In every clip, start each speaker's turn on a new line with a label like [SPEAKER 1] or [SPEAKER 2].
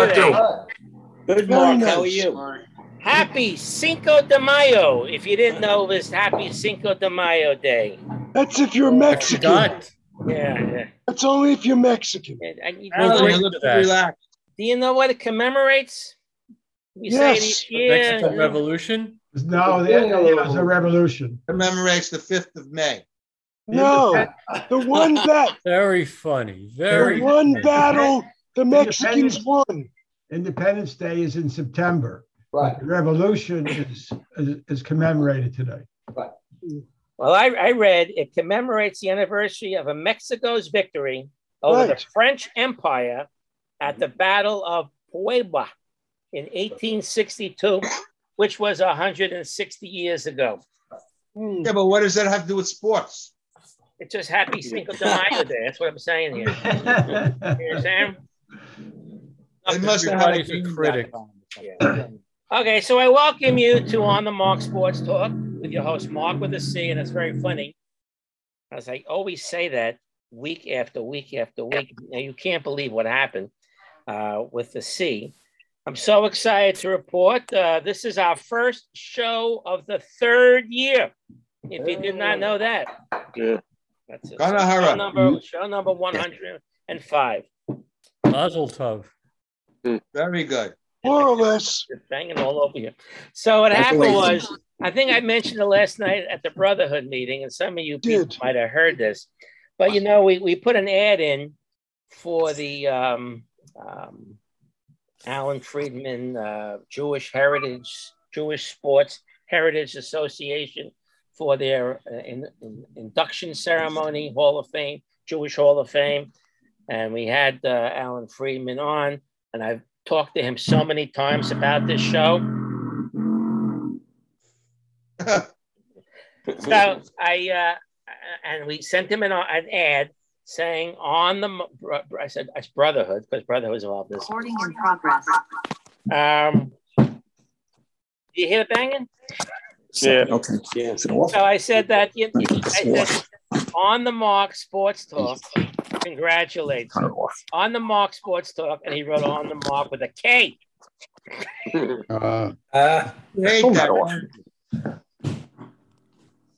[SPEAKER 1] everyone. How's doing?
[SPEAKER 2] Good, Mark. How are you?
[SPEAKER 1] Happy Cinco de Mayo. If you didn't know, it was Happy Cinco de Mayo Day.
[SPEAKER 3] That's if you're Mexican.
[SPEAKER 4] God.
[SPEAKER 1] Yeah, yeah.
[SPEAKER 3] That's only if you're Mexican.
[SPEAKER 1] And- and you know,
[SPEAKER 4] great.
[SPEAKER 1] do
[SPEAKER 4] Relax.
[SPEAKER 1] you know what it commemorates? We say
[SPEAKER 3] Yes.
[SPEAKER 1] it
[SPEAKER 4] The. Mexican. Revolution.
[SPEAKER 5] No, the- it was a revolution.
[SPEAKER 2] Commemorates the 5th of May.
[SPEAKER 3] No, the one that
[SPEAKER 4] Very funny.
[SPEAKER 3] the
[SPEAKER 4] Very
[SPEAKER 3] one
[SPEAKER 4] funny.
[SPEAKER 3] battle the Mexicans won.
[SPEAKER 5] Independence Day is in September.
[SPEAKER 2] Right.
[SPEAKER 5] The revolution is, is, is commemorated today. Right.
[SPEAKER 1] Well, I, I read it commemorates the anniversary of a Mexico's victory over the French Empire at the Battle of Puebla in 1862, which was 160 years ago.
[SPEAKER 3] Hmm.
[SPEAKER 2] Yeah, but what does that have to do with sports?
[SPEAKER 1] It's just happy Cinco de Mayo Day. That's what I'm saying here. You understand?
[SPEAKER 2] It must have had
[SPEAKER 4] a
[SPEAKER 2] theme
[SPEAKER 4] critic.
[SPEAKER 1] Okay, so I welcome you to On the Mark Sports Talk with your host, Mark with a C, and it's very funny. As I always say that week after week after week. Now, you can't believe what happened uh, with the C. I'm so excited to report uh, this is our first show of the third year. If you did not know that,
[SPEAKER 6] Yeah.
[SPEAKER 1] that's it.
[SPEAKER 2] Kanahara.
[SPEAKER 1] Show number, show number 105.
[SPEAKER 4] Mazel tov.
[SPEAKER 2] Very good.
[SPEAKER 3] More or less.
[SPEAKER 1] You're banging all over you. So what happened was, I think I mentioned it last night at the Brotherhood meeting, and some of you people might have heard this. But you know, we, we put an ad in for the um, um, Alan Friedman uh, Jewish Heritage Jewish Sports Heritage Association for their uh, in, in- induction ceremony, Hall of Fame, Jewish Hall of Fame, and we had uh, Alan Friedman on, and I've talked to him so many times about this show. So I uh, and we sent him an, an ad saying on the I said it's Brotherhood because Brotherhood was involved in this.
[SPEAKER 7] Recording in progress.
[SPEAKER 1] Um, you hear the banging?
[SPEAKER 6] Yeah.
[SPEAKER 8] Okay.
[SPEAKER 2] Yeah.
[SPEAKER 8] Is it off?
[SPEAKER 1] So I said that you, I said on the Mark Sports Talk. Congratulations
[SPEAKER 8] Turn
[SPEAKER 1] on the Mark Sports Talk, and he wrote on the Mark with a K.
[SPEAKER 5] Uh,
[SPEAKER 2] Uh, hate
[SPEAKER 8] Turn
[SPEAKER 2] that
[SPEAKER 8] that off.
[SPEAKER 2] one.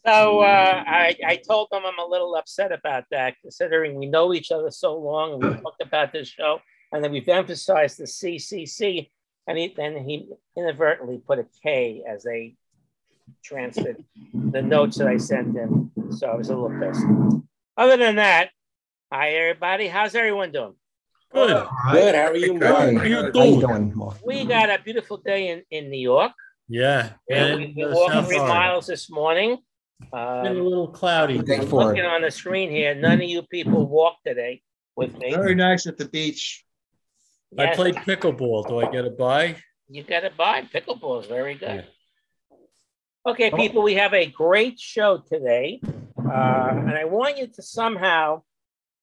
[SPEAKER 1] So uh, I, I told him I'm a little upset about that, considering we know each other so long and we talked about this show, and then we've emphasized the CCC, and he, then he inadvertently put a K as they transferred the notes that I sent him. So I was a little pissed. Other than that, hi everybody. How's everyone doing?
[SPEAKER 4] Good.
[SPEAKER 2] Good. How are you,
[SPEAKER 8] Hey,
[SPEAKER 2] Mark?
[SPEAKER 4] How you
[SPEAKER 8] How you
[SPEAKER 4] doing?
[SPEAKER 8] doing, Mark?
[SPEAKER 1] We got a beautiful day in, in New York.
[SPEAKER 4] Yeah.
[SPEAKER 1] And we, we
[SPEAKER 4] uh,
[SPEAKER 1] walked three
[SPEAKER 4] Florida.
[SPEAKER 1] miles this morning.
[SPEAKER 4] Been a
[SPEAKER 1] Um,
[SPEAKER 4] little cloudy.
[SPEAKER 8] Day
[SPEAKER 1] I'm
[SPEAKER 8] four.
[SPEAKER 1] looking on the screen here. None of you people walked today with me.
[SPEAKER 2] Very nice at the beach.
[SPEAKER 4] I played pickleball. Do I get a buy?
[SPEAKER 1] You got to buy pickleball. is very good. Okay, people, we have a great show today, uh, and I want you to somehow,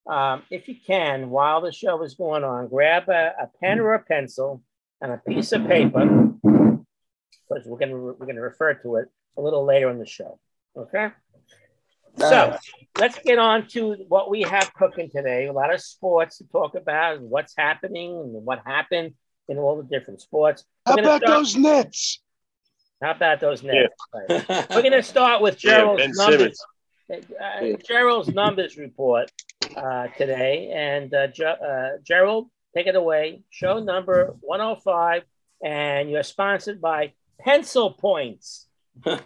[SPEAKER 1] um, if you can, while the show is going on, grab a, a pen or a pencil and a piece of paper, because we're gonna we're gonna refer to it a little later in the show. Okay. So let's get on to what we have cooking today. A lot of sports to talk about, and what's happening, and what happened in all the different sports.
[SPEAKER 3] How
[SPEAKER 1] We're gonna
[SPEAKER 3] about
[SPEAKER 1] start-
[SPEAKER 3] those Nets?
[SPEAKER 1] How about those Nets? Right. We're going to start with Gerald's
[SPEAKER 6] Ben
[SPEAKER 1] numbers.
[SPEAKER 6] Simmons.
[SPEAKER 1] Uh, Gerald's numbers report uh, today, and uh, Ge- uh, Gerald, take it away. Show number 105, and you're sponsored by Pencil Points.
[SPEAKER 9] I'm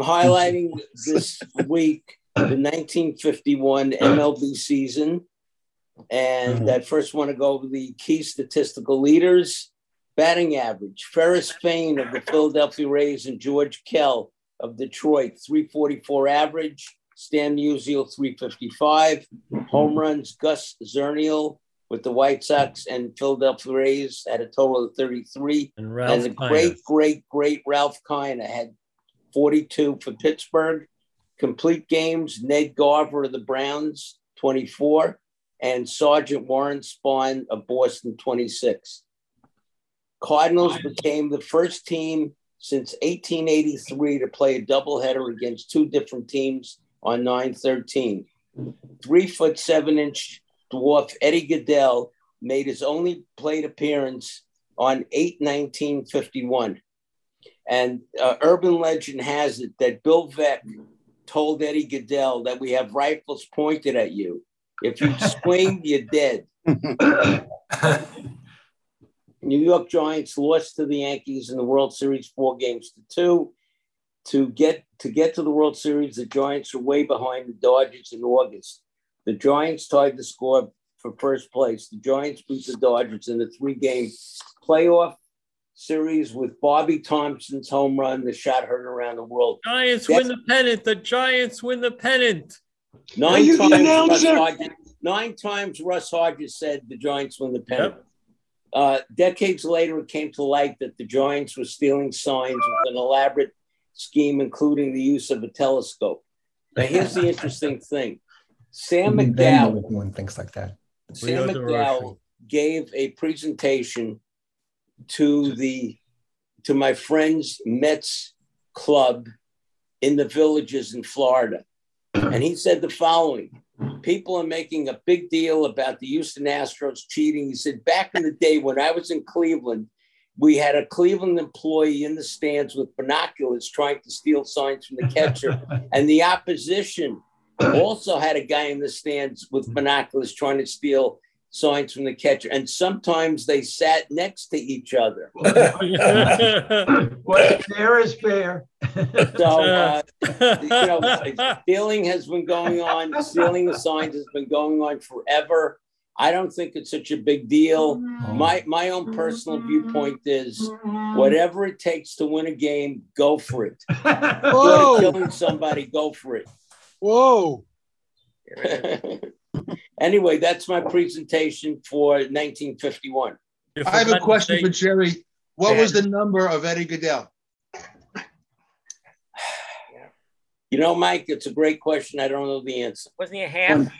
[SPEAKER 9] highlighting this week the 1951 MLB season. And I first want to go over the key statistical leaders. Batting average Ferris Fain of the Philadelphia A's and George Kell of Detroit, 344 average. Stan Musial, 355. Home runs, Gus Zernial with the White Sox and Philadelphia A's had a total of 33
[SPEAKER 4] And Ralph
[SPEAKER 9] and the
[SPEAKER 4] Kiner.
[SPEAKER 9] great, great, great Ralph Kiner had 42 for Pittsburgh. Complete games, Ned Garver of the Browns, 24, and Sergeant Warren Spahn of Boston, 26. Cardinals became the first team since 1883 to play a doubleheader against two different teams on 9 13. Three foot seven inch dwarf Eddie Gaedel made his only plate appearance on 8 1951. And uh, urban legend has it that Bill Veeck told Eddie Gaedel that we have rifles pointed at you. If you swing, you're dead. New York Giants lost to the Yankees in the World Series four games to two. To get to get to the World Series, the Giants were way behind the Dodgers in August. The Giants tied the score for first place. The Giants beat the Dodgers in a three-game playoff series with Bobby Thomson's home run, the shot heard around the world.
[SPEAKER 4] Giants win the pennant. The Giants win the pennant.
[SPEAKER 9] Nine
[SPEAKER 3] you the
[SPEAKER 9] times, Russ
[SPEAKER 3] announcer?
[SPEAKER 9] Hodges, nine times Russ Hodges said the Giants win the pennant.
[SPEAKER 4] Yep.
[SPEAKER 9] Uh, decades later, it came to light that the Giants were stealing signs with an elaborate scheme, including the use of a telescope. Now, here's the interesting thing Sam
[SPEAKER 6] Even then, they
[SPEAKER 9] McDowell,
[SPEAKER 6] were doing things like that.
[SPEAKER 9] Sam
[SPEAKER 4] Leo
[SPEAKER 9] McDowell gave a presentation to the to my friend's Mets club in the villages in Florida. And he said the following People are making a big deal about the Houston Astros cheating. He said, Back in the day when I was in Cleveland, we had a Cleveland employee in the stands with binoculars trying to steal signs from the catcher. and the opposition also had a guy in the stands with binoculars trying to steal signs from the catcher. And sometimes they sat next to each other.
[SPEAKER 5] What's fair is fair.
[SPEAKER 9] So, uh, you know, stealing has been going on, stealing the signs has been going on forever. I don't think it's such a big deal. My my own personal viewpoint is whatever it takes to win a game, go for it. Go
[SPEAKER 3] Whoa,
[SPEAKER 9] killing somebody, go for it.
[SPEAKER 3] whoa.
[SPEAKER 9] Anyway, that's my presentation for 1951.
[SPEAKER 2] I have a question
[SPEAKER 4] say-
[SPEAKER 2] for Jerry. What was the number of Eddie Gaedel?
[SPEAKER 9] You know, Mike, it's a great question. I don't know the answer.
[SPEAKER 1] Wasn't he a half?
[SPEAKER 4] I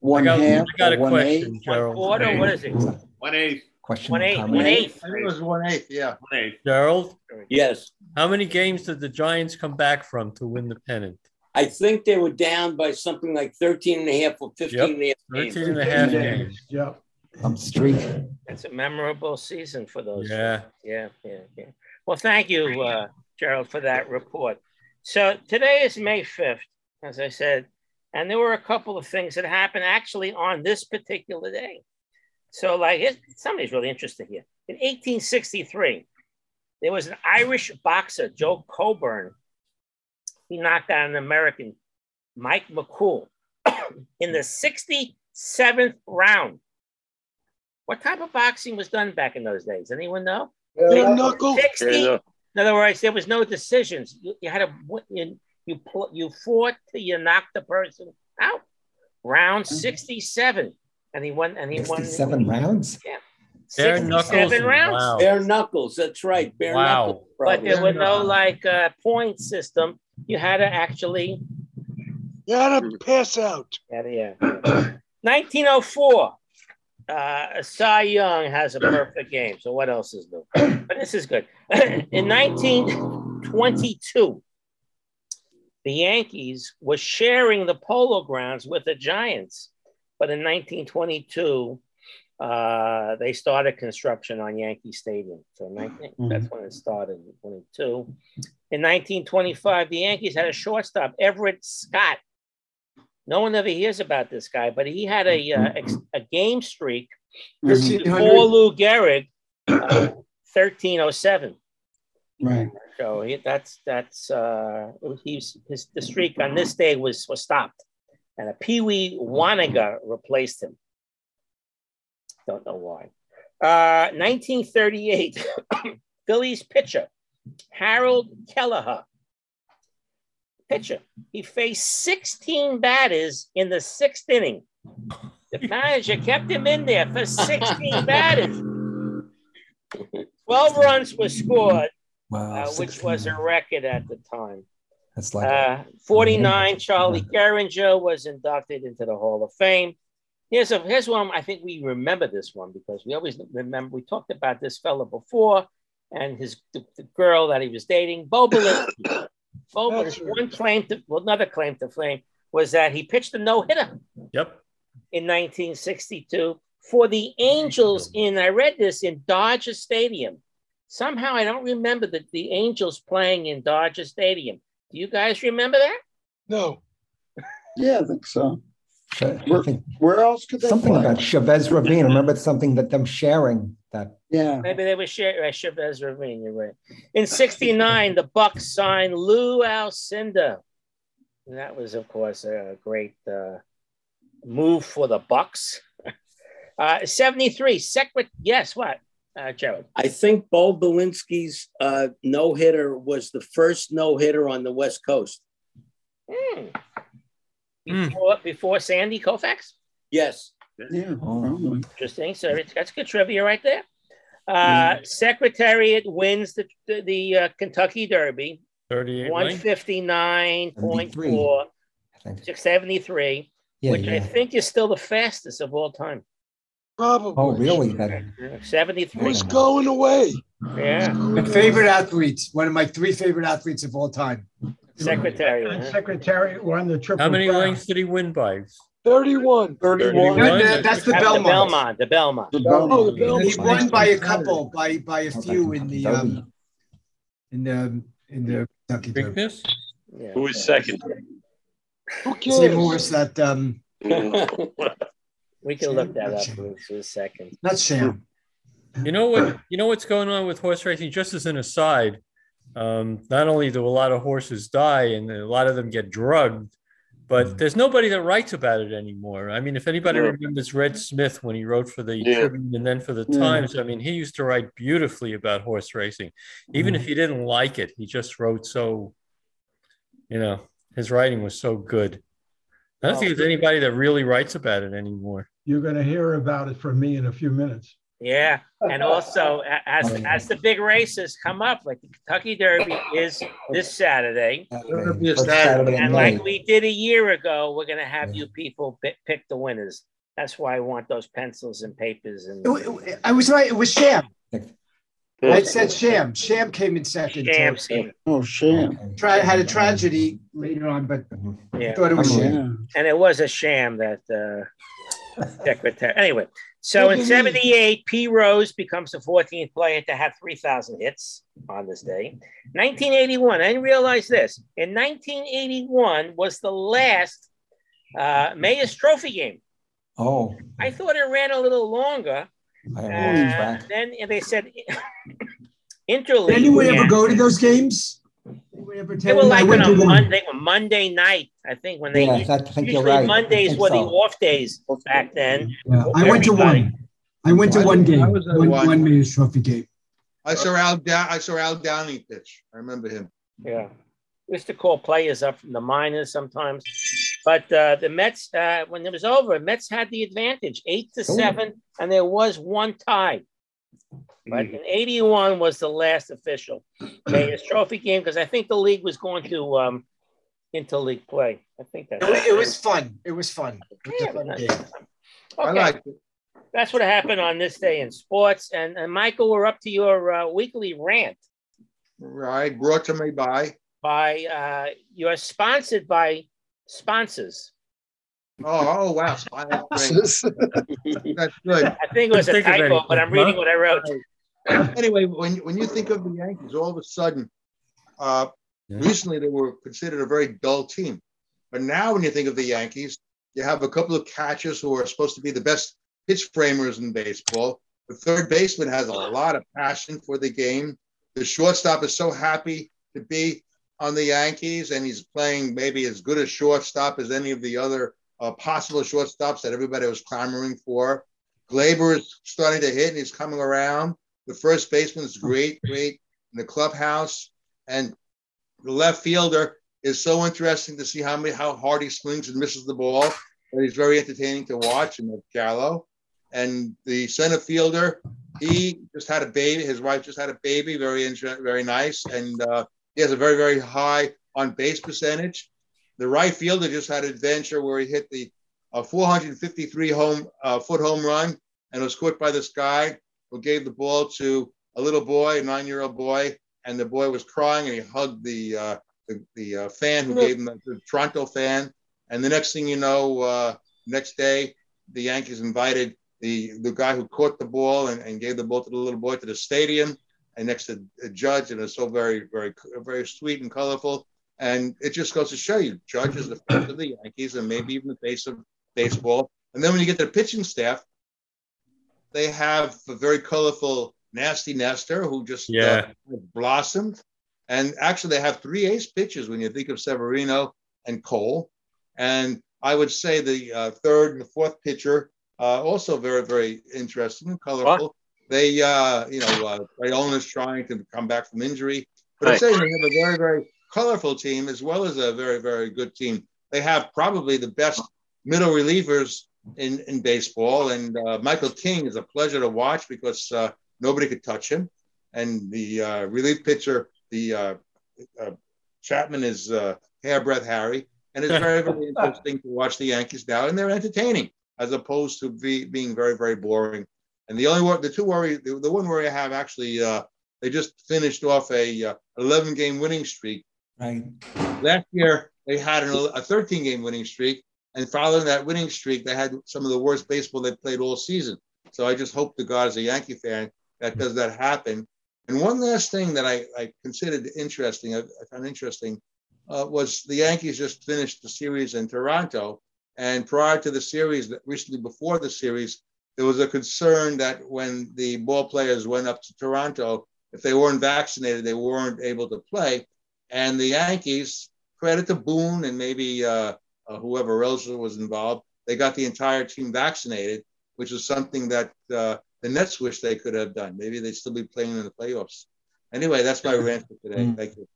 [SPEAKER 6] One
[SPEAKER 4] got,
[SPEAKER 6] half
[SPEAKER 4] I got a
[SPEAKER 6] one
[SPEAKER 4] question,
[SPEAKER 6] eighth?
[SPEAKER 1] One
[SPEAKER 4] Gerald.
[SPEAKER 1] quarter? What is it?
[SPEAKER 7] One eighth.
[SPEAKER 6] Question.
[SPEAKER 1] One
[SPEAKER 6] and
[SPEAKER 1] eighth,
[SPEAKER 6] comment.
[SPEAKER 1] one eighth.
[SPEAKER 2] I think it was one eighth. Yeah.
[SPEAKER 7] One eighth.
[SPEAKER 4] Gerald,
[SPEAKER 9] Yes.
[SPEAKER 4] how many games did the Giants come back from to win the pennant?
[SPEAKER 9] I think they were down by something like 13 and a half or 15 and a half games.
[SPEAKER 4] 13 and a half games.
[SPEAKER 5] Yep.
[SPEAKER 6] I'm streaking.
[SPEAKER 1] It's a memorable season for those.
[SPEAKER 4] Yeah.
[SPEAKER 1] Yeah, yeah, yeah. Well, thank you, uh, Gerald, for that report. So today is May 5th, as I said, and there were a couple of things that happened actually on this particular day. So, like, here's, somebody's really interested here. In 1863, there was an Irish boxer, Joe Coburn. He knocked out an American, Mike McCool, in the 67th round. What type of boxing was done back in those days? Anyone know?
[SPEAKER 3] Bare knuckle.
[SPEAKER 1] 60. In other words, there was no decisions. You, you had a you you, pl- you fought till you knocked the person out. Round
[SPEAKER 4] Mm-hmm.
[SPEAKER 1] 67. And he won and he won
[SPEAKER 6] 67 rounds?
[SPEAKER 4] Bare
[SPEAKER 1] 67
[SPEAKER 4] knuckles.
[SPEAKER 1] rounds.
[SPEAKER 4] Wow.
[SPEAKER 9] Bare knuckles. That's right. Bare
[SPEAKER 4] Wow.
[SPEAKER 9] knuckles.
[SPEAKER 1] But there
[SPEAKER 9] probably.
[SPEAKER 1] were no like uh, point system. You had to actually
[SPEAKER 3] You had to pass out.
[SPEAKER 1] Yeah, yeah. 1904. Uh, Cy Young has a perfect game. So what else is new? But this is good. In 1922, the Yankees were sharing the polo grounds with the Giants. But in 1922, uh, they started construction on Yankee Stadium. So 19, that's when it started in 22. In 1925, the Yankees had a shortstop, Everett Scott. No one ever hears about this guy, but he had a uh, ex- a game streak before Lou Gehrig, uh, 1307.
[SPEAKER 6] Right.
[SPEAKER 1] So he, that's that's uh, he's his the streak on this day was was stopped, and a Pee Wee Wanninger replaced him. Don't know why. Uh, 1938, Phillies pitcher Harold Kelleher. Pitcher. He faced 16 batters in the sixth inning. The manager kept him in there for 16 batters. 12 runs were scored,
[SPEAKER 6] Wow.
[SPEAKER 1] uh, which was a record at the time.
[SPEAKER 6] That's like
[SPEAKER 1] Uh, 49, Charlie Gehringer was inducted into the Hall of Fame. Here's a here's one I think we remember this one because we always remember we talked about this fella before and his the, the girl that he was dating, Bo Belinsky. Bo
[SPEAKER 3] That's
[SPEAKER 1] one claim to well, another claim to fame was that he pitched a no hitter.
[SPEAKER 4] Yep.
[SPEAKER 1] in 1962 for the Angels in, I read this in Dodger Stadium. Somehow I don't remember the, the Angels playing in Dodger Stadium. Do you guys remember that?
[SPEAKER 3] No.
[SPEAKER 7] Yeah, I think so.
[SPEAKER 6] I
[SPEAKER 7] Where, where else could they
[SPEAKER 6] Something
[SPEAKER 7] play?
[SPEAKER 6] about Chavez Ravine. I remember something that them sharing that.
[SPEAKER 7] Yeah.
[SPEAKER 1] Maybe they were share uh, Chavez Ravine, you're right. In 69, the Bucks signed Lou Alcindor. And that was, of course, a great uh, move for the Bucks. Uh, 73, secret, yes, what, uh, Jared?
[SPEAKER 9] I think Bo Belinsky's uh, no hitter was the first no hitter on the West Coast.
[SPEAKER 1] Hmm.
[SPEAKER 4] Hmm.
[SPEAKER 1] Before, before Sandy Koufax?
[SPEAKER 9] Yes.
[SPEAKER 7] Yeah.
[SPEAKER 6] Oh.
[SPEAKER 1] Interesting. So that's good trivia right there. Uh, Secretariat wins the, the, the uh, Kentucky Derby,
[SPEAKER 4] 38 length.
[SPEAKER 1] 159.4,
[SPEAKER 6] I think.
[SPEAKER 1] 673,
[SPEAKER 6] Yeah,
[SPEAKER 1] which I think is still the fastest of all time.
[SPEAKER 3] Probably.
[SPEAKER 6] Oh, really? That,
[SPEAKER 1] 73.
[SPEAKER 3] was going away.
[SPEAKER 1] Yeah.
[SPEAKER 8] My favorite athletes, one of my three favorite athletes of all time.
[SPEAKER 1] Secretariat.
[SPEAKER 5] And
[SPEAKER 1] huh?
[SPEAKER 5] Secretary won the triple.
[SPEAKER 4] How many
[SPEAKER 5] crown.
[SPEAKER 4] lengths did he win by?
[SPEAKER 3] 31.
[SPEAKER 9] 31.
[SPEAKER 8] That- that- that's the
[SPEAKER 1] That's
[SPEAKER 8] Belmont.
[SPEAKER 1] The Belmont. The Belmont.
[SPEAKER 7] The
[SPEAKER 3] Oh, the
[SPEAKER 7] Belmont.
[SPEAKER 3] Belmont.
[SPEAKER 8] He won by a couple, by by a few in the um in the in the Kentucky Derby.
[SPEAKER 4] Bigness?
[SPEAKER 1] Yeah.
[SPEAKER 10] Who is second?
[SPEAKER 3] Who
[SPEAKER 8] Same
[SPEAKER 3] cares?
[SPEAKER 8] horse that um
[SPEAKER 1] We can look that up Bruce, for a second.
[SPEAKER 8] not Sham.
[SPEAKER 4] You know what? You know what's going on with horse racing. Just as an aside, um, not only do a lot of horses die and a lot of them get drugged, but mm. there's nobody that writes about it anymore. I mean, if anybody
[SPEAKER 10] Yeah.
[SPEAKER 4] remembers Red Smith when he wrote for the
[SPEAKER 10] Yeah.
[SPEAKER 4] Tribune and then for the
[SPEAKER 7] Yeah.
[SPEAKER 4] Times, I mean, he used to write beautifully about horse racing. Even if mm. he didn't like it, he just wrote so. You know, his writing was so good. I don't oh, think there's anybody that really writes about it anymore.
[SPEAKER 5] You're going to hear about it from me in a few minutes.
[SPEAKER 1] Yeah. And also, as, as the big races come up, like the Kentucky Derby is this Saturday.
[SPEAKER 2] Derby is Saturday.
[SPEAKER 6] Saturday
[SPEAKER 1] And
[SPEAKER 6] May.
[SPEAKER 1] like we did a year ago, we're going to have
[SPEAKER 6] Yeah.
[SPEAKER 1] you people pick, pick the winners. That's why I want those pencils and papers. And
[SPEAKER 8] It- it- I was right. It was Sham. I said Sham. Sham came in second.
[SPEAKER 1] Sham,
[SPEAKER 8] to-
[SPEAKER 7] Oh, sham.
[SPEAKER 6] Okay.
[SPEAKER 8] Tra- had a tragedy later on, but I thought it was Sham.
[SPEAKER 1] And it was a sham that uh, secretary. Anyway, so in 78, P. Rose becomes the 14th player to have 3,000 hits on this day. 1981, I didn't realize this. In 1981 was the last uh, Mayor's Trophy game.
[SPEAKER 6] Oh,
[SPEAKER 1] I thought it ran a little longer.
[SPEAKER 6] I
[SPEAKER 1] Uh,
[SPEAKER 6] don't know the track.
[SPEAKER 1] then they said interleague.
[SPEAKER 8] Did anyone
[SPEAKER 1] yeah.
[SPEAKER 8] ever go to those games? Anyone ever
[SPEAKER 1] They were
[SPEAKER 8] attend? I
[SPEAKER 1] like on a. Monday, Monday night, I think, when they
[SPEAKER 6] Yeah,
[SPEAKER 1] used-
[SPEAKER 6] I think you're
[SPEAKER 1] usually
[SPEAKER 6] right. I
[SPEAKER 1] Mondays
[SPEAKER 6] think
[SPEAKER 1] were the off days back then.
[SPEAKER 8] Yeah, I went to
[SPEAKER 1] Everybody.
[SPEAKER 8] one. I went to
[SPEAKER 2] I
[SPEAKER 8] one game.
[SPEAKER 2] I was
[SPEAKER 8] One,
[SPEAKER 2] one.
[SPEAKER 8] one Mayor's Trophy game.
[SPEAKER 2] I saw Al Down. I saw Al Downing pitch. I remember him.
[SPEAKER 1] Yeah. We used to call players up from the minors sometimes. But uh, the Mets, uh, when it was over, Mets had the advantage, eight to seven, and there was one tie. But in 81 was the last official Mayor's Trophy game because I think the league was going to um, interleague play. I think that
[SPEAKER 8] It was, it was fun. It was fun. It was
[SPEAKER 1] Yeah,
[SPEAKER 8] fun
[SPEAKER 1] nice.
[SPEAKER 8] game.
[SPEAKER 2] I
[SPEAKER 1] Okay,
[SPEAKER 2] like it.
[SPEAKER 1] that's what happened on this day in sports. And, and Michael, we're up to your uh, weekly rant.
[SPEAKER 2] Right. Brought to me by.
[SPEAKER 1] By uh, you're sponsored by sponsors.
[SPEAKER 2] Oh, oh wow. That's. That's good.
[SPEAKER 1] I think it was a
[SPEAKER 4] Think of
[SPEAKER 1] typo, but I'm reading what I wrote.
[SPEAKER 2] Anyway, when when you think of the Yankees, all of a sudden, uh,
[SPEAKER 4] Yeah.
[SPEAKER 2] recently they were considered a very dull team, but now when you think of the Yankees, you have a couple of catchers who are supposed to be the best pitch framers in baseball. The third baseman has a lot of passion for the game. The shortstop is so happy to be on the Yankees, and he's playing maybe as good a shortstop as any of the other uh, possible shortstops that everybody was clamoring for. Gleyber is starting to hit, and he's coming around. The first baseman is great, great in the clubhouse, and the left fielder is so interesting to see how many how hard he swings and misses the ball. But he's very entertaining to watch, and Gallo. And the center fielder, he just had a baby. His wife just had a baby. Very very nice, and uh, he has a very very high on base percentage. The right fielder just had an adventure where he hit the uh, 453 home uh, foot home run and was caught by this guy who gave the ball to a little boy, a nine year old boy, and the boy was crying and he hugged the uh, the, the uh, fan who gave him the, the Toronto fan. And the next thing you know, uh, next day the Yankees invited the the guy who caught the ball and, and gave the ball to the little boy to the stadium and next to a judge, and it's so very, very, very sweet and colorful. And it just goes to show you, Judge is the face of the Yankees and maybe even the face of baseball. And then when you get to the pitching staff, they have a very colorful Nasty Nestor who just
[SPEAKER 4] Yeah.
[SPEAKER 2] uh, blossomed. And actually, they have three ace pitchers when you think of Severino and Cole. And I would say the uh, third and the fourth pitcher uh, also very, very interesting and colorful. They, uh, you know, uh, Rayola is trying to come back from injury, but I'm
[SPEAKER 10] Right.
[SPEAKER 2] saying they have a very, very colorful team as well as a very, very good team. They have probably the best middle relievers in, in baseball, and uh, Michael King is a pleasure to watch because uh, nobody could touch him. And the uh, relief pitcher, the uh, uh, Chapman, is uh, hairbreadth Harry, and it's very, very interesting to watch the Yankees now, and they're entertaining as opposed to be, being very, very boring. And the only wor- the two worry, the, the one worry I have actually, uh, they just finished off a uh, 11 game winning streak.
[SPEAKER 6] Right.
[SPEAKER 2] Last year they had an, a 13 game winning streak, and following that winning streak, they had some of the worst baseball they played all season. So I just hope to God, as a Yankee fan, that does that happen. And one last thing that I, I considered interesting, I, I found interesting, uh, was the Yankees just finished the series in Toronto, and prior to the series, recently before the series, there was a concern that when the ball players went up to Toronto, if they weren't vaccinated, they weren't able to play. And the Yankees, credit to Boone and maybe uh, uh, whoever else was involved, they got the entire team vaccinated, which is something that uh, the Nets wish they could have done. Maybe they'd still be playing in the playoffs. Anyway, that's my rant for today. Thank you.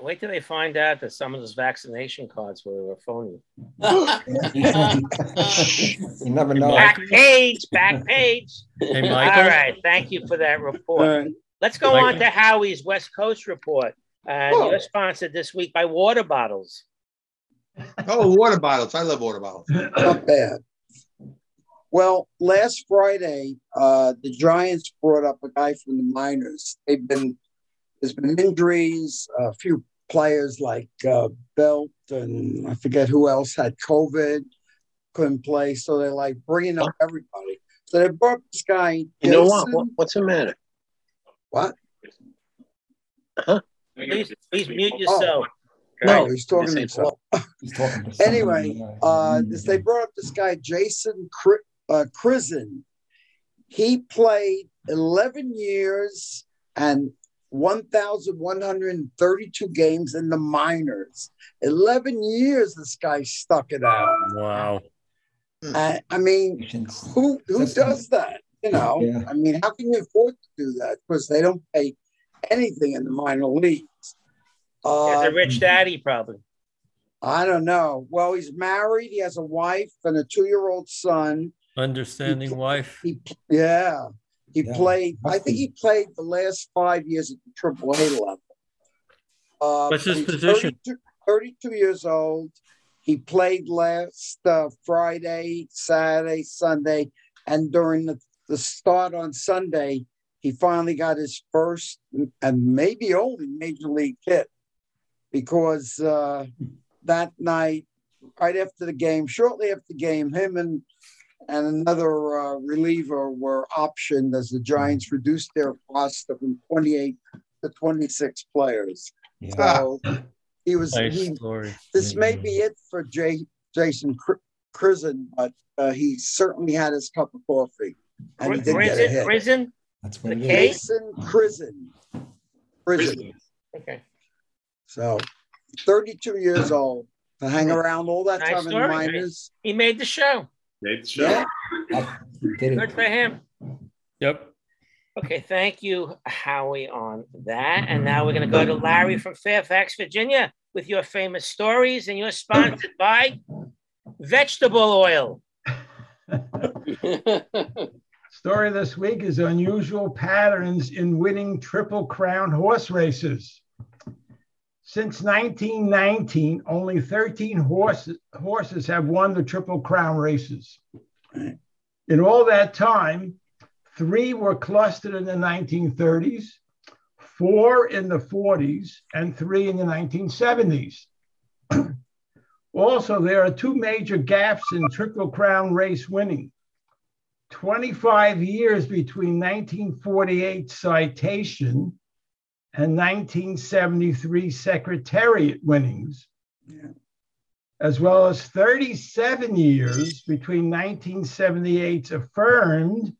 [SPEAKER 1] Wait till they find out that some of those vaccination cards were phony.
[SPEAKER 6] You never know.
[SPEAKER 1] Back page, back page.
[SPEAKER 4] Hey,
[SPEAKER 1] All
[SPEAKER 4] Michael.
[SPEAKER 1] right, thank you for that report. Let's go
[SPEAKER 4] Michael.
[SPEAKER 1] on to Howie's West Coast report. And
[SPEAKER 2] Oh.
[SPEAKER 1] you're sponsored this week by water bottles.
[SPEAKER 2] Oh, water bottles. I love water bottles.
[SPEAKER 7] Not bad. Well, last Friday, uh, the Giants brought up a guy from the minors. They've been there's been injuries. A few players like uh, Belt and I forget who else had COVID, couldn't play. So they're like bringing up everybody. So they brought this guy.
[SPEAKER 10] You know what? What? What's the matter?
[SPEAKER 7] What?
[SPEAKER 1] Please, please mute yourself.
[SPEAKER 7] No, he's talking to himself.
[SPEAKER 6] He's talking to somebody,
[SPEAKER 7] Anyway, uh, this, they brought up this guy, Jason Cri- uh, Krizan. He played 11 years and 1,132 games in the minors. 11 years this guy stuck it out.
[SPEAKER 4] Wow.
[SPEAKER 7] Uh, I mean, who who does that? You know,
[SPEAKER 6] Yeah.
[SPEAKER 7] I mean, how can you afford to do that? Because they don't pay anything in the minor leagues.
[SPEAKER 1] He has
[SPEAKER 7] Uh,
[SPEAKER 1] a rich daddy, probably.
[SPEAKER 7] I don't know. Well, he's married. He has a wife and a two-year-old son.
[SPEAKER 4] Understanding wife.
[SPEAKER 7] He, yeah, he
[SPEAKER 6] Yeah,
[SPEAKER 7] played. I think he played the last five years at the Triple A level. Uh,
[SPEAKER 4] What's his position?
[SPEAKER 7] 32, 32 years old. He played last uh, Friday, Saturday, Sunday, and during the, the start on Sunday, he finally got his first and maybe only major league hit because uh, that night, right after the game, shortly after the game, him and and another uh, reliever were optioned as the Giants reduced their roster from 28 to 26 players.
[SPEAKER 6] Yeah.
[SPEAKER 7] So he was
[SPEAKER 4] Nice
[SPEAKER 7] he, this may be it for Jay, Jason Cr- but uh, he certainly had his cup of coffee and he did get a
[SPEAKER 1] Prison,
[SPEAKER 7] hit.
[SPEAKER 1] prison.
[SPEAKER 6] That's what
[SPEAKER 1] The
[SPEAKER 6] it
[SPEAKER 1] case?
[SPEAKER 6] is.
[SPEAKER 7] Jason Krizan. Krizan.
[SPEAKER 1] Okay.
[SPEAKER 7] So 32 years old to hang around all that
[SPEAKER 1] Nice
[SPEAKER 7] time in the minors.
[SPEAKER 1] He made the show.
[SPEAKER 10] Made the
[SPEAKER 7] Yeah.
[SPEAKER 6] Did
[SPEAKER 1] Good
[SPEAKER 6] it.
[SPEAKER 1] for him.
[SPEAKER 4] Yep.
[SPEAKER 1] Okay, thank you, Howie, on that. And now we're going to go to mm-hmm. Larry from Fairfax, Virginia, with your famous stories. And you're sponsored by vegetable oil.
[SPEAKER 5] Story this week is unusual patterns in winning Triple Crown horse races. Since 1919, only 13 horses, horses have won the Triple Crown races. In all that time, three were clustered in the 1930s, four in the 40s, and three in the 1970s. Also, there are two major gaps in Triple Crown race winning. 25 years between 1948 citation and 1973 secretariat winnings,
[SPEAKER 7] Yeah.
[SPEAKER 5] as well as 37 years between 1978's affirmed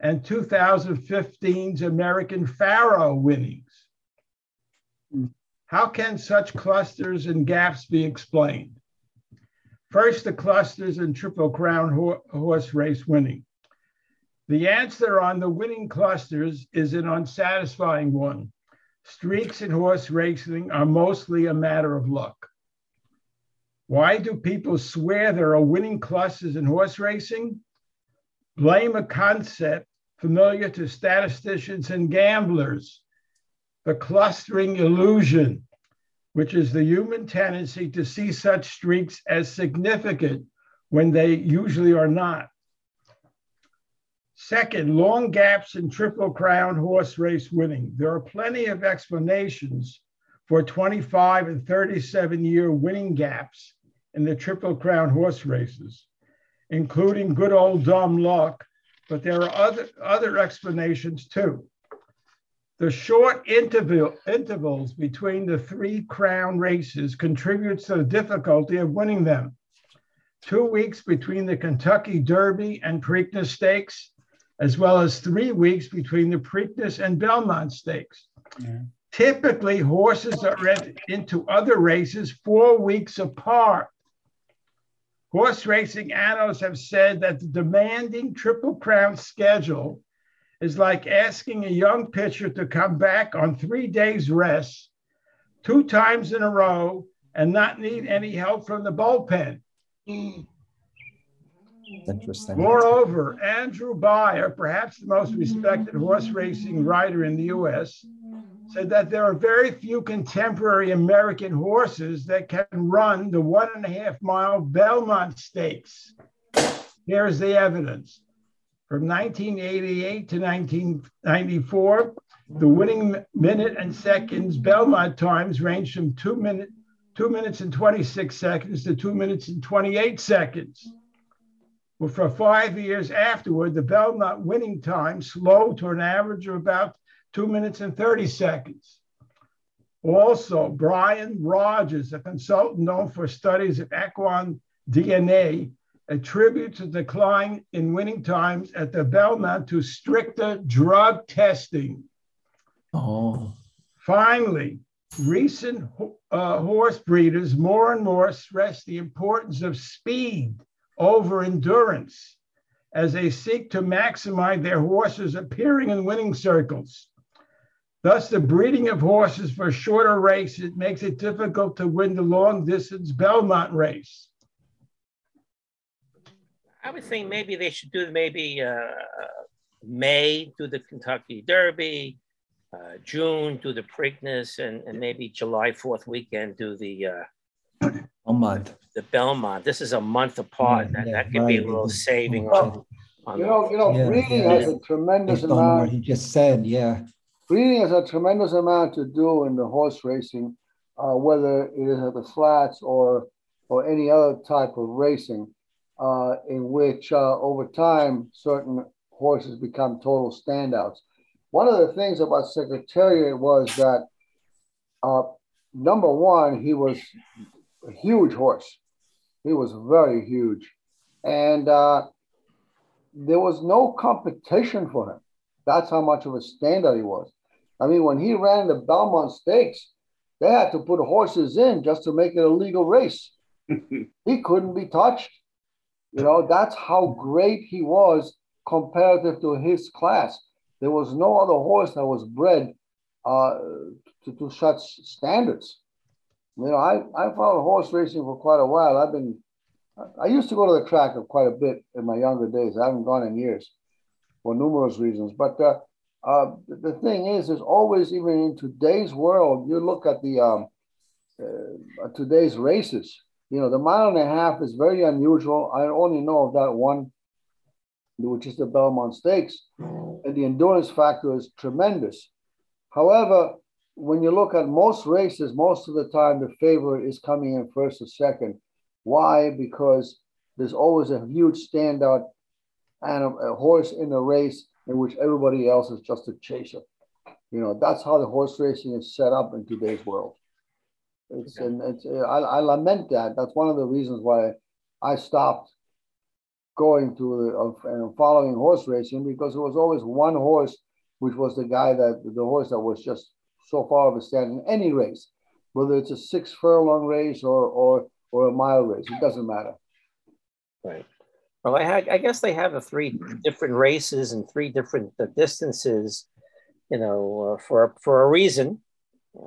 [SPEAKER 5] and 2015's American Pharoah winnings.
[SPEAKER 7] Hmm.
[SPEAKER 5] How can such clusters and gaps be explained? First, the clusters in Triple Crown ho- horse race winning. The answer on the winning clusters is an unsatisfying one. Streaks in horse racing are mostly a matter of luck. Why do people swear there are winning clusters in horse racing? Blame a concept familiar to statisticians and gamblers the clustering illusion, which is the human tendency to see such streaks as significant when they usually are not. Second, long gaps in Triple Crown horse race winning. There are plenty of explanations for 25 and 37 year winning gaps in the Triple Crown horse races, including good old dumb luck, but there are other, other explanations too. The short interval, intervals between the three crown races contributes to the difficulty of winning them. Two weeks between the Kentucky Derby and Preakness Stakes, as well as three weeks between the Preakness and Belmont Stakes.
[SPEAKER 7] Yeah.
[SPEAKER 5] Typically, horses are entered into other races four weeks apart. Horse racing annals have said that the demanding Triple Crown schedule is like asking a young pitcher to come back on three days rest, two times in a row, and not need any help from the bullpen. Mm.
[SPEAKER 6] Interesting.
[SPEAKER 5] Moreover, Andrew Beyer, perhaps the most respected horse racing writer in the US, said that there are very few contemporary American horses that can run the one and a half mile Belmont Stakes. Here's the evidence. From 1988 to 1994, the winning minute and seconds Belmont times ranged from two, minute, two minutes and 26 seconds to two minutes and 28 seconds. Well, for five years afterward, the Belmont winning time slowed to an average of about two minutes and 30 seconds. Also, Brian Rogers, a consultant known for studies of equine DNA, attributes a decline in winning times at the Belmont to stricter drug testing.
[SPEAKER 6] Oh,
[SPEAKER 5] Finally, recent uh, horse breeders more and more stress the importance of speed over endurance as they seek to maximize their horses appearing in winning circles. Thus, the breeding of horses for shorter races makes it difficult to win the long distance Belmont race.
[SPEAKER 1] I would think maybe they should do maybe uh, May do the Kentucky Derby, uh, June do the Preakness, and, and maybe July 4th weekend do the uh,
[SPEAKER 6] a month.
[SPEAKER 1] the Belmont. This is a month apart.
[SPEAKER 6] Yeah,
[SPEAKER 1] that,
[SPEAKER 6] yeah,
[SPEAKER 1] that could be a little saving
[SPEAKER 6] Well,
[SPEAKER 1] on, on
[SPEAKER 8] You know, you know,
[SPEAKER 6] Yeah,
[SPEAKER 8] breeding
[SPEAKER 6] yeah.
[SPEAKER 8] has a tremendous
[SPEAKER 6] Based on what
[SPEAKER 8] amount.
[SPEAKER 6] he just said, yeah.
[SPEAKER 8] Breeding has a tremendous amount to do in the horse racing, uh, whether it is at the flats or or any other type of racing, uh, in which uh, over time certain horses become total standouts. One of the things about Secretariat was that uh, number one, he was a huge horse. He was very huge, and uh, there was no competition for him. That's how much of a standout he was. I mean, when he ran the Belmont Stakes, they had to put horses in just to make it a legal race. he couldn't be touched. You know, that's how great he was comparative to his class. There was no other horse that was bred uh, to, to such standards. You know, I, I followed horse racing for quite a while. I've been, I used to go to the track quite a bit in my younger days. I haven't gone in years for numerous reasons. But uh, uh, the thing is, there's always, even in today's world, you look at the um, uh, today's races. You know, the mile and a half is very unusual. I only know of that one, which is the Belmont Stakes, and the endurance factor is tremendous. However, when you look at most races, most of the time the favorite is coming in first or second. Why? Because there's always a huge standout and a horse in a race in which everybody else is just a chaser. You know, that's how the horse racing is set up in today's world. It's and it's I, I lament that. That's one of the reasons why I stopped going to uh, and following horse racing because it was always one horse, which was the guy that the horse that was just so far of a stand in any race, whether it's a six furlong race or or or a mile race. It doesn't matter.
[SPEAKER 1] Right. Well, I, had, I guess they have the three different races and three different uh, distances, you know, uh, for for a reason.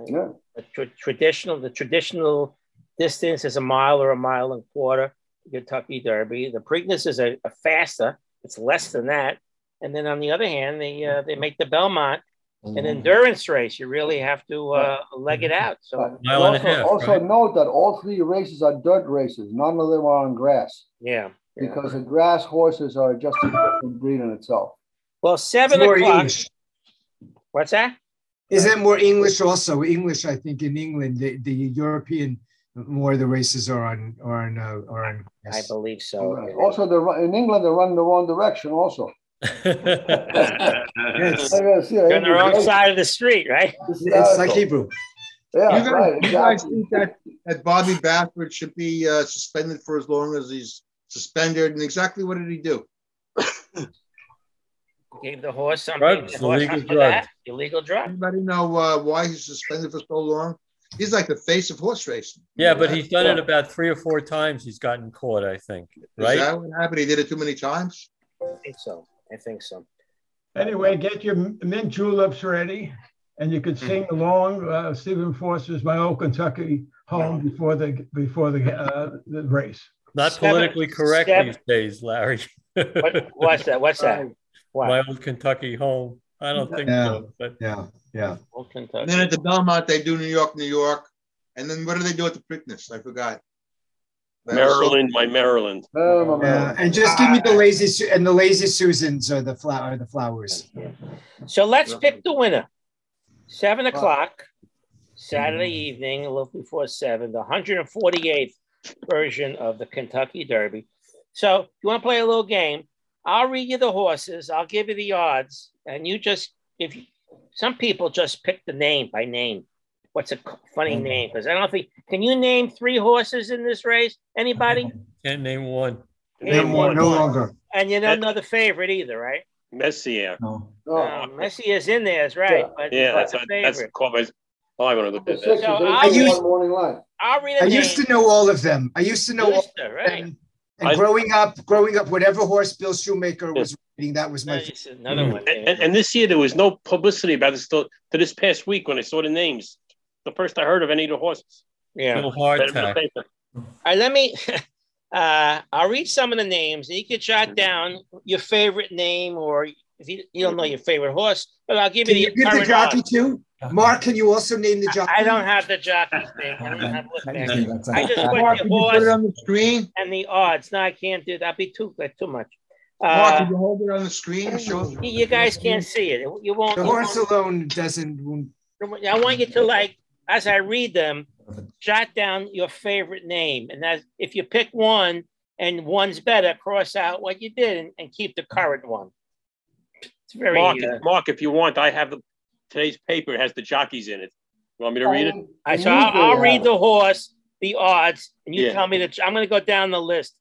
[SPEAKER 8] Yeah.
[SPEAKER 1] The tra- traditional the traditional distance is a mile or a mile and a quarter. Kentucky Derby. The Preakness is a, a, faster. It's less than that. And then on the other hand, they uh, they make the Belmont an endurance race. You really have to uh, leg it out. So
[SPEAKER 4] Mile and a
[SPEAKER 8] also,
[SPEAKER 4] half,
[SPEAKER 8] also
[SPEAKER 4] right?
[SPEAKER 8] note that all three races are dirt races. None of them are on grass
[SPEAKER 1] yeah. yeah.
[SPEAKER 8] because the grass horses are just a different breed in itself.
[SPEAKER 1] Well, seven
[SPEAKER 10] More
[SPEAKER 1] o'clock.
[SPEAKER 10] English.
[SPEAKER 1] What's that?
[SPEAKER 10] Is that more English also? English, I think, in England, the, the European more of the races are on are on uh, are on.
[SPEAKER 1] I believe so.
[SPEAKER 8] Also, the in England they run the wrong direction. Also,
[SPEAKER 10] It's,
[SPEAKER 8] Yes, yeah,
[SPEAKER 1] You're on the wrong
[SPEAKER 8] it's-
[SPEAKER 1] side of the street, right?
[SPEAKER 10] it's like Hebrew.
[SPEAKER 8] Yeah,
[SPEAKER 2] you guys,
[SPEAKER 8] right.
[SPEAKER 2] you guys think that, that Bobby Baffert should be uh, suspended for as long as he's suspended? And exactly what did he do?
[SPEAKER 1] Gave the horse something.
[SPEAKER 4] Drugs,
[SPEAKER 1] the horse
[SPEAKER 4] illegal
[SPEAKER 1] after
[SPEAKER 4] drugs.
[SPEAKER 1] Illegal drug.
[SPEAKER 2] Anybody know uh, why he's suspended for so long? He's like the face of horse racing.
[SPEAKER 4] yeah, but he's done it about three or four times. He's gotten caught, I think.
[SPEAKER 2] Is
[SPEAKER 4] Right?
[SPEAKER 2] that what happened? He did it too many times.
[SPEAKER 1] I think so. I think so.
[SPEAKER 5] Anyway, get your mint juleps ready, and you could sing along uh, Stephen Foster's "My Old Kentucky Home" before the before the uh, the race.
[SPEAKER 4] Not
[SPEAKER 1] Seven-
[SPEAKER 4] politically correct
[SPEAKER 1] seven-
[SPEAKER 4] these days, Larry.
[SPEAKER 1] What, what's that? What's that? What?
[SPEAKER 4] My old Kentucky home. I don't think
[SPEAKER 10] Yeah.
[SPEAKER 4] so. But
[SPEAKER 10] Yeah, yeah.
[SPEAKER 1] Old
[SPEAKER 2] And
[SPEAKER 1] Kentucky.
[SPEAKER 2] then at the Belmont, they do New York, New York. And then what do they do at the Preakness? I forgot. They also-
[SPEAKER 11] Maryland, my Maryland.
[SPEAKER 8] Oh, my
[SPEAKER 10] Yeah, and just give me the lazy Su- and the lazy Susans or the flower are the flowers.
[SPEAKER 1] So let's pick the winner. Seven o'clock, Saturday evening, a little before seven, the 148th version of the Kentucky Derby. So if you want to play a little game, I'll read you the horses, I'll give you the odds, and you just if you, some people just pick the name by name. What's a funny name? Because I don't think can you name three horses in this race? Anybody?
[SPEAKER 4] can't name one.
[SPEAKER 10] No more, no longer.
[SPEAKER 1] And you don't know the favorite either, right?
[SPEAKER 11] Messier.
[SPEAKER 6] No.
[SPEAKER 8] Oh,
[SPEAKER 1] Uh, Messi is in there, is right.
[SPEAKER 8] Yeah.
[SPEAKER 1] But
[SPEAKER 11] Yeah,
[SPEAKER 1] what's
[SPEAKER 11] that's
[SPEAKER 1] the
[SPEAKER 11] that's
[SPEAKER 1] favorite?
[SPEAKER 11] called my. I want to look
[SPEAKER 8] the
[SPEAKER 11] at that.
[SPEAKER 1] So I
[SPEAKER 8] eight
[SPEAKER 10] used-
[SPEAKER 8] one morning line.
[SPEAKER 1] I'll read a
[SPEAKER 10] I
[SPEAKER 1] name.
[SPEAKER 10] used to know all of them. I used to know all of
[SPEAKER 1] to, right?
[SPEAKER 10] And
[SPEAKER 11] I-
[SPEAKER 10] growing up, growing up, whatever horse Bill Shoemaker was reading, that was my.
[SPEAKER 1] Nice, Another one.
[SPEAKER 11] And, and, and this year there was no publicity about this till to this past week when I saw the names. The first I heard of any of the horses.
[SPEAKER 1] yeah.
[SPEAKER 4] Little
[SPEAKER 1] All
[SPEAKER 4] hardtack.
[SPEAKER 1] right, let me. Uh, I'll read some of the names, and you can jot down your favorite name, or if you, you don't know your favorite horse, but I'll give
[SPEAKER 10] Can
[SPEAKER 1] you
[SPEAKER 10] you
[SPEAKER 1] the
[SPEAKER 10] give the jockey
[SPEAKER 1] odds.
[SPEAKER 10] too? Mark, can you also name the jockey?
[SPEAKER 1] I don't have the jockey's thing. I don't have look at it.
[SPEAKER 6] That's
[SPEAKER 1] I just put
[SPEAKER 2] Mark,
[SPEAKER 1] the
[SPEAKER 2] can you put it on the screen?
[SPEAKER 1] and the odds. No, I can't do that. That'd be too that's too much.
[SPEAKER 2] Mark,
[SPEAKER 1] Uh,
[SPEAKER 2] can you hold it on the screen? Show
[SPEAKER 1] you you guys can't see it. You won't.
[SPEAKER 10] The horse
[SPEAKER 1] won't-
[SPEAKER 10] alone doesn't. won't-
[SPEAKER 1] I want you to like, as I read them, jot down your favorite name, and that if you pick one and one's better, cross out what you did and, and keep the current one. It's very.
[SPEAKER 11] Mark,
[SPEAKER 1] uh,
[SPEAKER 11] Mark, if you want, I have the today's paper. It has the jockeys in it. You want me to read it?
[SPEAKER 1] I so I'll, I'll read the horse, the odds, and you
[SPEAKER 11] Yeah.
[SPEAKER 1] tell me that I'm going to go down the list.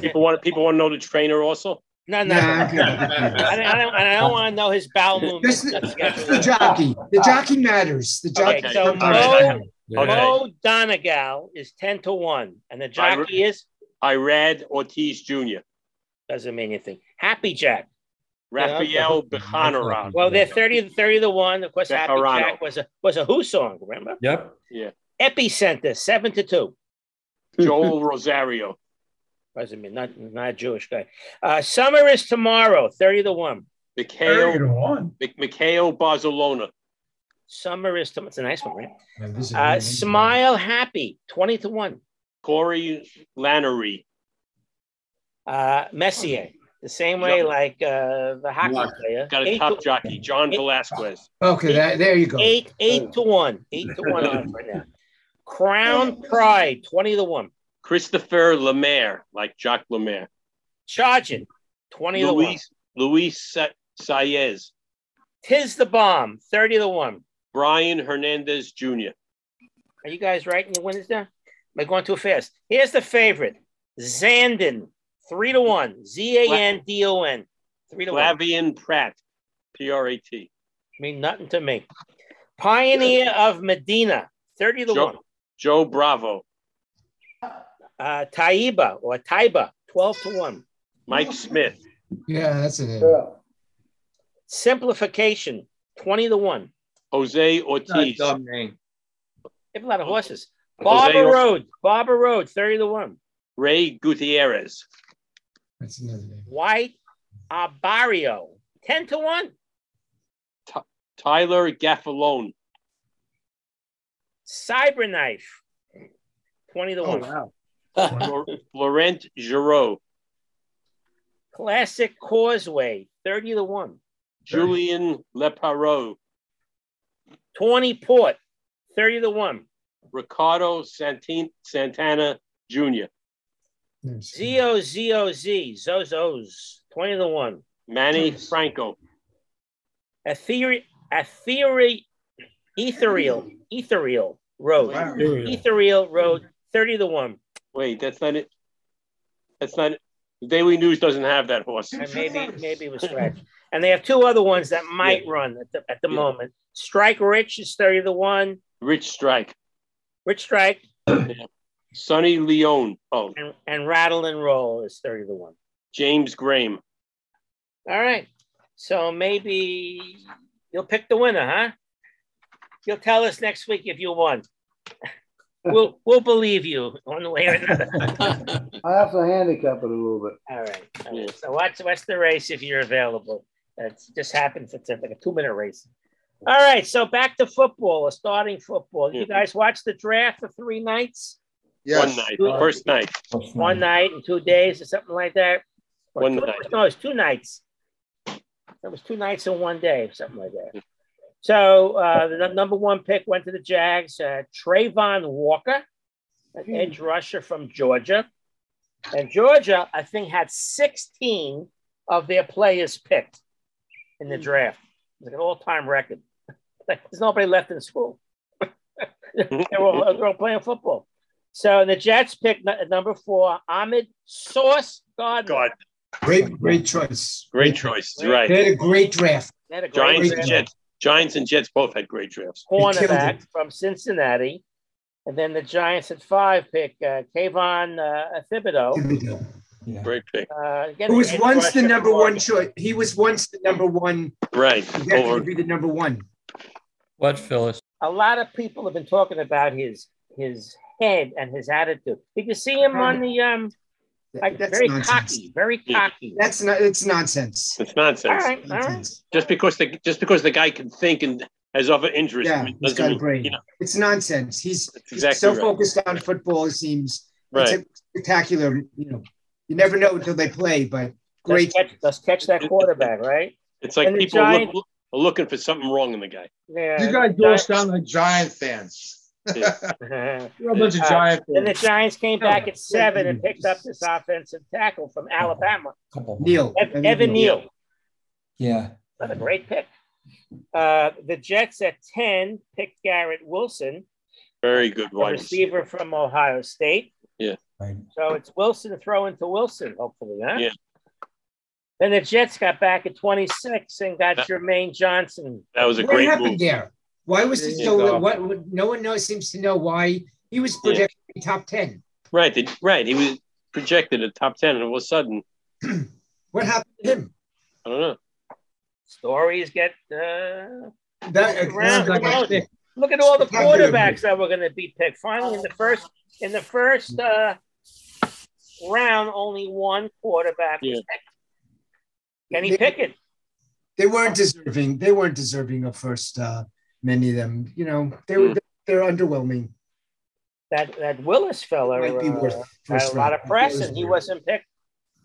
[SPEAKER 11] People want people want to know the trainer also.
[SPEAKER 1] No, no,
[SPEAKER 10] Nah,
[SPEAKER 1] no.
[SPEAKER 10] I'm.
[SPEAKER 1] I don't, I don't, I don't want to know his bowel movements.
[SPEAKER 10] Just just the jockey. The jockey matters. The jockey.
[SPEAKER 1] Okay, so
[SPEAKER 11] All right.
[SPEAKER 1] Mo,
[SPEAKER 4] Yeah.
[SPEAKER 11] Okay.
[SPEAKER 1] Mo Donegal is ten to one, and the jockey is
[SPEAKER 11] Irad Ortiz Jr.,
[SPEAKER 1] doesn't mean anything. Happy Jack.
[SPEAKER 11] Rafael Bejarano.
[SPEAKER 1] Well, they're 30 to 30 to 1. Of course, Happy Jack was a was a Who song, remember?
[SPEAKER 4] Yep. Yeah.
[SPEAKER 1] Epicenter, 7 to 2.
[SPEAKER 11] Joel Rosario,
[SPEAKER 1] Doesn't mean not, not a Jewish guy. Uh, Summer is tomorrow, 30 to 1.
[SPEAKER 5] Thirty to
[SPEAKER 11] Mikhail
[SPEAKER 5] one.
[SPEAKER 11] Mik- Mikhail Barzalona,
[SPEAKER 1] Summer is tomorrow. It's a nice one, right?
[SPEAKER 10] Yeah,
[SPEAKER 1] Uh,
[SPEAKER 10] really-
[SPEAKER 1] Smile Happy, 20 to 1.
[SPEAKER 11] Corey Lanerie,
[SPEAKER 1] Uh, Messier, the same way
[SPEAKER 11] Yeah.
[SPEAKER 1] like uh, the hockey
[SPEAKER 11] Yeah.
[SPEAKER 1] player.
[SPEAKER 11] got a
[SPEAKER 1] Eight
[SPEAKER 11] top
[SPEAKER 1] to-
[SPEAKER 11] jockey, John
[SPEAKER 1] Eight-
[SPEAKER 11] Velazquez,
[SPEAKER 10] Okay, that, there you go.
[SPEAKER 1] Eight, eight to one, eight to one odds right now. Crown Pride, twenty to one.
[SPEAKER 11] Christopher Lemaire, like Jacques Lemaire.
[SPEAKER 1] Charge It, 20 to 1.
[SPEAKER 11] Luis Luis Sa- Saez,
[SPEAKER 1] Tiz the Bomb, 30 to 1.
[SPEAKER 11] Brian Hernandez Jr.
[SPEAKER 1] Are you guys writing your winners down? Am I going too fast? Here's the favorite Zandon, 3 to 1. Z A N D O N, 3 to 1.
[SPEAKER 11] Flavien Prat, P R A T.
[SPEAKER 1] Mean nothing to me. Pioneer of Medina, 30 to 1.
[SPEAKER 11] Joe, Joe Bravo,
[SPEAKER 1] Uh, Taiba or Taiba, 12 to 1.
[SPEAKER 11] Mike Smith,
[SPEAKER 10] Yeah, that's it.
[SPEAKER 8] Yeah.
[SPEAKER 1] Simplification, 20 to 1.
[SPEAKER 11] Jose Ortiz.
[SPEAKER 2] Not a
[SPEAKER 11] Ortiz,
[SPEAKER 2] dumb name.
[SPEAKER 1] They have a lot of horses.
[SPEAKER 11] Jose
[SPEAKER 1] Barber
[SPEAKER 11] Or-
[SPEAKER 1] Road, Barber Road, 30 to 1.
[SPEAKER 11] Ray Gutierrez,
[SPEAKER 10] That's another name.
[SPEAKER 1] White Abarrio, 10 to 1.
[SPEAKER 11] Tyler Gaffalione,
[SPEAKER 1] Cyberknife, 20 to 1.
[SPEAKER 2] wow.
[SPEAKER 11] Flor- Florent Geroux,
[SPEAKER 1] Classic Causeway, 30 to 1.
[SPEAKER 11] Julien Leparoux,
[SPEAKER 1] Tawny Port, 30 to 1.
[SPEAKER 11] Ricardo Santin- Santana Jr.,
[SPEAKER 1] Z O Z O Z, Zozos, 20 to 1.
[SPEAKER 11] Manny Franco,
[SPEAKER 1] Ethereal, ethereal, ethereal, ethereal road.
[SPEAKER 2] Wow.
[SPEAKER 1] Ethereal road, 30 to 1.
[SPEAKER 11] Wait, that's not it. That's not it. The Daily News doesn't have that horse.
[SPEAKER 1] And maybe maybe it was scratched. And they have two other ones that might run at the, at the
[SPEAKER 11] Yeah.
[SPEAKER 1] moment. Strike Rich is 30 to 1.
[SPEAKER 11] Rich Strike,
[SPEAKER 1] Rich Strike
[SPEAKER 11] Sonny Leon, oh,
[SPEAKER 1] and, and Rattle and Roll is 30 to 1.
[SPEAKER 11] James Graham.
[SPEAKER 1] All right. So maybe you'll pick the winner, huh? You'll tell us next week if you won. we'll we'll believe you one way or another.
[SPEAKER 8] I have to handicap it a little bit.
[SPEAKER 1] All right. All right. So watch watch the race if you're available. It's just happens. It's like a two minute race. All right. So back to football. A starting football. You mm-hmm. guys watch the draft for three nights,
[SPEAKER 2] Yes.
[SPEAKER 11] One night, first night.
[SPEAKER 1] one night and two days or something like that. Or
[SPEAKER 11] One
[SPEAKER 1] two-
[SPEAKER 11] night.
[SPEAKER 1] No, it's two nights. It was two nights and one day, something like that. Mm-hmm. So uh, the number one pick went to the Jags. Uh, Travon Walker, an edge rusher from Georgia, and Georgia, I think, had 16 of their players picked in the draft. It's like an all-time record. Like, there's nobody left in school. they're, all, they're all playing football. So the Jets picked n- number four, Ahmad Sauce Gardner.
[SPEAKER 11] God,
[SPEAKER 10] Great, great choice.
[SPEAKER 11] great choice.
[SPEAKER 10] They
[SPEAKER 11] Right.
[SPEAKER 10] had a great draft.
[SPEAKER 1] They had a great
[SPEAKER 11] Giants
[SPEAKER 1] draft.
[SPEAKER 11] and Jets. Giants and Jets both had great drafts.
[SPEAKER 10] killed
[SPEAKER 1] cornerback from Cincinnati. And then the Giants at five pick uh, Kayvon uh, Thibodeaux.
[SPEAKER 6] Yeah.
[SPEAKER 11] Great pick.
[SPEAKER 1] Uh,
[SPEAKER 10] Who was once the number one choice. He was once the number one.
[SPEAKER 11] Right.
[SPEAKER 10] Projected
[SPEAKER 11] Over.
[SPEAKER 10] to be the number one.
[SPEAKER 4] What, Phyllis?
[SPEAKER 1] A lot of people have been talking about his his head and his attitude. Did you see him on the um like
[SPEAKER 10] That's
[SPEAKER 1] very
[SPEAKER 10] nonsense.
[SPEAKER 1] cocky, very cocky?
[SPEAKER 10] That's not. It's nonsense.
[SPEAKER 11] It's
[SPEAKER 1] All
[SPEAKER 11] nonsense.
[SPEAKER 1] right, all right.
[SPEAKER 10] Nonsense.
[SPEAKER 11] Just because the just because the guy can think and has other interests.
[SPEAKER 10] Yeah, he's got a brain.
[SPEAKER 11] You know,
[SPEAKER 10] It's nonsense. He's,
[SPEAKER 11] That's
[SPEAKER 10] he's so
[SPEAKER 11] right.
[SPEAKER 10] focused on football. It seems
[SPEAKER 11] right.
[SPEAKER 10] it's spectacular. You know, you never know until they play. But great.
[SPEAKER 1] Let's catch, let's catch that quarterback, right?
[SPEAKER 11] It's like
[SPEAKER 1] and
[SPEAKER 11] people look, look- are looking for something wrong in the guy.
[SPEAKER 1] Yeah.
[SPEAKER 2] You guys all sound like Giant fans.
[SPEAKER 11] Yeah.
[SPEAKER 2] You're a bunch of
[SPEAKER 1] Uh,
[SPEAKER 2] Giant
[SPEAKER 1] Then the. Giants came back at seven and picked up this offensive tackle from Alabama,
[SPEAKER 6] Couple more.
[SPEAKER 10] Neal.
[SPEAKER 1] Ev- Evan Neal.
[SPEAKER 6] Yeah.
[SPEAKER 1] What a great pick. Uh, the Jets at 10 picked Garrett Wilson,
[SPEAKER 11] Very good
[SPEAKER 1] a
[SPEAKER 11] wide receiver.
[SPEAKER 1] receiver from Ohio State.
[SPEAKER 6] Right.
[SPEAKER 1] So it's Wilson throwing to Wilson, hopefully, huh?
[SPEAKER 11] Yeah.
[SPEAKER 1] Then the Jets got back at 26 and got
[SPEAKER 11] That-
[SPEAKER 1] Jermaine Johnson.
[SPEAKER 11] That was a
[SPEAKER 10] What
[SPEAKER 11] great
[SPEAKER 10] happened
[SPEAKER 11] move.
[SPEAKER 10] there? Why was
[SPEAKER 2] There
[SPEAKER 10] it so?
[SPEAKER 2] go.
[SPEAKER 10] What, what? No one knows. Seems to know why he was projected to be top ten.
[SPEAKER 11] Right. they- right. He was projected at top ten, and all of a sudden,
[SPEAKER 10] What happened to him?
[SPEAKER 11] I don't know.
[SPEAKER 1] Stories get. Uh,
[SPEAKER 10] That
[SPEAKER 1] Around
[SPEAKER 10] sounds like
[SPEAKER 1] the
[SPEAKER 10] a
[SPEAKER 1] road. look at all the quarterbacks that were going to be picked. Finally, in the first in the first uh, round, only one quarterback was
[SPEAKER 11] Yeah.
[SPEAKER 1] picked. Kenny
[SPEAKER 10] They-
[SPEAKER 1] Pickett.
[SPEAKER 10] They weren't deserving. They weren't deserving of first. Uh, many of them. You know, they were.
[SPEAKER 11] Hmm.
[SPEAKER 10] They're underwhelming.
[SPEAKER 1] That that Willis fella
[SPEAKER 10] Might be
[SPEAKER 1] uh, had
[SPEAKER 10] first
[SPEAKER 1] a lot
[SPEAKER 10] round.
[SPEAKER 1] of press, and he wasn't picked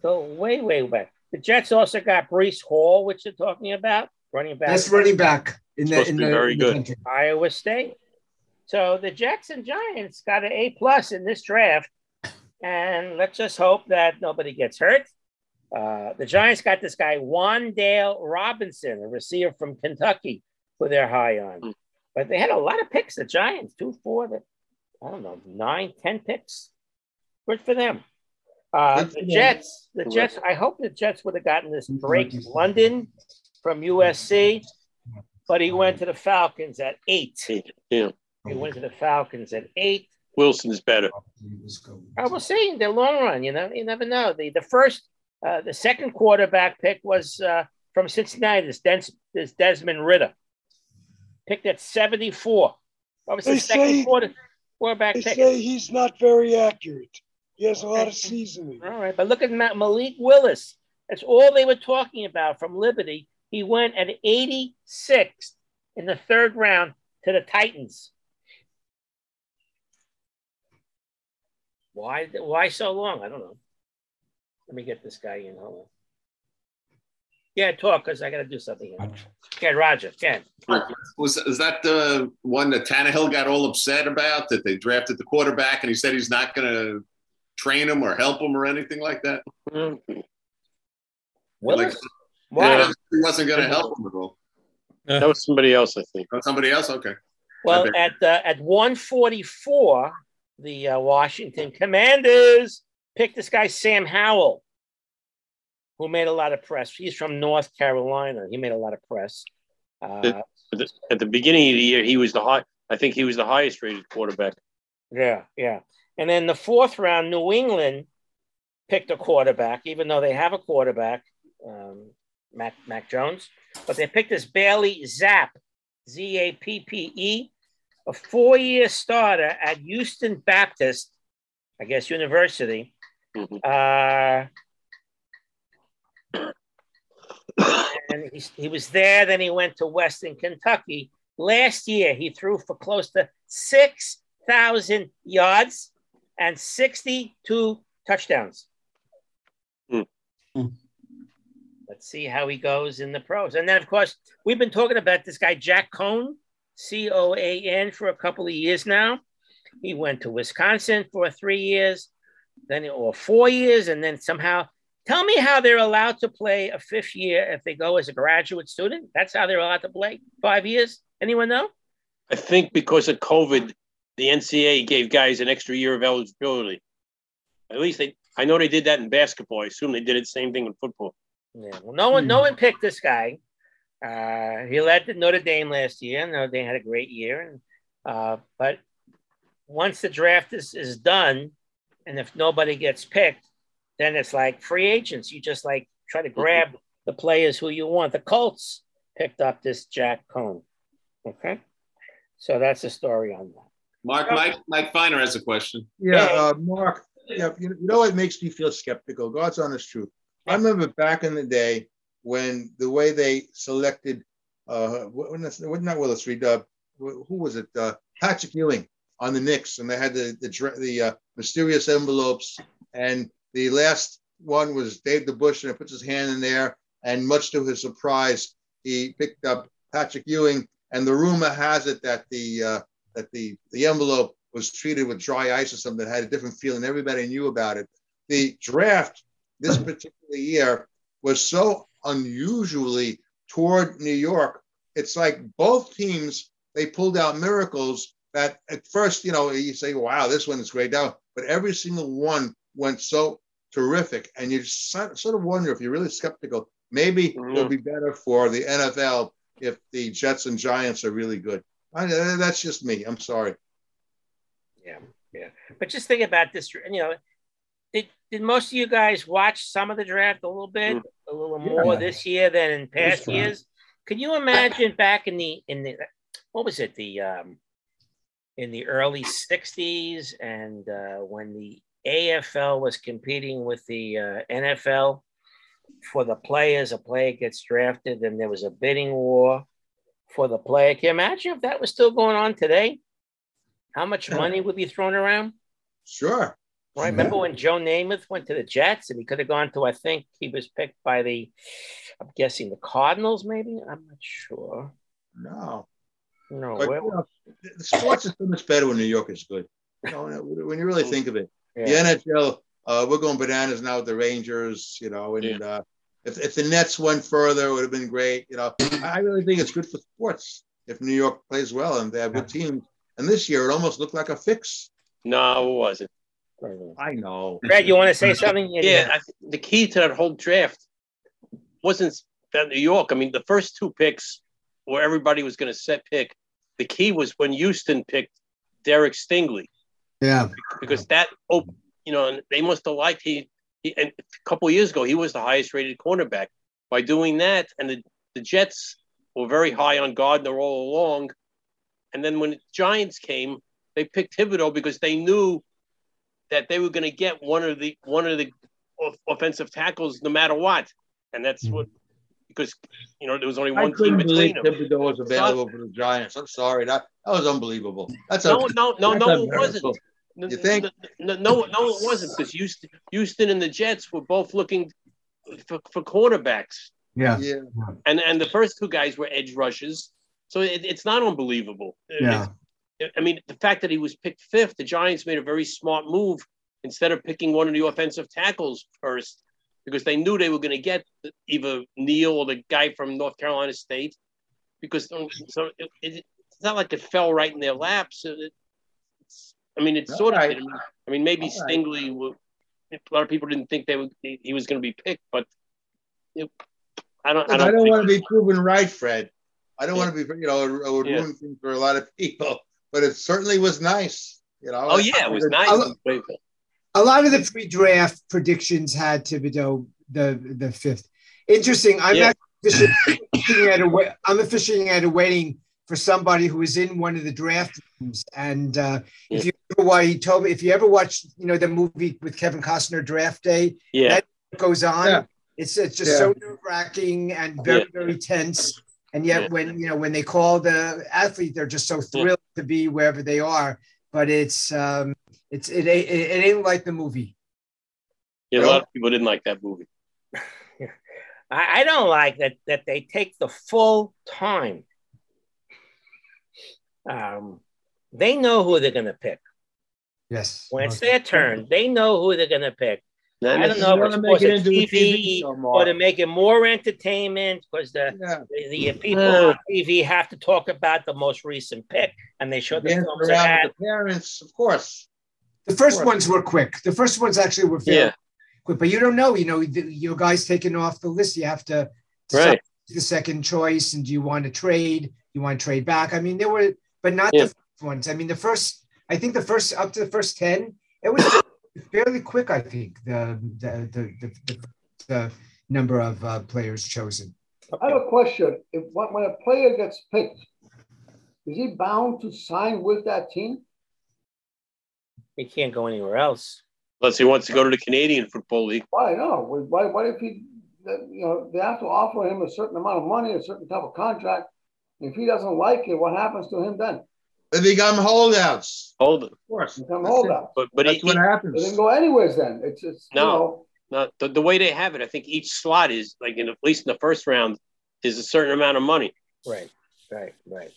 [SPEAKER 1] till way way back. The Jets also got Breece Hall, which you're talking about, running back.
[SPEAKER 10] Best running back in the in the,
[SPEAKER 11] very
[SPEAKER 10] in
[SPEAKER 11] good.
[SPEAKER 10] country.
[SPEAKER 1] Iowa State. So the Jets and Giants got an A plus in this draft. and let's just hope that nobody gets hurt. Uh, the Giants got this guy, Wan'Dale Robinson, a receiver from Kentucky, who they're high on. But they had a lot of picks, the Giants, two, four, the, I don't know, nine, ten picks. Good for them. Uh, the. Jets, the Jets, I hope the Jets would have gotten this Drake London from USC, but he went to the Falcons at eight.
[SPEAKER 11] Yeah.
[SPEAKER 1] He went to the Falcons at eight.
[SPEAKER 11] Wilson's better.
[SPEAKER 1] I will see in the long run. You know, you never know. The the first, uh, the second quarterback pick was uh, from Cincinnati. This, Des, this Desmond Ridder, picked at seventy four. What was
[SPEAKER 3] They
[SPEAKER 1] the second
[SPEAKER 3] say-
[SPEAKER 1] quarter quarterback
[SPEAKER 3] They
[SPEAKER 1] pick?
[SPEAKER 3] say he's not very accurate. He has a lot of seasoning.
[SPEAKER 1] All right, but look at Ma- Malik Willis. That's all they were talking about from Liberty. He went at 86 in the third round to the Titans. Why? Why so long? I don't know. Let me get this guy in. Hold on. Yeah, talk because I got to do something. Here. Okay, Roger. Ken.
[SPEAKER 12] Was is that the one that Tannehill got all upset about that they drafted the quarterback and he said he's not going to train him or help him or anything like that?
[SPEAKER 1] Willis?
[SPEAKER 12] Like,
[SPEAKER 1] Why?
[SPEAKER 12] yeah, he wasn't going to help him at all.
[SPEAKER 11] That was somebody else, I think.
[SPEAKER 12] Oh, somebody else? Okay.
[SPEAKER 1] Well, at uh, at 144, the uh, Washington Commanders picked this guy Sam Howell, who made a lot of press. He's from North Carolina. He made a lot of press. Uh,
[SPEAKER 11] At the, at the beginning of the year, he was the high. I think he was the highest rated quarterback.
[SPEAKER 1] yeah, yeah. And then the fourth round, New England picked a quarterback, even though they have a quarterback, um, Mac Mac Jones, but they picked this Bailey Zappe, Z A P P E, a four-year starter at Houston Baptist, I guess University. Uh, and he, he was there. Then he went to Western Kentucky. Last year, he threw for close to 6,000 yards and 62 touchdowns. Hmm. Hmm. Let's see how he goes in the pros. And then, of course, we've been talking about this guy, Jack Coan, C O A N, for a couple of years now. He went to Wisconsin for three years, then or four years, and then somehow tell me how they're allowed to play a fifth year if they go as a graduate student. That's how they're allowed to play five years. Anyone know?
[SPEAKER 11] I think because of COVID, the NCAA gave guys an extra year of eligibility. At least they, I know they did that in basketball. I assume they did the same thing in football.
[SPEAKER 1] Yeah. Well, no one, no one picked this guy. Uh, he led Notre Dame last year. Notre Dame had a great year, and uh, but once the draft is, is done, and if nobody gets picked, then it's like free agents. You just like try to grab the players who you want. The Colts picked up this Jack Coan. Okay, so that's the story on that.
[SPEAKER 12] Mark, Mike, Mike Feiner has a question.
[SPEAKER 2] Yeah, uh, Mark. Yeah, you you know what makes me feel skeptical? God's honest truth. I remember back in the day when the way they selected, uh, wasn't that- not Willis Reed, uh, who who was it? Uh, Patrick Ewing on the Knicks, and they had the the, the uh, mysterious envelopes, and the last one was Dave DeBush, and he puts his hand in there, and much to his surprise, he picked up Patrick Ewing, and the rumor has it that the uh, that the the envelope was treated with dry ice or something that had a different feeling. Everybody knew about it. The draft this particular year was so unusually toward New York. It's like both teams they pulled out miracles that at first, you know, you say, "Wow, this one is great." Now, but every single one went so terrific, and you sort sort of wonder if you're really skeptical. Maybe it'll be better for the NFL if the Jets and Giants are really good. I, that's just me. I'm sorry.
[SPEAKER 1] Yeah, yeah. But just think about this. You know, did did most of you guys watch some of the draft a little bit, a little more
[SPEAKER 13] Yeah.
[SPEAKER 1] this year than in past years? Can you imagine back in the in the what was it the um in the early '60s and uh, when the AFL was competing with the uh, NFL for the players, a player gets drafted, and there was a bidding war for the player. Can you imagine if that was still going on today? How much money would be thrown around?
[SPEAKER 2] Sure.
[SPEAKER 1] Right. Remember when Joe Namath went to the Jets and he could have gone to, I think he was picked by the, I'm guessing the Cardinals, maybe? I'm not sure.
[SPEAKER 2] No.
[SPEAKER 1] No.
[SPEAKER 2] But, you know, the the sports is so much better when New York is good. You know, when you really think of it. The NHL, uh, we're going bananas now with the Rangers, you know, and uh, if, if the Nets went further, it would have been great. You know, I I really think it's good for sports if New York plays well and they have good teams. And this year, it almost looked like a fix.
[SPEAKER 11] No, it wasn't.
[SPEAKER 2] I know.
[SPEAKER 1] Brad, you want to say something?
[SPEAKER 11] Yeah, I, the key to that whole draft wasn't that New York. I mean, the first two picks where everybody was going to set pick, the key was when Houston picked Derek Stingley
[SPEAKER 10] Yeah.
[SPEAKER 11] because that, op- you know, and they must have liked he, he and a couple of years ago, he was the highest rated cornerback. By doing that, and the, the Jets were very high on Gardner all along. And then when the Giants came, they picked Thibodeaux because they knew that they were going to get one of the one of the off- offensive tackles no matter what. And that's hmm. what because you know there was only
[SPEAKER 2] I
[SPEAKER 11] one team
[SPEAKER 2] couldn't
[SPEAKER 11] between them.
[SPEAKER 2] Thibodeaux was available for the Giants. I'm sorry. That, that was unbelievable. That's
[SPEAKER 11] No,
[SPEAKER 2] a,
[SPEAKER 11] no, no,
[SPEAKER 2] that's
[SPEAKER 11] no, it wasn't.
[SPEAKER 2] Miracle.
[SPEAKER 11] No,
[SPEAKER 2] You think?
[SPEAKER 11] No, no, no, it wasn't because Houston, Houston and the Jets were both looking for, for cornerbacks,
[SPEAKER 10] Yeah.
[SPEAKER 2] Yeah.
[SPEAKER 11] and and the first two guys were edge rushes. So it, it's not unbelievable.
[SPEAKER 10] Yeah.
[SPEAKER 11] It- I mean, the fact that he was picked fifth, the Giants made a very smart move instead of picking one of the offensive tackles first, because they knew they were going to get either Neal or the guy from North Carolina State. Because so it, it, it's not like it fell right in their laps. It- it's, I mean, it sort of.
[SPEAKER 2] All
[SPEAKER 11] did. I mean, maybe
[SPEAKER 2] All right.
[SPEAKER 11] Stingley. Would, a lot of people didn't think they would. He, he was going to be picked, but it, I don't. I
[SPEAKER 2] I
[SPEAKER 11] don't,
[SPEAKER 2] don't, want to be proven right, Fred. I don't want to be, you know, it would
[SPEAKER 11] Yeah.
[SPEAKER 2] ruin things for a lot of people, but it certainly was nice. You know.
[SPEAKER 11] Oh yeah, it was nice.
[SPEAKER 10] I'll-
[SPEAKER 11] Wait,
[SPEAKER 10] A lot of the pre-draft predictions had Thibodeaux the the fifth. Interesting. I'm
[SPEAKER 11] Yeah.
[SPEAKER 10] actually fishing at a we- I'm officiating at a wedding for somebody who was in one of the draft rooms, and uh, if you ever why he told me if you ever watch you know the movie with Kevin Costner Draft Day,
[SPEAKER 11] Yeah.
[SPEAKER 10] that goes on.
[SPEAKER 2] Yeah.
[SPEAKER 10] It's it's just
[SPEAKER 2] Yeah.
[SPEAKER 10] so nerve wracking and very
[SPEAKER 11] Yeah.
[SPEAKER 10] very tense. And yet
[SPEAKER 11] Yeah.
[SPEAKER 10] when you know when they call the athlete, they're just so thrilled to be wherever they are. But it's um it's it ain't- it, it ain't like the movie.
[SPEAKER 11] Yeah, a lot of people didn't like that movie.
[SPEAKER 1] I, I don't like that that they take the full time. Um, they know who they're going to pick.
[SPEAKER 10] Yes.
[SPEAKER 1] When it's their turn, they know who they're going to pick.
[SPEAKER 11] Not
[SPEAKER 1] I don't know if it's
[SPEAKER 2] They wanna make it into
[SPEAKER 1] TV,
[SPEAKER 2] TV
[SPEAKER 1] or to make it more entertainment because the,
[SPEAKER 2] Yeah.
[SPEAKER 1] the, the people
[SPEAKER 11] Uh.
[SPEAKER 1] on TV have to talk about the most recent pick and they show the
[SPEAKER 2] Dancing
[SPEAKER 1] films
[SPEAKER 2] around
[SPEAKER 1] that.
[SPEAKER 2] the parents, of course.
[SPEAKER 10] The first
[SPEAKER 2] Sure.
[SPEAKER 10] ones were quick. The first ones actually were very
[SPEAKER 11] Yeah.
[SPEAKER 10] quick, but you don't know. You know, the, your guy's taken off the list. You have to
[SPEAKER 11] Right.
[SPEAKER 10] the second choice, and do you want to trade? You want to trade back? I mean, there were, but not
[SPEAKER 11] Yeah.
[SPEAKER 10] the first ones. I mean, the first. I think the first up to the first ten, it was fairly quick. I think the the the the, the, the number of uh, players chosen.
[SPEAKER 8] I have a question. If when when a player gets picked, is he bound to sign with that team?
[SPEAKER 1] He can't go anywhere else.
[SPEAKER 11] Unless he wants to go to the Canadian Football League.
[SPEAKER 8] Why no? Why, what if he, you know, they have to offer him a certain amount of money, a certain type of contract. If he doesn't like it, what happens to him then?
[SPEAKER 2] They become holdouts.
[SPEAKER 11] Hold it.
[SPEAKER 2] Of course.
[SPEAKER 8] Become
[SPEAKER 2] That's it.
[SPEAKER 11] But but
[SPEAKER 2] That's
[SPEAKER 11] he,
[SPEAKER 2] what
[SPEAKER 8] They
[SPEAKER 2] happens.
[SPEAKER 8] They didn't go anywhere then. It's it's you
[SPEAKER 11] No.
[SPEAKER 8] know,
[SPEAKER 11] no, the, the way they have it, I think each slot is like in at least in the first round is a certain amount of money.
[SPEAKER 1] Right, right, right.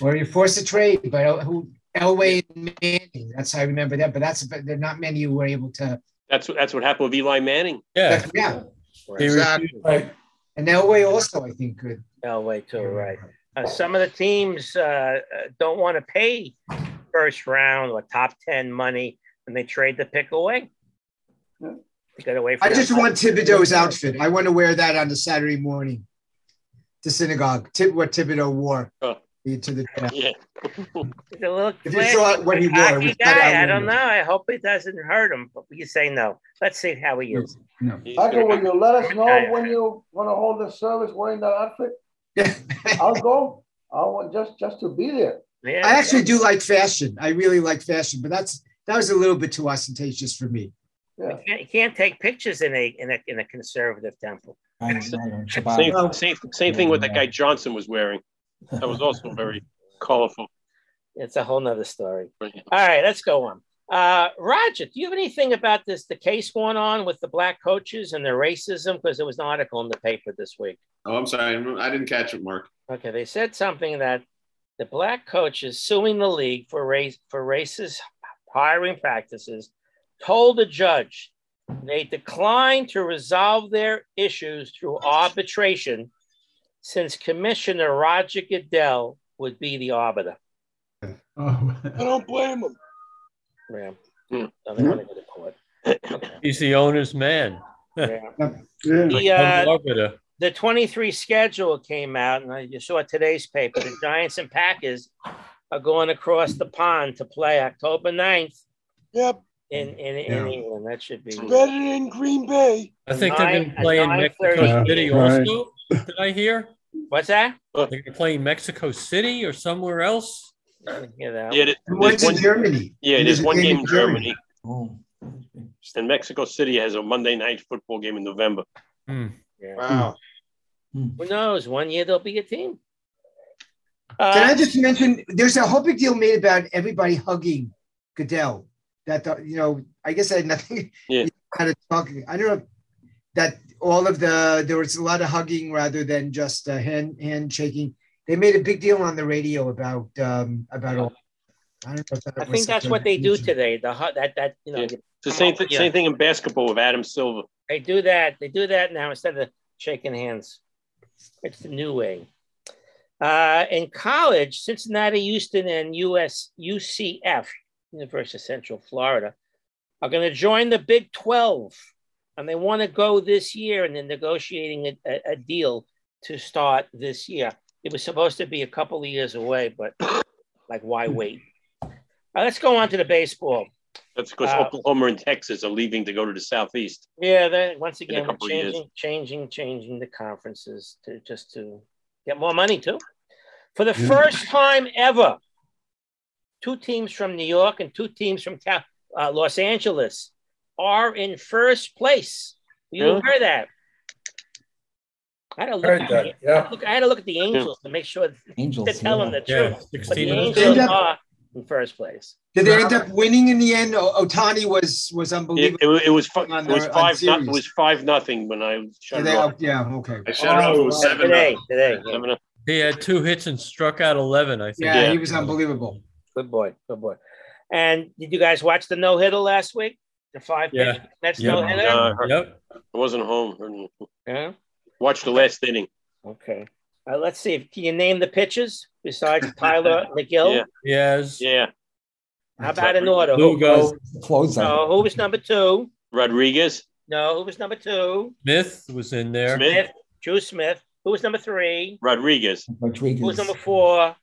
[SPEAKER 10] Or you're forced to trade, but who Elway and Manning. That's how I remember that. But that's but there are not many who were able to.
[SPEAKER 11] That's what that's what happened with Eli Manning.
[SPEAKER 4] Yeah.
[SPEAKER 10] Yeah,
[SPEAKER 4] He
[SPEAKER 2] Exactly.
[SPEAKER 4] right.
[SPEAKER 10] and Elway also, I think, could.
[SPEAKER 1] Elway too, right. Uh, some of the teams uh, don't want to pay first round or top 10 money and they trade the pick away.
[SPEAKER 8] Yeah.
[SPEAKER 1] Get away from
[SPEAKER 10] I just want Thibodeaux's outfit. I want to wear that on the Saturday morning to synagogue. Tib- what Thibodeaux wore
[SPEAKER 11] Oh.
[SPEAKER 10] to the draft.
[SPEAKER 11] Yeah.
[SPEAKER 1] He's a little
[SPEAKER 10] If you saw what he wore, it
[SPEAKER 1] cocky guy. I don't know. I hope it doesn't hurt him, but you say no. Let's see how he is.
[SPEAKER 10] No.
[SPEAKER 11] He's
[SPEAKER 8] Michael, will you let us know when you want to hold the service wearing that outfit?
[SPEAKER 10] Yeah.
[SPEAKER 8] I'll go. I'll want just just to be there.
[SPEAKER 1] Yeah.
[SPEAKER 10] I actually do like fashion. I really like fashion, but that's that was a little bit too ostentatious for me.
[SPEAKER 8] Yeah.
[SPEAKER 1] You can't, you can't take pictures in a in a in a conservative temple.
[SPEAKER 6] Know.
[SPEAKER 11] Same, same, same thing with that guy Johnson was wearing. That was also very colorful.
[SPEAKER 1] It's a whole nother story. All right, let's go on. Uh, Roger, do you have anything about this the case going on with the black coaches and their racism? Because there was an article in the paper this week.
[SPEAKER 12] Oh, I'm sorry. I didn't catch it, Mark.
[SPEAKER 1] Okay, they said something that the black coach is suing the league for race for racist hiring practices told the judge they declined to resolve their issues through arbitration since Commissioner Roger Goodell would be the arbiter.
[SPEAKER 5] Oh.
[SPEAKER 3] I don't blame him.
[SPEAKER 1] Yeah. So they want to go to court.
[SPEAKER 4] He's the owner's man.
[SPEAKER 1] Yeah.
[SPEAKER 3] Yeah.
[SPEAKER 1] The, uh, the 23 schedule came out, and I just saw today's paper. The Giants and Packers are going across the pond to play October 9th
[SPEAKER 3] Yep.
[SPEAKER 1] in, in, in England. That should be
[SPEAKER 3] Better than Green Bay.
[SPEAKER 4] I think they're going
[SPEAKER 1] Nine-
[SPEAKER 4] to play in
[SPEAKER 1] nine
[SPEAKER 4] Mexico. City
[SPEAKER 6] Right.
[SPEAKER 4] also. Did I hear?
[SPEAKER 1] What's that?
[SPEAKER 4] They're going to play in Mexico City or somewhere else.
[SPEAKER 1] You know.
[SPEAKER 11] Yeah, there-
[SPEAKER 10] And
[SPEAKER 11] there's
[SPEAKER 10] One's in
[SPEAKER 11] one,
[SPEAKER 10] Germany.
[SPEAKER 11] yeah,
[SPEAKER 10] And
[SPEAKER 11] there's one game in
[SPEAKER 10] in
[SPEAKER 11] Germany,
[SPEAKER 6] Oh.
[SPEAKER 11] and Mexico City has a Monday night football game in November.
[SPEAKER 4] Hmm.
[SPEAKER 1] Yeah.
[SPEAKER 2] Wow.
[SPEAKER 1] Who knows? One year there'll be a team.
[SPEAKER 10] Can I
[SPEAKER 1] Uh,
[SPEAKER 10] just mention? There's a whole big deal made about everybody hugging Goodell. That the, you know, I guess I had nothing.
[SPEAKER 11] Yeah.
[SPEAKER 10] Kind of talking. I don't know that all of the there was a lot of hugging rather than just uh, hand handshaking. They made a big deal on the radio about um about all. I don't know. If that
[SPEAKER 1] I
[SPEAKER 10] was
[SPEAKER 1] think that's what they do today. The that that you know
[SPEAKER 11] Yeah. It's the same, th-
[SPEAKER 1] Yeah.
[SPEAKER 11] same thing in basketball with Adam Silver.
[SPEAKER 1] they do that. They do that now instead of shaking hands. It's the new way. Uh, in college, Cincinnati, Houston, and US UCF, University of Central Florida, are going to join the Big 12, and they want to go this year, and they're negotiating a, a, a deal to start this year. It was supposed to be a couple of years away, but like, why wait? Uh, let's go on to the baseball.
[SPEAKER 11] That's because
[SPEAKER 1] Uh,
[SPEAKER 11] Oklahoma and Texas are leaving to go to the Southeast.
[SPEAKER 1] Yeah, they once again we're
[SPEAKER 11] couple of years.
[SPEAKER 1] changing, changing, changing the conferences to just to get more money too. For the first time ever, two teams from New York and two teams from uh, Los Angeles are in first place. You
[SPEAKER 11] Yeah.
[SPEAKER 1] heard that? I had to look, at
[SPEAKER 6] that,
[SPEAKER 1] the,
[SPEAKER 6] yeah.
[SPEAKER 1] look, I had to look at the Angels to make sure
[SPEAKER 6] Angels.
[SPEAKER 1] they're telling
[SPEAKER 6] yeah.
[SPEAKER 1] the
[SPEAKER 4] Yeah,
[SPEAKER 1] truth. But the Angels
[SPEAKER 10] up-
[SPEAKER 1] are in first place.
[SPEAKER 10] Did they end up winning in the end? O- Ohtani was was unbelievable.
[SPEAKER 11] it, wa- it was fi-
[SPEAKER 10] On
[SPEAKER 11] it was
[SPEAKER 10] the- on
[SPEAKER 11] five. No, it was five nothing when I shut
[SPEAKER 10] Did
[SPEAKER 11] it
[SPEAKER 10] they-
[SPEAKER 11] off.
[SPEAKER 10] oh, yeah, okay.
[SPEAKER 12] I shut it off. It was seven.
[SPEAKER 1] Today,
[SPEAKER 12] nothing.
[SPEAKER 1] today. yeah.
[SPEAKER 11] Seven up.
[SPEAKER 4] He had two hits and struck out 11, I think.
[SPEAKER 10] Yeah,
[SPEAKER 11] Yeah.
[SPEAKER 10] he was unbelievable.
[SPEAKER 1] Good boy, good boy. And did you guys watch the no hitter last week? The five
[SPEAKER 4] Yeah.
[SPEAKER 1] That's
[SPEAKER 4] Yeah.
[SPEAKER 1] no hitter.
[SPEAKER 11] No, I
[SPEAKER 4] Yep.
[SPEAKER 11] I wasn't home.
[SPEAKER 1] Yeah.
[SPEAKER 11] Watched the last inning.
[SPEAKER 1] Okay. Uh, let's see. Can you name the pitches besides Tyler McGill?
[SPEAKER 11] Yeah.
[SPEAKER 4] Yes.
[SPEAKER 11] Yeah,
[SPEAKER 1] How about an order? Who,
[SPEAKER 4] Lugo.
[SPEAKER 6] Closer.
[SPEAKER 1] no, who was number two?
[SPEAKER 11] Rodriguez,
[SPEAKER 1] No, who was number two?
[SPEAKER 4] Smith was in there.
[SPEAKER 11] Smith,
[SPEAKER 1] Smith. Drew Smith. Who was number three?
[SPEAKER 11] Rodriguez,
[SPEAKER 6] Rodriguez.
[SPEAKER 1] Who was number four?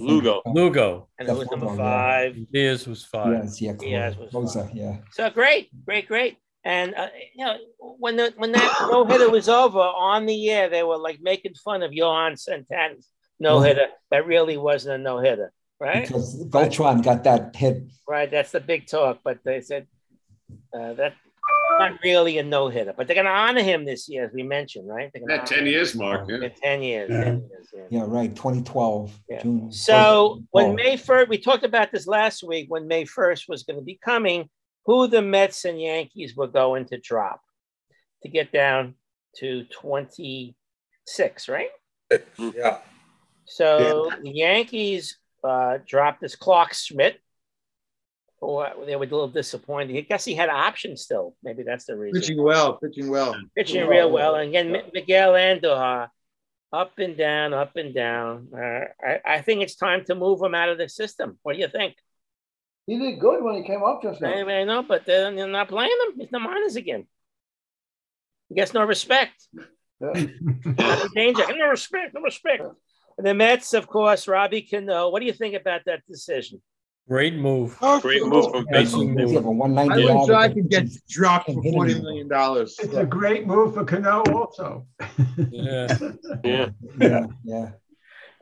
[SPEAKER 11] Lugo.
[SPEAKER 4] Lugo.
[SPEAKER 1] And who was number five?
[SPEAKER 4] Diaz was five.
[SPEAKER 6] Yes, yeah,
[SPEAKER 1] Diaz was
[SPEAKER 6] closer, yeah.
[SPEAKER 1] So great, great, great. And uh, you know, when the when that no hitter was over on the air, they were like making fun of Johan Santana's no hitter. That really wasn't a no hitter, right?
[SPEAKER 6] Because Beltran got that hit.
[SPEAKER 1] Right. That's the big talk. But they said uh, that not really a no hitter. But they're going to honor him this year, as we mentioned, right? They're gonna
[SPEAKER 12] Yeah,
[SPEAKER 1] honor
[SPEAKER 12] 10
[SPEAKER 1] him
[SPEAKER 12] years, Mark.
[SPEAKER 1] in
[SPEAKER 12] Yeah.
[SPEAKER 1] ten years.
[SPEAKER 6] Yeah.
[SPEAKER 1] 10 years yeah.
[SPEAKER 6] Yeah, right. 2012.
[SPEAKER 1] Yeah.
[SPEAKER 6] June.
[SPEAKER 1] So when
[SPEAKER 6] Oh.
[SPEAKER 1] May 1st, we talked about this last week when May 1st was going to be coming, who the Mets and Yankees were going to drop to get down to 26, right?
[SPEAKER 8] Yeah.
[SPEAKER 1] So the Yankees uh, dropped this Clarke Schmidt. Or they were a little disappointed. I guess he had an option still. Maybe that's the reason.
[SPEAKER 2] Pitching well, pitching well.
[SPEAKER 1] Pitching real well. And again, Mi- Miguel Andujar, up and down, up and down. Uh, I, I think it's time to move him out of the system. What do you think?
[SPEAKER 8] He did good when he came up just now.
[SPEAKER 1] I, I know, but they're, they're not playing him. He's the minors again. He gets no respect.
[SPEAKER 8] Yeah.
[SPEAKER 1] Danger. No respect. No respect. And the Mets, of course, Robbie Cano. What do you think about that decision?
[SPEAKER 4] Great move.
[SPEAKER 11] Great move from
[SPEAKER 6] Yeah,
[SPEAKER 11] Basin.
[SPEAKER 6] he have a
[SPEAKER 2] I
[SPEAKER 6] 190
[SPEAKER 2] wish I could get dropped for
[SPEAKER 6] Can't hit
[SPEAKER 2] forty
[SPEAKER 6] anymore.
[SPEAKER 2] million dollars.
[SPEAKER 5] It's a great move for Cano also.
[SPEAKER 4] Yeah.
[SPEAKER 11] Yeah.
[SPEAKER 6] Yeah, yeah.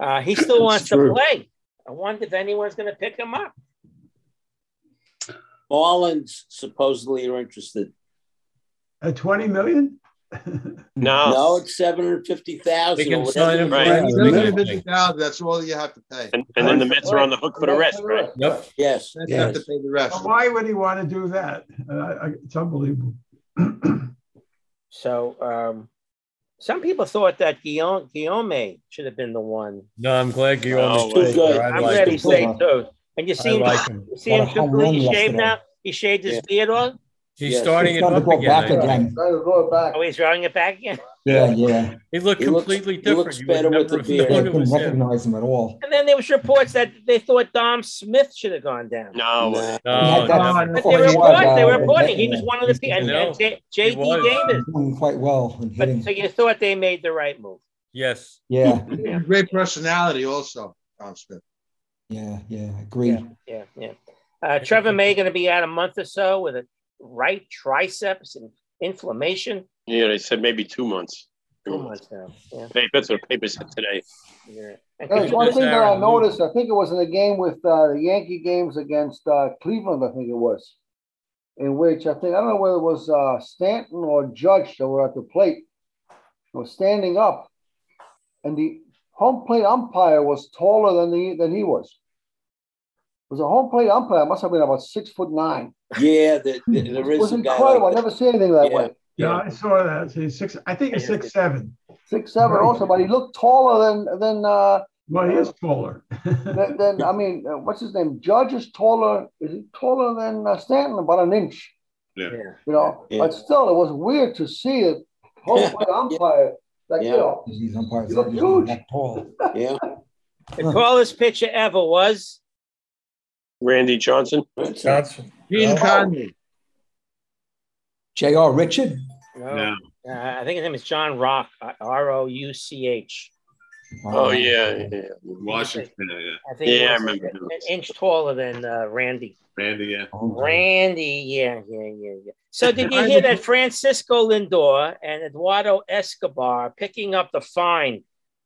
[SPEAKER 1] Uh, he still wants to play. I wonder if anyone's going to pick him up.
[SPEAKER 9] Marlins supposedly are interested.
[SPEAKER 5] At 20 million?
[SPEAKER 11] No.
[SPEAKER 9] No, it's seven hundred fifty thousand.
[SPEAKER 4] They can sign him
[SPEAKER 11] Right.
[SPEAKER 4] for
[SPEAKER 2] Seven
[SPEAKER 4] anything.
[SPEAKER 2] hundred fifty thousand, that's all you have to pay.
[SPEAKER 11] And, and then the Mets are on the hook for the rest, right?
[SPEAKER 4] Yep.
[SPEAKER 9] Yes,
[SPEAKER 2] That's have
[SPEAKER 9] yes.
[SPEAKER 2] to pay the rest.
[SPEAKER 5] Well, Why would he want to do that? Uh, I- it's unbelievable.
[SPEAKER 1] So um, some people thought that Guillorme, Guillorme should have been the one.
[SPEAKER 4] No, I'm glad Guillorme
[SPEAKER 11] No,
[SPEAKER 4] is
[SPEAKER 9] too good.
[SPEAKER 4] I
[SPEAKER 1] I'm
[SPEAKER 4] like
[SPEAKER 1] glad
[SPEAKER 4] him.
[SPEAKER 1] he's too. And you see him,
[SPEAKER 4] like him.
[SPEAKER 1] you see him
[SPEAKER 6] What a home run
[SPEAKER 1] completely shaved
[SPEAKER 6] yesterday.
[SPEAKER 1] now. He shaved his beard off.
[SPEAKER 4] He's
[SPEAKER 9] Yes.
[SPEAKER 4] starting it
[SPEAKER 6] gonna
[SPEAKER 4] up
[SPEAKER 6] go
[SPEAKER 4] again.
[SPEAKER 6] back
[SPEAKER 4] I think.
[SPEAKER 6] again.
[SPEAKER 8] Try to go back.
[SPEAKER 1] Oh, he's drawing it back again.
[SPEAKER 6] Yeah, yeah.
[SPEAKER 4] He looked
[SPEAKER 9] He looks-
[SPEAKER 4] completely
[SPEAKER 9] he looks
[SPEAKER 4] You
[SPEAKER 9] better with the beard.
[SPEAKER 6] I
[SPEAKER 4] known it
[SPEAKER 6] couldn't
[SPEAKER 4] was him.
[SPEAKER 6] recognize him at all.
[SPEAKER 1] And then there was reports that they thought Dom Smith should have gone down.
[SPEAKER 11] No,
[SPEAKER 9] Nah.
[SPEAKER 6] He had
[SPEAKER 4] No.
[SPEAKER 1] But they were
[SPEAKER 6] was,
[SPEAKER 1] reporting, they were reporting. He was one of the people.
[SPEAKER 4] I
[SPEAKER 1] And,
[SPEAKER 4] know.
[SPEAKER 1] and J- JD. Davis.
[SPEAKER 6] Doing quite well
[SPEAKER 1] But so you thought they made the right move.
[SPEAKER 4] Yes.
[SPEAKER 6] Yeah,
[SPEAKER 1] Yeah.
[SPEAKER 2] Great personality, also, Tom Smith.
[SPEAKER 6] Yeah, yeah. agree.
[SPEAKER 1] Yeah, yeah. Uh, Trevor May going to be out a month or so with a right triceps and inflammation.
[SPEAKER 11] yeah, they said maybe two months.
[SPEAKER 1] Two months now. Yeah,
[SPEAKER 11] Hey, that's what the paper said today.
[SPEAKER 1] yeah. And
[SPEAKER 8] There's one thing that I noticed, I think it was in the game with uh, the Yankee games against uh, Cleveland, I think it was, in which I think, I don't know whether it was uh, Stanton or Judge that were at the plate, was standing up, and the home plate umpire was taller than the than he was. It was a home plate umpire, must have been about six foot nine.
[SPEAKER 9] Yeah, the, the, there
[SPEAKER 8] It
[SPEAKER 9] is
[SPEAKER 8] was
[SPEAKER 9] a
[SPEAKER 8] incredible. I
[SPEAKER 9] like that.
[SPEAKER 8] never seen anything that
[SPEAKER 9] Yeah.
[SPEAKER 8] way.
[SPEAKER 5] Yeah, I saw that. He's six. I think he's six seven.
[SPEAKER 8] Six seven also, but he looked taller than than uh,
[SPEAKER 5] Well, he is taller.
[SPEAKER 8] then, then I mean, uh, what's his name? Judge is taller. Is he taller than uh, Stanton? About an inch.
[SPEAKER 11] Yeah.
[SPEAKER 1] Yeah.
[SPEAKER 8] You know,
[SPEAKER 9] Yeah.
[SPEAKER 8] but still, it was weird to see it. home plate umpire like
[SPEAKER 9] Yeah.
[SPEAKER 8] you know.
[SPEAKER 6] These umpires
[SPEAKER 8] You look
[SPEAKER 6] aren't
[SPEAKER 8] huge.
[SPEAKER 6] that tall.
[SPEAKER 9] Yeah.
[SPEAKER 1] The tallest pitcher ever was
[SPEAKER 11] Randy Johnson.
[SPEAKER 4] Johnson.
[SPEAKER 2] Gene
[SPEAKER 6] Oh.
[SPEAKER 2] Conley.
[SPEAKER 6] J.R. Richard.
[SPEAKER 1] no,
[SPEAKER 11] No.
[SPEAKER 1] uh, I think his name is Jon Rauch, R O U C H.
[SPEAKER 11] Oh yeah, yeah, yeah.
[SPEAKER 12] Washington, yeah,
[SPEAKER 1] I think
[SPEAKER 11] Yeah,
[SPEAKER 1] he
[SPEAKER 11] I
[SPEAKER 1] was
[SPEAKER 11] remember
[SPEAKER 1] an,
[SPEAKER 11] him.
[SPEAKER 1] an inch taller than uh, Randy.
[SPEAKER 12] Randy, yeah.
[SPEAKER 6] Oh,
[SPEAKER 1] Randy, yeah, yeah, yeah, yeah. So did you hear that Francisco Lindor and Eduardo Escobar picking up the fine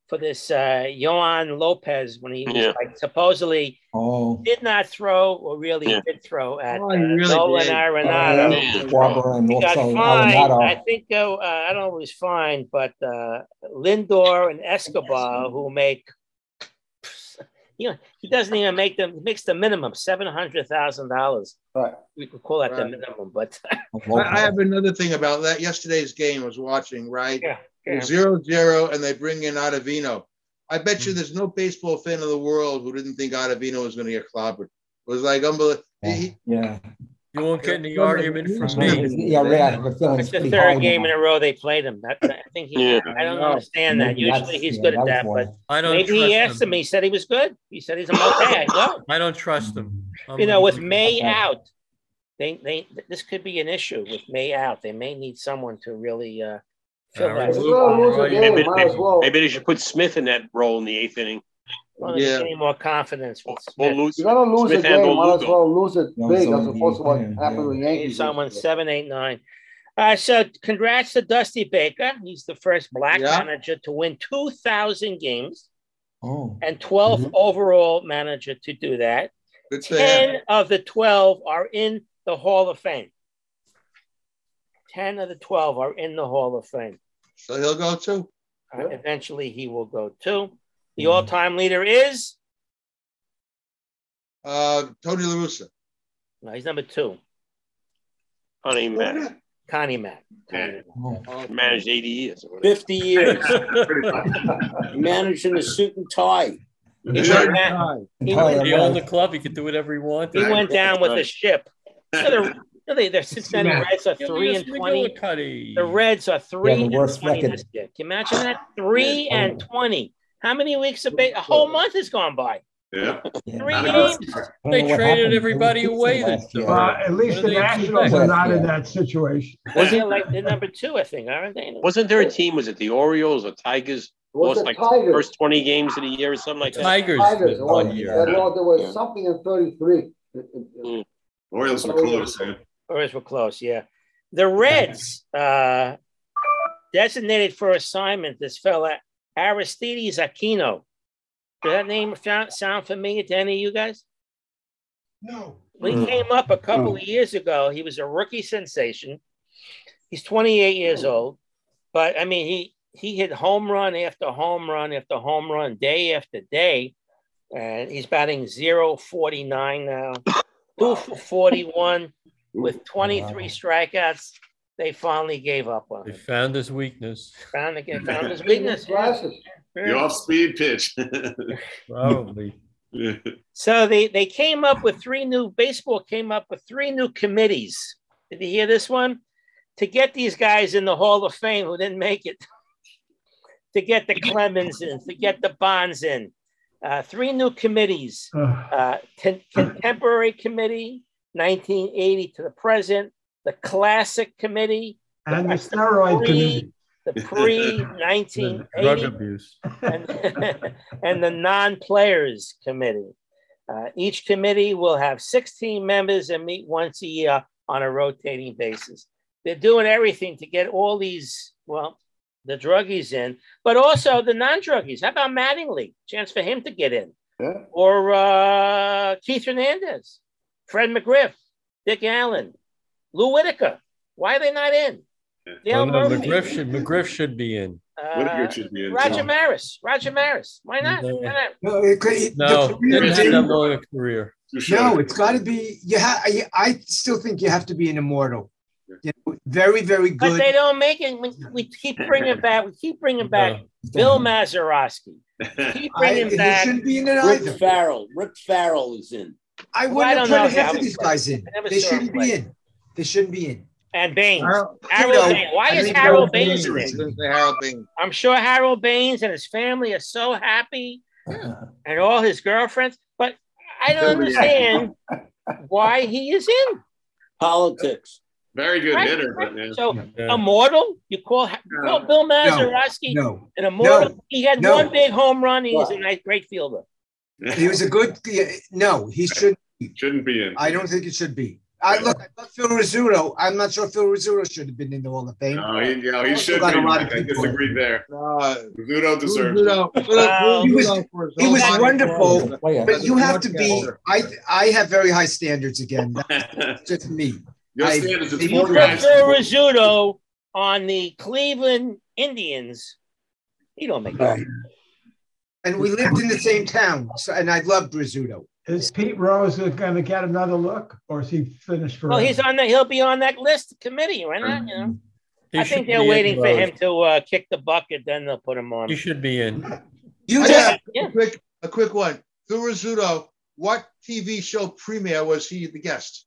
[SPEAKER 1] for this uh, Yoan Lopez when he was
[SPEAKER 11] Yeah.
[SPEAKER 1] like supposedly
[SPEAKER 6] Oh.
[SPEAKER 1] did not throw or really
[SPEAKER 11] Yeah.
[SPEAKER 1] did throw at
[SPEAKER 2] Oh,
[SPEAKER 1] uh,
[SPEAKER 2] really
[SPEAKER 1] Nolan
[SPEAKER 2] did.
[SPEAKER 1] Arenado.
[SPEAKER 11] Yeah.
[SPEAKER 1] He got
[SPEAKER 6] also
[SPEAKER 1] fined. I think uh, uh, I don't know who was fined, but uh, Lindor and Escobar, who make, you know, he doesn't even make them. He makes the minimum seven hundred thousand dollars.
[SPEAKER 8] Right.
[SPEAKER 1] We could call that the minimum, but
[SPEAKER 2] I, I have another thing about that. Yesterday's game I was watching, right?
[SPEAKER 1] yeah,
[SPEAKER 2] It
[SPEAKER 1] yeah.
[SPEAKER 2] Zero zero, and they bring in Ottavino. I bet you there's no baseball fan in the world who didn't think Ottavino was going to get clobbered. It was like unbelievable. He-
[SPEAKER 6] Yeah.
[SPEAKER 4] You won't get any argument from me.
[SPEAKER 6] Yeah, yeah. I have a feeling
[SPEAKER 1] It's the third game in a row they played him. That, I think he.
[SPEAKER 11] Yeah.
[SPEAKER 1] I don't understand that. Usually
[SPEAKER 6] that's-
[SPEAKER 1] he's
[SPEAKER 6] yeah,
[SPEAKER 1] good at that,
[SPEAKER 6] why.
[SPEAKER 1] but
[SPEAKER 4] I don't
[SPEAKER 1] maybe he asked him.
[SPEAKER 4] him.
[SPEAKER 1] He said he was good. He said he's a okay. Go.
[SPEAKER 4] I don't trust him. I'm
[SPEAKER 1] you know, with May
[SPEAKER 6] Okay.
[SPEAKER 1] out, they they this could be an issue with May out. They may need someone to really uh, fill
[SPEAKER 4] Aaron
[SPEAKER 8] Well, lose a
[SPEAKER 4] right?
[SPEAKER 8] game,
[SPEAKER 11] Maybe,
[SPEAKER 8] well.
[SPEAKER 11] maybe they should put Smith in that role in the eighth inning.
[SPEAKER 1] Well,
[SPEAKER 2] Yeah.
[SPEAKER 1] any more confidence with
[SPEAKER 11] Or
[SPEAKER 1] Smith.
[SPEAKER 11] lose.
[SPEAKER 8] You're gonna lose
[SPEAKER 11] Smith
[SPEAKER 8] a game, might as well lose it
[SPEAKER 6] Yeah,
[SPEAKER 8] big
[SPEAKER 6] so
[SPEAKER 8] as opposed to what
[SPEAKER 6] yeah,
[SPEAKER 8] happened with
[SPEAKER 1] Need
[SPEAKER 8] Yankees.
[SPEAKER 1] someone seven, eight, nine. Uh, so congrats to Dusty Baker. He's the first black
[SPEAKER 2] Yeah.
[SPEAKER 1] manager to win two thousand games
[SPEAKER 6] Oh.
[SPEAKER 1] and 12th
[SPEAKER 6] Mhm.
[SPEAKER 1] overall manager to do that.
[SPEAKER 2] Good for him.
[SPEAKER 1] Ten of the twelve are in the Hall of Fame. Ten of the twelve are in the Hall of Fame.
[SPEAKER 2] So he'll go too.
[SPEAKER 1] Uh, eventually, he will go too. The
[SPEAKER 6] Mhm.
[SPEAKER 1] all-time leader is
[SPEAKER 2] Uh, Tony La Russa.
[SPEAKER 1] no, he's number two.
[SPEAKER 11] Honey, man,
[SPEAKER 1] Connie Mack. Connie
[SPEAKER 12] Yeah.
[SPEAKER 1] Mack.
[SPEAKER 6] Oh.
[SPEAKER 11] managed 80 years.
[SPEAKER 9] 50 years.
[SPEAKER 12] Pretty much.
[SPEAKER 9] Managing a suit and tie.
[SPEAKER 1] He
[SPEAKER 2] Shirt
[SPEAKER 1] went down, he went
[SPEAKER 4] He owned the club. He could do whatever he wanted.
[SPEAKER 1] he went down with the ship. So the, so they, the Cincinnati
[SPEAKER 10] Matt.
[SPEAKER 1] Reds are three and twenty. The Reds are three
[SPEAKER 6] the
[SPEAKER 1] and twenty
[SPEAKER 6] record.
[SPEAKER 1] Can you imagine that? Three
[SPEAKER 6] Yeah.
[SPEAKER 1] and twenty. How many weeks of ba- a whole month has gone by?
[SPEAKER 12] Yeah.
[SPEAKER 6] Yeah.
[SPEAKER 1] Three
[SPEAKER 12] Not
[SPEAKER 1] games.
[SPEAKER 12] good-
[SPEAKER 6] I don't
[SPEAKER 4] They
[SPEAKER 6] know
[SPEAKER 4] traded
[SPEAKER 6] happened.
[SPEAKER 4] everybody
[SPEAKER 6] They
[SPEAKER 4] away this
[SPEAKER 6] last year.
[SPEAKER 4] summer.
[SPEAKER 5] Uh, at least the Nationals are not in that situation.
[SPEAKER 1] Was he like the number two? I think aren't they?
[SPEAKER 11] Wasn't there a team? Was it the Orioles or Tigers?
[SPEAKER 8] Was
[SPEAKER 11] Lost
[SPEAKER 8] the
[SPEAKER 11] like
[SPEAKER 8] Tigers?
[SPEAKER 11] first 20 games of the year or something like that.
[SPEAKER 4] Tigers,
[SPEAKER 8] Tigers,
[SPEAKER 4] did one year.
[SPEAKER 8] there was- there was something in thirty-three. It- it-
[SPEAKER 11] Mm.
[SPEAKER 12] Orioles were close. Yeah.
[SPEAKER 1] Or we're close, yeah. The Reds uh, designated for assignment this fella Aristides Aquino. Does that name sound, sound familiar to any of you guys?
[SPEAKER 3] No.
[SPEAKER 1] Well, he came up a couple of years ago. He was a rookie sensation. He's 28 years old, but I mean, he he hit home run after home run after home run, day after day, and he's batting 049 now, two for 41 with 23 strikeouts. They finally gave up on
[SPEAKER 4] They
[SPEAKER 1] him.
[SPEAKER 4] found his weakness.
[SPEAKER 1] Found, again, found his weakness.
[SPEAKER 8] Glasses.
[SPEAKER 12] The off speed pitch.
[SPEAKER 4] Probably.
[SPEAKER 1] So they, they came up with three new baseball came up with three new committees Did you hear this one? To get these guys in the Hall of Fame who didn't make it, to get the Clemens in, to get the Bonds in, uh, three new committees: uh, con- Contemporary Committee, 1980 to the present, the Classic Committee,
[SPEAKER 5] And the steroid committee.
[SPEAKER 1] the pre
[SPEAKER 4] Drug
[SPEAKER 1] 1980
[SPEAKER 4] abuse.
[SPEAKER 1] and, and the non-players committee. Uh, each committee will have 16 members and meet once a year on a rotating basis. They're doing everything to get all these, well, the druggies in, but also the non-druggies. How about Mattingly? Chance for him to get in.
[SPEAKER 8] Yeah.
[SPEAKER 1] Or uh, Keith Hernandez, Fred McGriff, Dick Allen, Lou Whitaker. Why are they not in? Dale
[SPEAKER 4] Oh, no,
[SPEAKER 1] Murphy.
[SPEAKER 4] McGriff should McGriff should be in.
[SPEAKER 1] Uh,
[SPEAKER 12] should be in.
[SPEAKER 1] Roger
[SPEAKER 12] too.
[SPEAKER 1] Maris. Roger Maris. Why not? Why not?
[SPEAKER 10] No, it could- it-
[SPEAKER 4] No,
[SPEAKER 10] the career
[SPEAKER 4] didn't
[SPEAKER 10] is
[SPEAKER 4] have
[SPEAKER 10] in-
[SPEAKER 4] that long a career.
[SPEAKER 12] Too short.
[SPEAKER 10] No, it's got to be. You have. I, I still think you have to be an immortal. You know, very, very good.
[SPEAKER 1] But they don't make it. We, we keep bringing back. We keep bringing back Bill Mazeroski. Keep
[SPEAKER 10] I,
[SPEAKER 1] bringing
[SPEAKER 10] he
[SPEAKER 1] back.
[SPEAKER 10] shouldn't be in it
[SPEAKER 9] Rick
[SPEAKER 10] either.
[SPEAKER 9] Ferrell. Rick Ferrell is in.
[SPEAKER 10] I
[SPEAKER 1] Well, I
[SPEAKER 10] wouldn't
[SPEAKER 1] don't
[SPEAKER 10] have put
[SPEAKER 1] know
[SPEAKER 10] half of these guys in. They shouldn't be in. They shouldn't be in.
[SPEAKER 1] And Baines.
[SPEAKER 10] Harold-
[SPEAKER 1] Harold
[SPEAKER 10] Pluto,
[SPEAKER 1] Baines. Why
[SPEAKER 10] I
[SPEAKER 1] is
[SPEAKER 10] think
[SPEAKER 1] Harold
[SPEAKER 10] Harold
[SPEAKER 1] Baines in
[SPEAKER 10] Baines
[SPEAKER 1] it?
[SPEAKER 2] Since the Harold Baines.
[SPEAKER 1] I'm sure Harold Baines and his family are so happy, and all his girlfriends. But I don't understand why he is in.
[SPEAKER 9] Politics.
[SPEAKER 12] Very good
[SPEAKER 1] Right,
[SPEAKER 12] hitter,
[SPEAKER 1] right.
[SPEAKER 12] but. Uh,
[SPEAKER 1] so
[SPEAKER 4] Yeah.
[SPEAKER 1] immortal, you call, you call Bill Mazeroski
[SPEAKER 10] No,
[SPEAKER 1] an immortal. He had
[SPEAKER 10] No.
[SPEAKER 1] one big home run. He was a nice, great fielder.
[SPEAKER 10] He was a good. No, he shouldn't.
[SPEAKER 12] shouldn't be in.
[SPEAKER 10] I don't think it should be. I look. I love Phil Rizzuto. I'm not sure Phil Rizzuto should have been in the Hall of Fame.
[SPEAKER 12] No, he, you know, he should
[SPEAKER 10] got
[SPEAKER 12] be.
[SPEAKER 10] a
[SPEAKER 12] I disagree there.
[SPEAKER 2] Uh,
[SPEAKER 12] Rizzuto deserves it.
[SPEAKER 2] Rizzuto-
[SPEAKER 10] He was-
[SPEAKER 2] Rizzuto for his
[SPEAKER 10] He was wonderful, but you have to be. I I have very high standards again. That's just me.
[SPEAKER 12] Your
[SPEAKER 10] I-
[SPEAKER 12] standards, it's
[SPEAKER 1] You put. Phil Rizzuto on the Cleveland Indians. He don't make
[SPEAKER 10] Right.
[SPEAKER 1] that.
[SPEAKER 10] And we lived in the same town, so and I loved Rizzuto.
[SPEAKER 5] Is Pete Rose going to get another look, or is he finished for?
[SPEAKER 1] Well, he's on the. He'll be on that list committee. Why not? You know.
[SPEAKER 4] He
[SPEAKER 1] I think they're waiting for him to uh, kick the bucket. Then they'll put him on.
[SPEAKER 4] He should be in.
[SPEAKER 10] You
[SPEAKER 2] I
[SPEAKER 10] just
[SPEAKER 2] got
[SPEAKER 1] Yeah.
[SPEAKER 2] a quick, a quick one. Phil Rizzuto, what TV show premiere was he the guest?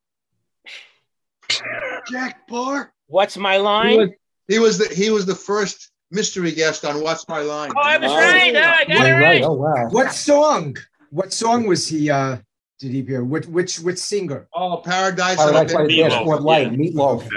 [SPEAKER 2] Jack Barr.
[SPEAKER 1] What's my
[SPEAKER 2] He
[SPEAKER 1] line?
[SPEAKER 2] was, he was the he was the first mystery guest on What's My Line.
[SPEAKER 1] oh, I was
[SPEAKER 9] Oh.
[SPEAKER 1] right. Oh, I got it
[SPEAKER 6] Right,
[SPEAKER 1] right.
[SPEAKER 6] right. Oh, wow.
[SPEAKER 10] what song? What song was he? uh Did he appear? Which which which singer?
[SPEAKER 2] Oh, Paradise.
[SPEAKER 6] Paradise by the
[SPEAKER 12] Meatloaf.
[SPEAKER 6] Dashboard Light, Meatloaf.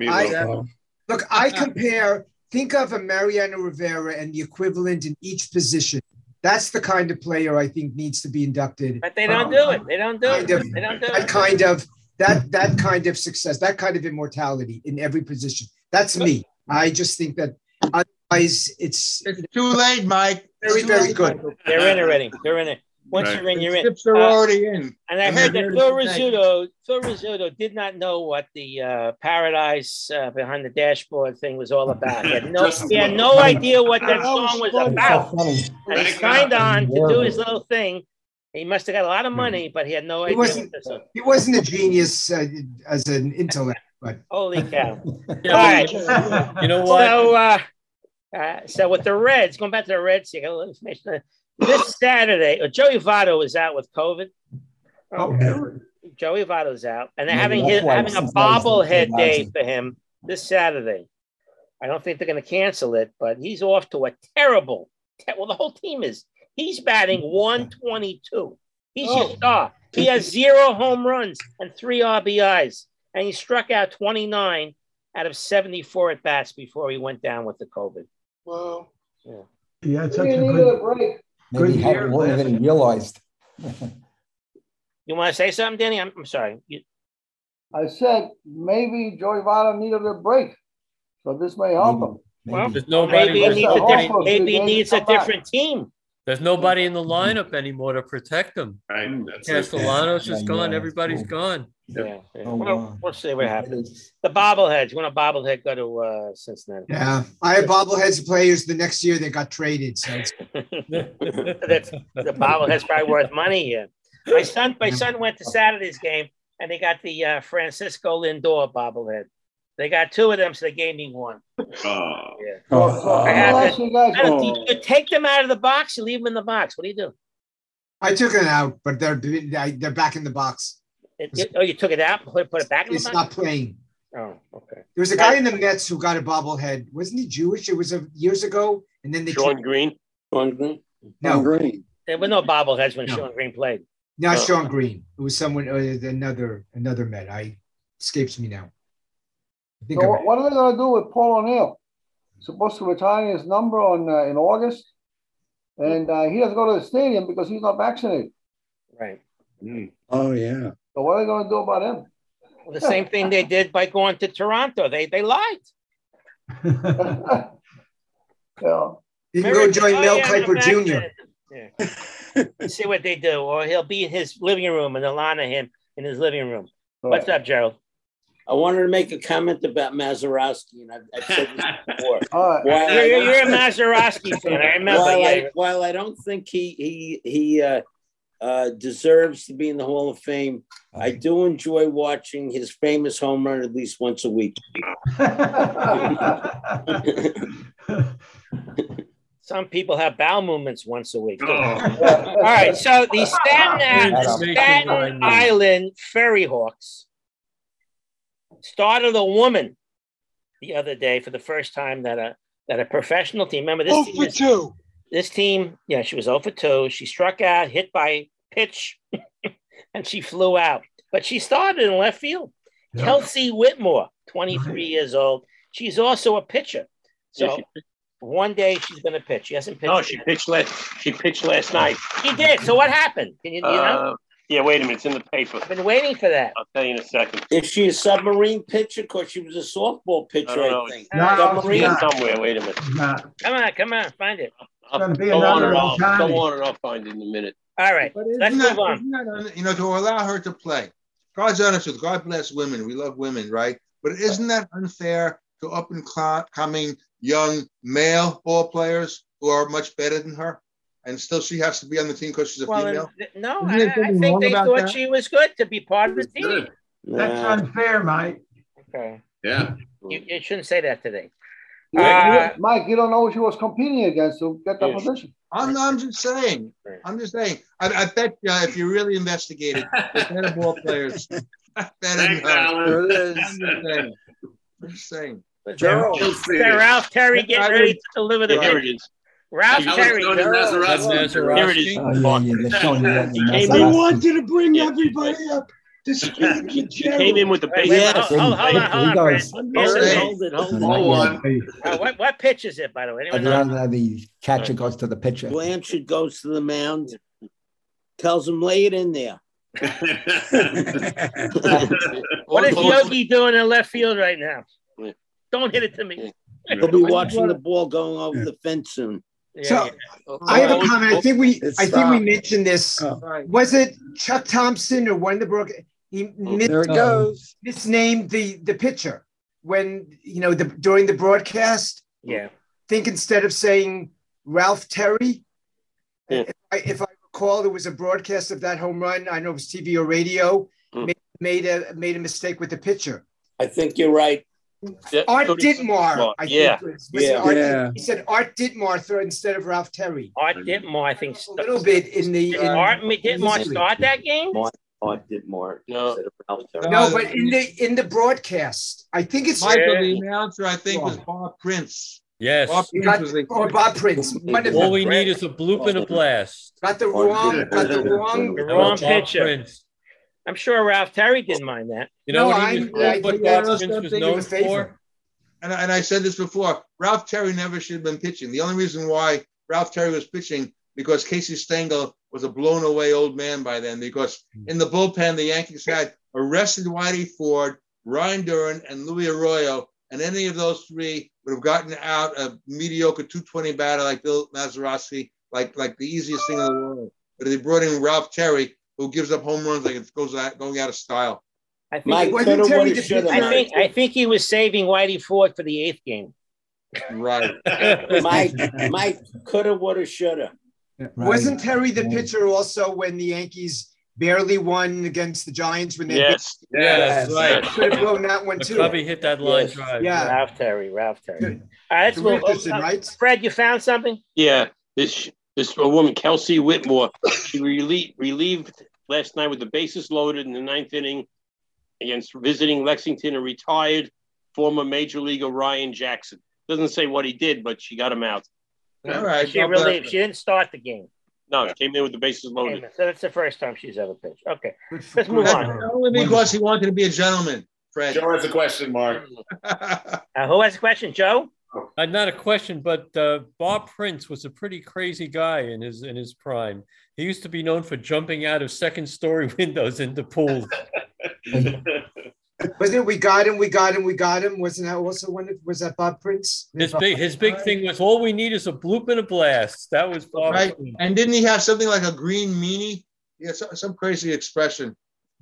[SPEAKER 12] Meatloaf.
[SPEAKER 10] I- Look, I compare. Think of a Mariano Rivera and the equivalent in each position. That's the kind of player I think needs to be inducted.
[SPEAKER 1] But they don't do it. They don't do it.
[SPEAKER 10] Of-
[SPEAKER 1] They don't do
[SPEAKER 10] That
[SPEAKER 1] it.
[SPEAKER 10] kind of that that kind of success, that kind of immortality in every position. That's me. I just think that otherwise it's
[SPEAKER 2] It's too late, Mike.
[SPEAKER 10] Very, very good.
[SPEAKER 1] They're in already. They're in it. Once
[SPEAKER 12] Right.
[SPEAKER 1] you're in,
[SPEAKER 2] The
[SPEAKER 1] you're in.
[SPEAKER 2] Chips are
[SPEAKER 1] Uh,
[SPEAKER 2] already in.
[SPEAKER 1] And I heard that Phil
[SPEAKER 2] to.
[SPEAKER 1] Rizzuto, Phil Rizzuto did not know what the uh, paradise uh, behind the dashboard thing was all about. He had no, he had no idea what that
[SPEAKER 8] That
[SPEAKER 1] song
[SPEAKER 8] was
[SPEAKER 1] was about. And he signed on to do his little thing. He must have got a lot of money, but he had no
[SPEAKER 10] He
[SPEAKER 1] idea. What
[SPEAKER 10] wasn't- he wasn't a genius uh, as an intellect, but
[SPEAKER 1] Holy cow!
[SPEAKER 4] Yeah,
[SPEAKER 1] All right.
[SPEAKER 4] You know what?
[SPEAKER 1] So, uh, uh, so with the Reds, going back to the Reds, you got a little information. This Saturday, uh, Joey Votto is out with COVID.
[SPEAKER 5] Oh, really?
[SPEAKER 1] Joey Votto's out, and they're
[SPEAKER 6] Yeah,
[SPEAKER 1] having his, having a
[SPEAKER 6] since now he's
[SPEAKER 1] bobblehead day for him this Saturday. I don't think they're going to cancel it, but he's off to a terrible. te- Well, the whole team is. He's batting 122. He's your
[SPEAKER 8] Oh.
[SPEAKER 1] star. He has zero home runs and three RBIs, and he struck out 29 out of 74 at bats before he went down with the COVID.
[SPEAKER 8] Well,
[SPEAKER 5] He had
[SPEAKER 8] we
[SPEAKER 5] such a
[SPEAKER 8] needed a
[SPEAKER 5] good.
[SPEAKER 8] break.
[SPEAKER 6] Maybe he
[SPEAKER 5] Good
[SPEAKER 6] had
[SPEAKER 5] year
[SPEAKER 6] more than he realized.
[SPEAKER 1] You want to say something, Danny? I'm, I'm sorry. You,
[SPEAKER 8] I said maybe Joey Votto needed a break, so this may help him.
[SPEAKER 1] well,
[SPEAKER 4] There's nobody.
[SPEAKER 1] maybe he needs a different, maybe he needs a
[SPEAKER 8] game. Back.
[SPEAKER 1] different team.
[SPEAKER 4] There's nobody in the lineup anymore to protect him.
[SPEAKER 12] Right. That's.
[SPEAKER 4] Castellanos is
[SPEAKER 6] Yeah,
[SPEAKER 4] gone.
[SPEAKER 6] yeah,
[SPEAKER 4] Everybody's
[SPEAKER 6] cool.
[SPEAKER 4] gone.
[SPEAKER 1] Yeah. yeah.
[SPEAKER 6] Oh,
[SPEAKER 1] Well,
[SPEAKER 6] wow.
[SPEAKER 1] we'll see what happens. The bobbleheads. When a bobblehead go to uh, Cincinnati?
[SPEAKER 10] yeah, I have bobbleheads of players the next year they got traded. So it's,
[SPEAKER 1] That's the bobblehead's probably worth money here. My son, my son went to Saturday's game and they got the uh, Francisco Lindor bobblehead. They got two of them, so they gave me one.
[SPEAKER 12] Oh.
[SPEAKER 1] Yeah.
[SPEAKER 8] So, so
[SPEAKER 1] I
[SPEAKER 8] I'm
[SPEAKER 1] have
[SPEAKER 8] gonna
[SPEAKER 1] it.
[SPEAKER 8] ask you guys.
[SPEAKER 1] I don't- you, you take them out of the box, you leave them in the box. What do you do?
[SPEAKER 10] I took it out, but they're they're back in the box.
[SPEAKER 1] It- it- oh, you took it out, put, put it back in the
[SPEAKER 10] It's
[SPEAKER 1] box.
[SPEAKER 10] not playing.
[SPEAKER 1] Oh, okay.
[SPEAKER 10] There was a guy in the Mets who got a bobblehead. Wasn't he Jewish? It was a years ago, and then they
[SPEAKER 11] Shawn Green.
[SPEAKER 9] Shawn Green.
[SPEAKER 10] No,
[SPEAKER 7] Green.
[SPEAKER 1] There were no bobbleheads when
[SPEAKER 10] No.
[SPEAKER 1] Shawn Green played.
[SPEAKER 10] not
[SPEAKER 11] No.
[SPEAKER 10] Shawn Green. It was someone uh, another another Met. I escapes me now. I think
[SPEAKER 8] So
[SPEAKER 10] of
[SPEAKER 8] what what are they gonna do with Paul O'Neill? Supposed to retire his number on uh, in August, and uh, he doesn't go to the stadium because he's not vaccinated.
[SPEAKER 1] Right.
[SPEAKER 7] Oh yeah.
[SPEAKER 8] So what are they gonna do about him?
[SPEAKER 1] Well, the same thing they did by going to Toronto. They they lied.
[SPEAKER 8] yeah.
[SPEAKER 10] You can go join
[SPEAKER 1] Oh,
[SPEAKER 10] Mel
[SPEAKER 1] yeah,
[SPEAKER 10] Kiper Jr.
[SPEAKER 1] vaccinated. Yeah. See what they do, or he'll be in his living room and they'll honor him in his living room. What's up, Gerald?
[SPEAKER 9] I wanted to make a comment about Mazeroski, and I've, I've said this before.
[SPEAKER 8] All right.
[SPEAKER 9] While
[SPEAKER 1] You're,
[SPEAKER 9] I
[SPEAKER 1] you're a Mazeroski fan. I remember.
[SPEAKER 9] while,
[SPEAKER 1] yeah.
[SPEAKER 9] I, while I don't think he he he uh, uh, deserves to be in the Hall of Fame, I do enjoy watching his famous home run at least once a week.
[SPEAKER 1] Some people have bowel movements once a week.
[SPEAKER 12] Oh.
[SPEAKER 1] All right, so the Staten,
[SPEAKER 4] Adam.
[SPEAKER 1] Staten Island Ferry Hawks started a woman the other day for the first time that a that a professional team. Remember this
[SPEAKER 3] Oh,
[SPEAKER 1] team
[SPEAKER 3] for
[SPEAKER 1] is-
[SPEAKER 3] two.
[SPEAKER 1] This team, yeah, she was 0 for 2. She struck out, hit by pitch, and she flew out. But she started in left field.
[SPEAKER 5] Yeah.
[SPEAKER 1] Kelsey Whitmore, 23 years old. She's also a pitcher. So
[SPEAKER 11] Yeah,
[SPEAKER 1] one day she's going to pitch. She hasn't pitched.
[SPEAKER 11] Oh, she pitched last. She pitched last night.
[SPEAKER 1] She did. So what happened? Can you, you know?
[SPEAKER 11] Uh, yeah, wait a minute. It's in the paper.
[SPEAKER 1] I've been waiting for that.
[SPEAKER 11] I'll tell you in a second.
[SPEAKER 9] Is she a submarine pitcher? Because she was a softball pitcher,
[SPEAKER 11] I
[SPEAKER 9] I,
[SPEAKER 11] don't know.
[SPEAKER 9] think.
[SPEAKER 5] No,
[SPEAKER 9] submarine.
[SPEAKER 5] not.
[SPEAKER 11] Somewhere. Wait a minute.
[SPEAKER 1] Come on, come on, find it.
[SPEAKER 11] I'll
[SPEAKER 5] gonna be
[SPEAKER 11] go on
[SPEAKER 5] another
[SPEAKER 11] and I'll go on and I'll find it in a minute.
[SPEAKER 1] All right,
[SPEAKER 2] But
[SPEAKER 1] let's
[SPEAKER 2] isn't
[SPEAKER 1] move
[SPEAKER 2] that,
[SPEAKER 1] on.
[SPEAKER 2] that, you know, to allow her to play. God's honest with God bless women. We love women, right? But isn't that unfair to up and cl- coming young male ball players who are much better than her? And still she has to be on the team because she's a
[SPEAKER 1] Well,
[SPEAKER 2] female?
[SPEAKER 1] Uh, th- no, I, I think they thought
[SPEAKER 2] that?
[SPEAKER 1] she was good to be part of the team.
[SPEAKER 12] Good.
[SPEAKER 5] That's
[SPEAKER 9] Nah.
[SPEAKER 5] unfair, Mike.
[SPEAKER 1] Okay.
[SPEAKER 12] Yeah.
[SPEAKER 1] You, you shouldn't say that today.
[SPEAKER 8] You-
[SPEAKER 1] Uh,
[SPEAKER 8] Mike, you don't know who she was competing against to get that
[SPEAKER 11] Yes.
[SPEAKER 8] position.
[SPEAKER 2] I'm, I'm just saying. I'm just saying. I, I bet uh, if you really investigated, the better ball players better than
[SPEAKER 12] Thanks. Alan.
[SPEAKER 7] There it
[SPEAKER 2] I'm just saying. I'm just saying.
[SPEAKER 7] Gerald.
[SPEAKER 1] Is that Ralph Terry getting ready to deliver the
[SPEAKER 11] Yeah, here it
[SPEAKER 1] pitch?
[SPEAKER 11] is.
[SPEAKER 1] Ralph Terry.
[SPEAKER 11] Here it is.
[SPEAKER 6] Oh, yeah, yeah, they're showing you that in the
[SPEAKER 11] He came
[SPEAKER 3] They
[SPEAKER 11] in-
[SPEAKER 6] Maserati.
[SPEAKER 3] wanted to bring everybody up to speak to
[SPEAKER 11] He came in with the
[SPEAKER 1] Wait,
[SPEAKER 11] base.
[SPEAKER 9] Yeah.
[SPEAKER 1] hold, hold, hold on, hold on, Fred. Hold
[SPEAKER 9] Hold
[SPEAKER 1] on.
[SPEAKER 9] it, hold hold it.
[SPEAKER 12] On.
[SPEAKER 1] Uh, what, what pitch is it, by the way? Anyone
[SPEAKER 6] And
[SPEAKER 1] know?
[SPEAKER 6] then the catcher goes to the pitcher.
[SPEAKER 9] Blanchard goes to the mound, tells him, lay it in there.
[SPEAKER 1] What is Yogi doing in left field right now? Don't hit it to me.
[SPEAKER 9] He'll be watching the ball going over the fence soon.
[SPEAKER 1] Yeah,
[SPEAKER 10] So
[SPEAKER 1] yeah.
[SPEAKER 10] I have a comment. I think we I think we mentioned this.
[SPEAKER 7] Oh.
[SPEAKER 10] Was it Chuck Thompson or one of the brook? He mis-
[SPEAKER 7] There it goes.
[SPEAKER 10] misnamed the the pitcher when you know the during the broadcast.
[SPEAKER 1] yeah.
[SPEAKER 10] think instead of saying Ralph Terry,
[SPEAKER 11] Yeah.
[SPEAKER 10] if, I, if I recall, there was a broadcast of that home run. I know it was TV or radio.
[SPEAKER 11] Hmm.
[SPEAKER 10] Made, made a made a mistake with the pitcher.
[SPEAKER 9] I think you're right.
[SPEAKER 11] Yeah,
[SPEAKER 10] Art
[SPEAKER 11] so does-
[SPEAKER 10] Ditmar. I
[SPEAKER 11] Yeah.
[SPEAKER 10] think was, was
[SPEAKER 9] Yeah.
[SPEAKER 10] Art,
[SPEAKER 7] Yeah.
[SPEAKER 10] He said Art Ditmar throw instead of Ralph Terry.
[SPEAKER 1] Art Ditmar, I think.
[SPEAKER 10] A little bit in the.
[SPEAKER 1] Did
[SPEAKER 10] In,
[SPEAKER 1] Art Ditmar start that game?
[SPEAKER 9] Oh, I did more.
[SPEAKER 11] No.
[SPEAKER 9] instead of Ralph Terry.
[SPEAKER 10] no, but in the in the broadcast, I think it's
[SPEAKER 2] Michael,
[SPEAKER 1] Yeah.
[SPEAKER 2] the announcer, I think, was Bob Prince.
[SPEAKER 4] Yes.
[SPEAKER 2] Bob Prince
[SPEAKER 10] got, or oh, Bob Prince. One of
[SPEAKER 4] All
[SPEAKER 10] them.
[SPEAKER 4] we need is a bloop and a blast.
[SPEAKER 10] Got the wrong. Got the wrong.
[SPEAKER 1] The wrong
[SPEAKER 4] Bob
[SPEAKER 1] pitcher.
[SPEAKER 4] Prince.
[SPEAKER 1] I'm sure Ralph Terry didn't mind that.
[SPEAKER 4] You know
[SPEAKER 10] No,
[SPEAKER 4] what
[SPEAKER 10] I-
[SPEAKER 4] he was
[SPEAKER 10] I
[SPEAKER 4] what
[SPEAKER 10] think
[SPEAKER 4] Bob Prince was
[SPEAKER 10] something
[SPEAKER 4] known
[SPEAKER 10] favor.
[SPEAKER 4] for?
[SPEAKER 2] and I, and I said this before. Ralph Terry never should have been pitching. The only reason why Ralph Terry was pitching because Casey Stengel was a blown away old man by then. Because mm-hmm. in the bullpen, the Yankees had arrested Whitey Ford, Ryne Duren, and Luis Arroyo, and any of those three would have gotten out a mediocre 220 batter like Bill Mazeroski, like like the easiest thing in the world. But they brought in Ralph Terry, who gives up home runs like it goes out, going out of style.
[SPEAKER 1] I think,
[SPEAKER 9] Mike
[SPEAKER 10] Wasn't
[SPEAKER 9] coulda,
[SPEAKER 10] Terry
[SPEAKER 9] woulda, shoulda.
[SPEAKER 1] I think I think he was saving Whitey Ford for the eighth game.
[SPEAKER 2] Right.
[SPEAKER 9] Mike, Mike coulda, woulda, shoulda.
[SPEAKER 10] Wasn't Terry the pitcher also when the Yankees barely won against the Giants when they
[SPEAKER 11] Yes.
[SPEAKER 4] Yeah, that's right.
[SPEAKER 10] could have blown that one too?
[SPEAKER 4] McCovey hit that line
[SPEAKER 9] Yes.
[SPEAKER 4] drive.
[SPEAKER 10] Yeah.
[SPEAKER 1] Ralph Terry, Ralph Terry.
[SPEAKER 10] Good.
[SPEAKER 1] All right, let's move. Uh,
[SPEAKER 10] right?
[SPEAKER 1] Fred, you found something?
[SPEAKER 11] Yeah. This this woman, Kelsey Whitmore, she relieved relieved last night with the bases loaded in the ninth inning against visiting Lexington and retired former major leaguer Ryan Jackson. Doesn't say what he did, but she got him out.
[SPEAKER 2] All right.
[SPEAKER 1] She really
[SPEAKER 2] bless
[SPEAKER 1] she didn't start the game.
[SPEAKER 11] No, he came in with the bases loaded.
[SPEAKER 1] So that's the first time she's ever pitched. Okay, let's move on.
[SPEAKER 2] Only because he wanted to be a gentleman, Fred.
[SPEAKER 12] Joe has a question, Mark.
[SPEAKER 1] Uh, who has a question, Joe?
[SPEAKER 4] Uh, not a question, but uh, Bob Prince was a pretty crazy guy in his in his prime. He used to be known for jumping out of second story windows into pools.
[SPEAKER 10] Wasn't it? We got him. We got him. We got him. Wasn't that also one? of- Was that Bob Prince?
[SPEAKER 4] His big his big thing was all we need is a bloop and a blast. That was Bob.
[SPEAKER 2] Right.
[SPEAKER 4] Prince.
[SPEAKER 2] And didn't he have something like a green meanie? Yeah, some, some crazy expression.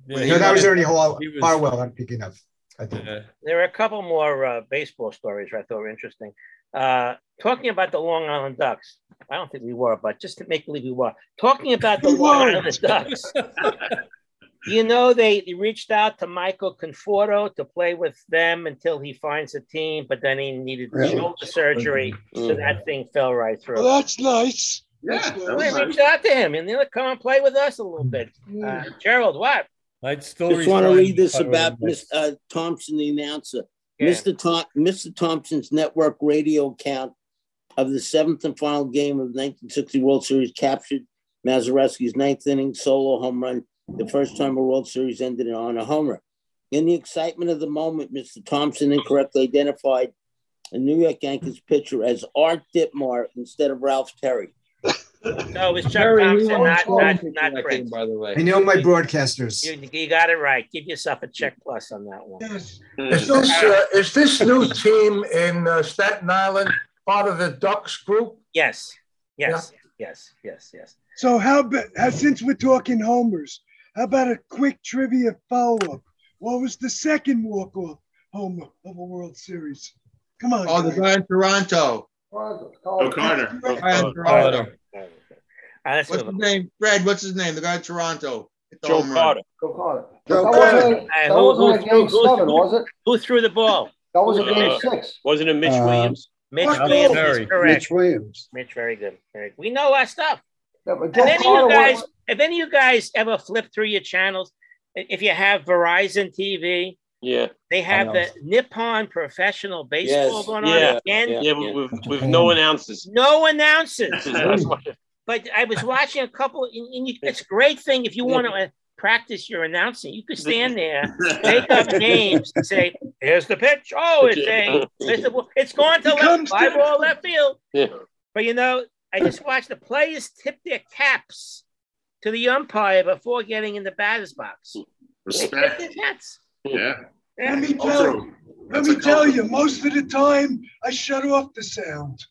[SPEAKER 4] Yeah,
[SPEAKER 10] No, that was Ernie Har-
[SPEAKER 4] he was-
[SPEAKER 10] Harwell. I'm picking up. I think.
[SPEAKER 4] Yeah.
[SPEAKER 1] There are a couple more uh, baseball stories I thought were interesting. Uh, talking about the Long Island Ducks. I don't think we were, but just to make believe we were. Talking about the Long. Island Ducks. you know, they, they reached out to Michael Conforto to play with them until he finds a team, but then he needed
[SPEAKER 8] Really?
[SPEAKER 1] shoulder surgery, so that thing fell right through.
[SPEAKER 3] Well, that's nice.
[SPEAKER 12] Yeah,
[SPEAKER 3] That's
[SPEAKER 12] that
[SPEAKER 3] nice.
[SPEAKER 1] we
[SPEAKER 12] nice.
[SPEAKER 1] reached out to him and they'll come and play with us a little bit. Uh, Gerald, what?
[SPEAKER 4] I'd still
[SPEAKER 9] Just want to read this
[SPEAKER 4] if I were
[SPEAKER 9] about
[SPEAKER 4] him.
[SPEAKER 9] Miss uh, Thompson, the announcer.
[SPEAKER 1] Yeah.
[SPEAKER 9] Mr. Tom, Mr. Thompson's network radio account of the seventh and final game of the 1960 World Series captured Mazeroski's ninth inning solo home run, the first time a World Series ended on a homer. In the excitement of the moment, Mr. Thompson incorrectly identified a New York Yankees pitcher as Art Ditmar instead of Ralph Terry.
[SPEAKER 1] No, it was Chuck
[SPEAKER 2] Jerry, we
[SPEAKER 1] Thompson,
[SPEAKER 2] won't
[SPEAKER 1] not, not, not Prince.
[SPEAKER 2] game, by the way.
[SPEAKER 10] I know my broadcasters.
[SPEAKER 1] You, you got it right. Give yourself a check plus on that one.
[SPEAKER 3] Yes.
[SPEAKER 13] Is this, uh, is this new team in uh, Staten Island part of the Ducks group?
[SPEAKER 1] Yes, yes, yes, yes, yes.
[SPEAKER 3] So how about uh, since we're talking homers, how about a quick trivia follow-up? What was the second walk-off homer of a World Series? Come on.
[SPEAKER 2] Oh, the guy in Toronto.
[SPEAKER 12] Oh, Carter.
[SPEAKER 2] Brian
[SPEAKER 12] Oh,
[SPEAKER 2] Toronto.
[SPEAKER 1] All right,
[SPEAKER 2] What's his name? Fred, what's his name? The guy in Toronto. Hit
[SPEAKER 11] Joe. Carter.
[SPEAKER 8] Joe Carter.
[SPEAKER 7] Joe
[SPEAKER 8] That
[SPEAKER 7] Carter.
[SPEAKER 8] wasn't, that
[SPEAKER 1] who-
[SPEAKER 8] wasn't a game seven, was it?
[SPEAKER 1] Who threw the ball?
[SPEAKER 8] That was a
[SPEAKER 11] Uh,
[SPEAKER 8] game six.
[SPEAKER 11] Wasn't it Mitch
[SPEAKER 6] Uh,
[SPEAKER 11] Williams?
[SPEAKER 1] Mitch
[SPEAKER 3] What?
[SPEAKER 1] Williams
[SPEAKER 4] Terry.
[SPEAKER 1] is correct.
[SPEAKER 7] Mitch Williams.
[SPEAKER 1] Mitch, very good. Very good. We know our stuff.
[SPEAKER 8] Yeah, but
[SPEAKER 1] If any of you guys,
[SPEAKER 8] was-
[SPEAKER 1] if any of you guys ever flip through your channels, if you have Verizon TV,
[SPEAKER 11] Yeah,
[SPEAKER 1] they have the Nippon Professional Baseball
[SPEAKER 9] Yes.
[SPEAKER 1] going on
[SPEAKER 11] Yeah.
[SPEAKER 1] again.
[SPEAKER 11] yeah,
[SPEAKER 9] Yeah.
[SPEAKER 11] with, with, with no announcers.
[SPEAKER 1] No announcers. But I was watching a couple, and, and you, it's a great thing if you want to uh, practice your announcing. You could stand there, make up names, and say, "Here's the pitch. Oh, it's a, it's, a, it's going to
[SPEAKER 3] He
[SPEAKER 1] left,
[SPEAKER 3] comes
[SPEAKER 1] fly
[SPEAKER 3] to-
[SPEAKER 1] ball left field."
[SPEAKER 11] Yeah.
[SPEAKER 1] But you know, I just watched the players tip their caps to the umpire before getting in the batter's box.
[SPEAKER 12] Respect. Yeah.
[SPEAKER 1] Yeah.
[SPEAKER 3] Let me tell
[SPEAKER 12] Also,
[SPEAKER 3] you. Let me
[SPEAKER 12] a
[SPEAKER 3] tell you. Most of the time, I shut off the sound.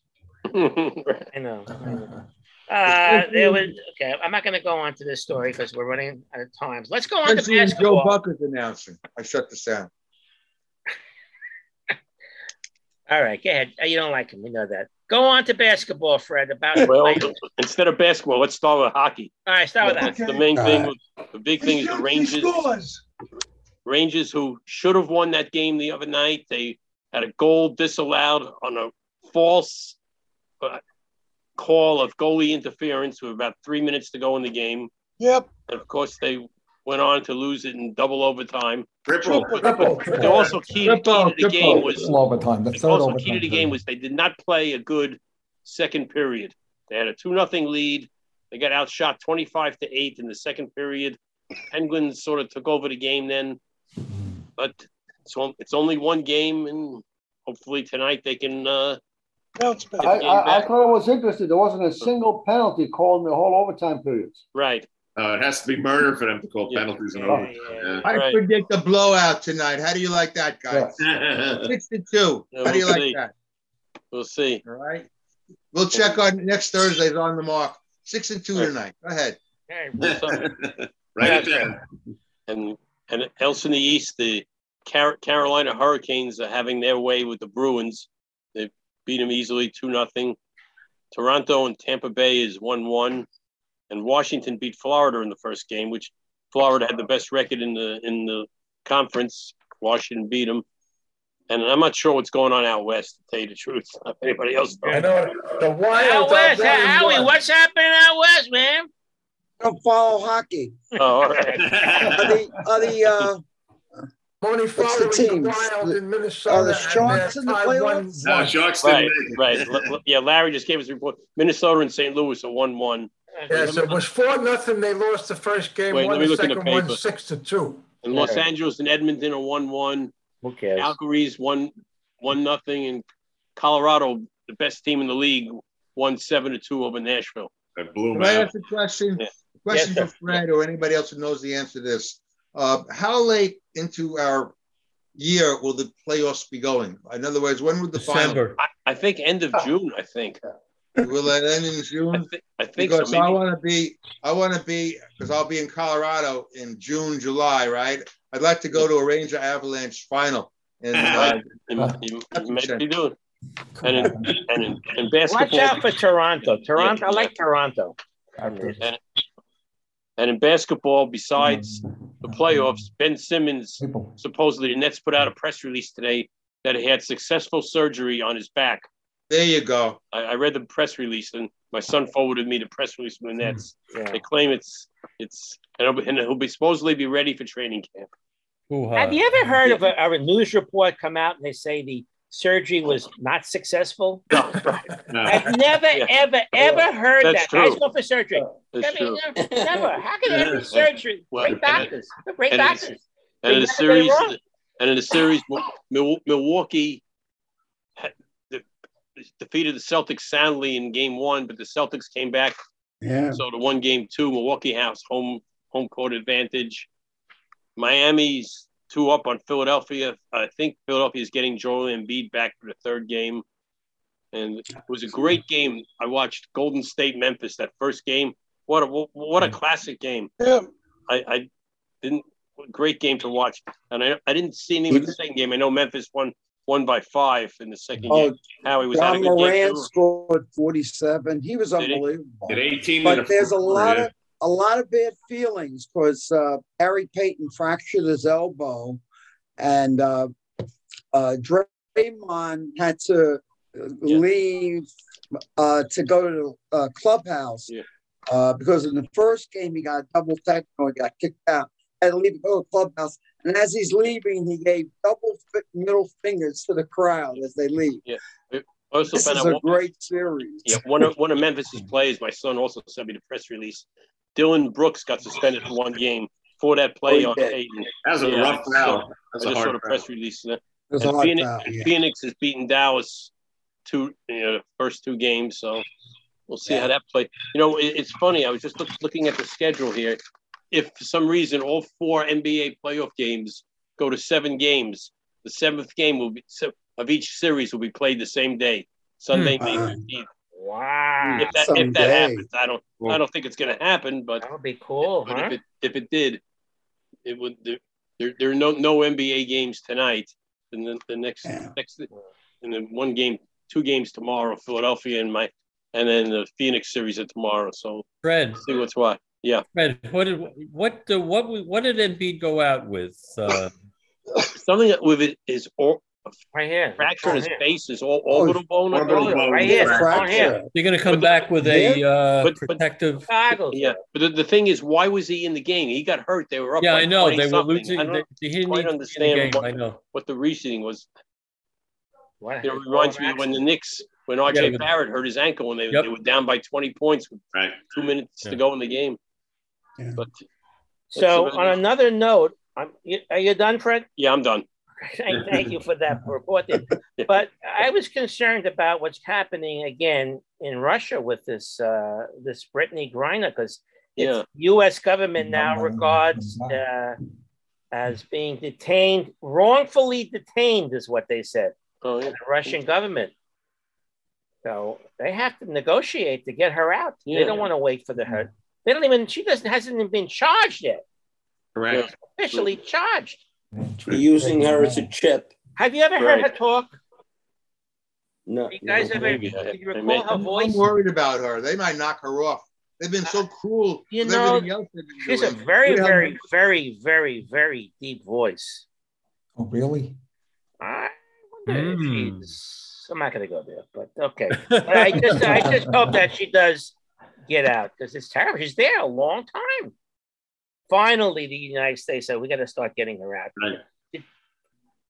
[SPEAKER 1] I know. Uh, there was okay. I'm not going to go on to this story because we're running out of time. Let's go on to
[SPEAKER 2] Especially when Joe. Buck is announcing. I shut the sound.
[SPEAKER 1] All right, go ahead. Uh, You don't like him. We know that. Go on to basketball, Fred. About
[SPEAKER 11] well, instead of basketball, let's start with hockey.
[SPEAKER 1] right, start with that.
[SPEAKER 11] That's the
[SPEAKER 3] Okay.
[SPEAKER 11] main thing.
[SPEAKER 13] All
[SPEAKER 11] The big thing is the Rangers. Rangers, who should have won that game the other night, they had a goal disallowed on a false uh, call of goalie interference with about three minutes to go in the game.
[SPEAKER 3] Yep.
[SPEAKER 11] And of course, they went on to lose it in double overtime.
[SPEAKER 12] Triple.
[SPEAKER 8] Triple.
[SPEAKER 11] But the also key, key to
[SPEAKER 2] Triple,
[SPEAKER 11] the game
[SPEAKER 2] triple.
[SPEAKER 11] was
[SPEAKER 6] Full overtime, the
[SPEAKER 11] the
[SPEAKER 6] third
[SPEAKER 11] also
[SPEAKER 6] overtime.
[SPEAKER 11] key to the game was they did not play a good second period. They had a two nothing lead. They got outshot twenty five to eight in the second period. Penguins sort of took over the game then, but it's, on- it's only one game, and hopefully tonight they can. Uh,
[SPEAKER 3] Bounce back.
[SPEAKER 8] I, I, I thought it was interesting. There wasn't a single penalty called in the whole overtime periods.
[SPEAKER 11] right.
[SPEAKER 12] Uh, it has to be murder for them to call
[SPEAKER 11] Yeah.
[SPEAKER 12] penalties in
[SPEAKER 1] Yeah,
[SPEAKER 12] overtime.
[SPEAKER 1] yeah.
[SPEAKER 2] I
[SPEAKER 11] Right.
[SPEAKER 2] predict a blowout tonight. How do you like that, guys?
[SPEAKER 12] Yeah.
[SPEAKER 2] Six to two.
[SPEAKER 11] Yeah,
[SPEAKER 2] How do you
[SPEAKER 11] we'll
[SPEAKER 2] like that?
[SPEAKER 11] We'll see.
[SPEAKER 2] All right. We'll check on next Thursday's on the mark. Six and two tonight. Go ahead.
[SPEAKER 1] All right, we'll start.
[SPEAKER 12] Write it down.
[SPEAKER 11] And and else in the East, the Car- Carolina Hurricanes are having their way with the Bruins. They beat them easily, two nothing. Toronto and Tampa Bay is one one, and Washington beat Florida in the first game, which Florida had the best record in the in the conference. Washington beat them, and I'm not sure what's going on out west. To tell you the truth, if anybody else
[SPEAKER 13] I
[SPEAKER 11] knows.
[SPEAKER 13] know the
[SPEAKER 1] Out
[SPEAKER 13] Wild.
[SPEAKER 1] west, Howie, what's happening out west, man?
[SPEAKER 7] Don't follow hockey.
[SPEAKER 11] Oh, all right.
[SPEAKER 7] Are the, are the, uh,
[SPEAKER 13] Tony
[SPEAKER 7] What's the
[SPEAKER 13] Fowler
[SPEAKER 7] teams?
[SPEAKER 13] wild
[SPEAKER 7] The-
[SPEAKER 13] in Minnesota.
[SPEAKER 7] Are the
[SPEAKER 13] and
[SPEAKER 7] Sharks in the playoffs?
[SPEAKER 13] 1-1.
[SPEAKER 12] No, Sharks
[SPEAKER 11] Right,
[SPEAKER 12] didn't make it.
[SPEAKER 11] right. L- l- Yeah, Larry just gave us a report. Minnesota and St. Louis are one-one.
[SPEAKER 13] Yes, it was four nothing. They lost the first game,
[SPEAKER 11] Wait, let me
[SPEAKER 13] the
[SPEAKER 11] look in the
[SPEAKER 13] second one,
[SPEAKER 11] paper.
[SPEAKER 13] six to two.
[SPEAKER 11] And Los
[SPEAKER 1] Yeah.
[SPEAKER 11] Angeles and Edmonton are one-one.
[SPEAKER 1] Who cares?
[SPEAKER 11] Calgary's one one nothing, and Colorado, the best team in the league, won seven to two over Nashville.
[SPEAKER 12] That blew
[SPEAKER 2] Can
[SPEAKER 12] him
[SPEAKER 2] I
[SPEAKER 12] out.
[SPEAKER 2] ask a question?
[SPEAKER 11] Yeah.
[SPEAKER 2] Question
[SPEAKER 1] Yes,
[SPEAKER 2] for Fred or anybody else who knows the answer to this. Uh, how late into our year will the playoffs be going? In other words, when would the final?
[SPEAKER 4] December.
[SPEAKER 11] I, I think end of June. I think.
[SPEAKER 2] Will it end in
[SPEAKER 11] I,
[SPEAKER 2] June?
[SPEAKER 11] I think
[SPEAKER 2] Because
[SPEAKER 11] so.
[SPEAKER 2] I want to be, I want to be, because I'll be in Colorado in June, July, right? I'd like to go to a Ranger Avalanche final. And uh,
[SPEAKER 11] you, you, you might be doing. And in, and in, in basketball,
[SPEAKER 1] Watch out for Toronto. Toronto, I like Toronto.
[SPEAKER 11] and, and in basketball, besides the playoffs, Ben Simmons
[SPEAKER 6] People.
[SPEAKER 11] supposedly the Nets put out a press release today that he had successful surgery on his back.
[SPEAKER 2] There you go.
[SPEAKER 11] I, I read the press release, and my son forwarded me the press release from the hmm. Nets.
[SPEAKER 1] Yeah.
[SPEAKER 11] They claim it's it's and he'll, be- and he'll be supposedly be ready for training camp.
[SPEAKER 4] Hoo-ha.
[SPEAKER 1] Have you ever hmm. heard of a, a news report come out and they say the surgery was not successful?
[SPEAKER 11] No, right.
[SPEAKER 12] No.
[SPEAKER 1] I've never,
[SPEAKER 11] Yeah.
[SPEAKER 1] ever, ever heard
[SPEAKER 11] That's
[SPEAKER 1] that. Guys
[SPEAKER 11] true.
[SPEAKER 1] go for surgery.
[SPEAKER 11] That's
[SPEAKER 1] I mean,
[SPEAKER 11] true.
[SPEAKER 1] no, never. How can there be surgery?
[SPEAKER 11] Well,
[SPEAKER 1] Great doctors. They're Great
[SPEAKER 11] and
[SPEAKER 1] doctors.
[SPEAKER 11] And in
[SPEAKER 1] They
[SPEAKER 11] the
[SPEAKER 1] never get it
[SPEAKER 11] series, and in a series, Milwaukee had- de- defeated the Celtics soundly in Game One, but the Celtics came back.
[SPEAKER 7] Yeah.
[SPEAKER 11] So the one Game Two, Milwaukee has home home court advantage. Miami's two up on Philadelphia. I think Philadelphia is getting Joel Embiid back for the third game, and it was a great game. I watched Golden State Memphis that first game. What a what a classic game!
[SPEAKER 7] Yeah.
[SPEAKER 11] I, I didn't great game to watch, and I, I didn't see any of the second game. I know Memphis won won by five in the second
[SPEAKER 7] Oh,
[SPEAKER 11] game. Howie was had a
[SPEAKER 7] John
[SPEAKER 11] good game. Morant
[SPEAKER 7] scored 47. He was
[SPEAKER 11] Did he?
[SPEAKER 7] unbelievable.
[SPEAKER 12] Did 18 in
[SPEAKER 7] But there's a lot of a lot of bad feelings because uh, Gary Payton fractured his elbow, and uh, uh, Draymond had to uh, leave uh, to go to the uh, clubhouse
[SPEAKER 11] Yeah.
[SPEAKER 7] uh, because in the first game he got double technical, he got kicked out. Had to leave to go to the clubhouse, and as he's leaving, he gave double middle fingers to the crowd as they leave.
[SPEAKER 11] Also,
[SPEAKER 7] This
[SPEAKER 11] found
[SPEAKER 7] is a
[SPEAKER 11] one-
[SPEAKER 7] great series.
[SPEAKER 11] Yeah, one of one of Memphis's players. My son also sent me the press release. Dillon Brooks got suspended for one game for that oh, play
[SPEAKER 7] Oh,
[SPEAKER 11] on
[SPEAKER 7] he did.
[SPEAKER 11] Peyton.
[SPEAKER 12] That was a
[SPEAKER 11] Yeah,
[SPEAKER 12] rough
[SPEAKER 11] so
[SPEAKER 12] foul. That's
[SPEAKER 11] I
[SPEAKER 12] a
[SPEAKER 11] just saw
[SPEAKER 12] hard
[SPEAKER 11] the press release. And
[SPEAKER 7] There's a
[SPEAKER 11] and
[SPEAKER 7] hard
[SPEAKER 11] Phoenix,
[SPEAKER 7] foul,
[SPEAKER 11] and
[SPEAKER 7] yeah.
[SPEAKER 11] Phoenix has beaten Dallas two, you know, the first two games. So we'll see how that plays. You know, it, it's funny. I was just look, looking at the schedule here. If for some reason all four NBA playoff games go to seven games, the seventh game will be of each series will be played the same day, Sunday, hmm. May
[SPEAKER 7] Wow.
[SPEAKER 11] 15th.
[SPEAKER 1] Wow.
[SPEAKER 11] If that if that happens, I don't I don't think it's going to happen, but
[SPEAKER 1] That would be cool,
[SPEAKER 11] but
[SPEAKER 1] huh?
[SPEAKER 11] if it if it did, it would there there, there are no no NBA games tonight. And then the next
[SPEAKER 7] Yeah.
[SPEAKER 11] next and then one game, two games tomorrow, Philadelphia and my and then the Phoenix series are tomorrow. So
[SPEAKER 4] Fred,
[SPEAKER 11] see what's what. Yeah,
[SPEAKER 4] Fred, what did what uh, what what did Embiid go out with? Uh,
[SPEAKER 11] something that with it is all
[SPEAKER 1] Right here.
[SPEAKER 11] fracture in his
[SPEAKER 1] Right here.
[SPEAKER 11] face is all orbital bone.
[SPEAKER 12] Orbital bone.
[SPEAKER 1] Right here.
[SPEAKER 12] Fracture.
[SPEAKER 1] Right here.
[SPEAKER 4] You're going to come
[SPEAKER 11] But-
[SPEAKER 4] back with a uh,
[SPEAKER 11] but- but-
[SPEAKER 4] protective.
[SPEAKER 1] Goggles.
[SPEAKER 11] Yeah, but the, the thing is, why was he in the game? He got hurt. They were up.
[SPEAKER 4] Yeah,
[SPEAKER 11] by
[SPEAKER 4] I know
[SPEAKER 11] 20
[SPEAKER 4] they were losing.
[SPEAKER 11] I don't
[SPEAKER 4] They, he didn't
[SPEAKER 11] quite
[SPEAKER 4] need to be in
[SPEAKER 11] understand
[SPEAKER 4] the game.
[SPEAKER 11] what-
[SPEAKER 4] I know.
[SPEAKER 11] what the reasoning was.
[SPEAKER 1] What
[SPEAKER 11] it reminds me of when the Knicks, when RJ
[SPEAKER 4] Yeah,
[SPEAKER 11] Barrett hurt his ankle when they,
[SPEAKER 4] Yep.
[SPEAKER 11] they were down by 20 points with
[SPEAKER 12] Right.
[SPEAKER 11] two minutes
[SPEAKER 4] Yeah.
[SPEAKER 11] to go in the game.
[SPEAKER 7] Yeah.
[SPEAKER 11] But
[SPEAKER 1] So, on
[SPEAKER 11] about
[SPEAKER 1] another note, I'm, you, are you done, Fred?
[SPEAKER 11] yeah, I'm done.
[SPEAKER 1] Thank, thank you for that report. there. But I was concerned about what's happening again in Russia with this uh, this Brittney Griner because
[SPEAKER 11] Yeah.
[SPEAKER 1] U.S. government now regards uh, as being detained, wrongfully detained, is what they said.
[SPEAKER 11] Oh, yeah.
[SPEAKER 1] The Russian government. So they have to negotiate to get her out. They don't want to wait for the her. They don't even. She doesn't hasn't even been charged yet.
[SPEAKER 12] Correct.
[SPEAKER 1] Officially charged.
[SPEAKER 9] They're using her as a chip.
[SPEAKER 1] Have you ever heard her talk?
[SPEAKER 9] No,
[SPEAKER 1] You guys
[SPEAKER 9] no,
[SPEAKER 1] ever?
[SPEAKER 11] maybe.
[SPEAKER 1] Do you recall her voice?
[SPEAKER 2] I'm worried about her. They might knock her off. They've been so cruel
[SPEAKER 1] You know,
[SPEAKER 2] everything else
[SPEAKER 1] She's a very,
[SPEAKER 2] We have-
[SPEAKER 1] very, very, very, very deep voice.
[SPEAKER 6] Oh, really?
[SPEAKER 1] I wonder if
[SPEAKER 4] Mm.
[SPEAKER 1] she's. I'm not going to go there, but okay. I just, I just hope that she does get out because it's terrible. She's there a long time. Finally, the United States said we got to start getting her out.
[SPEAKER 12] Right.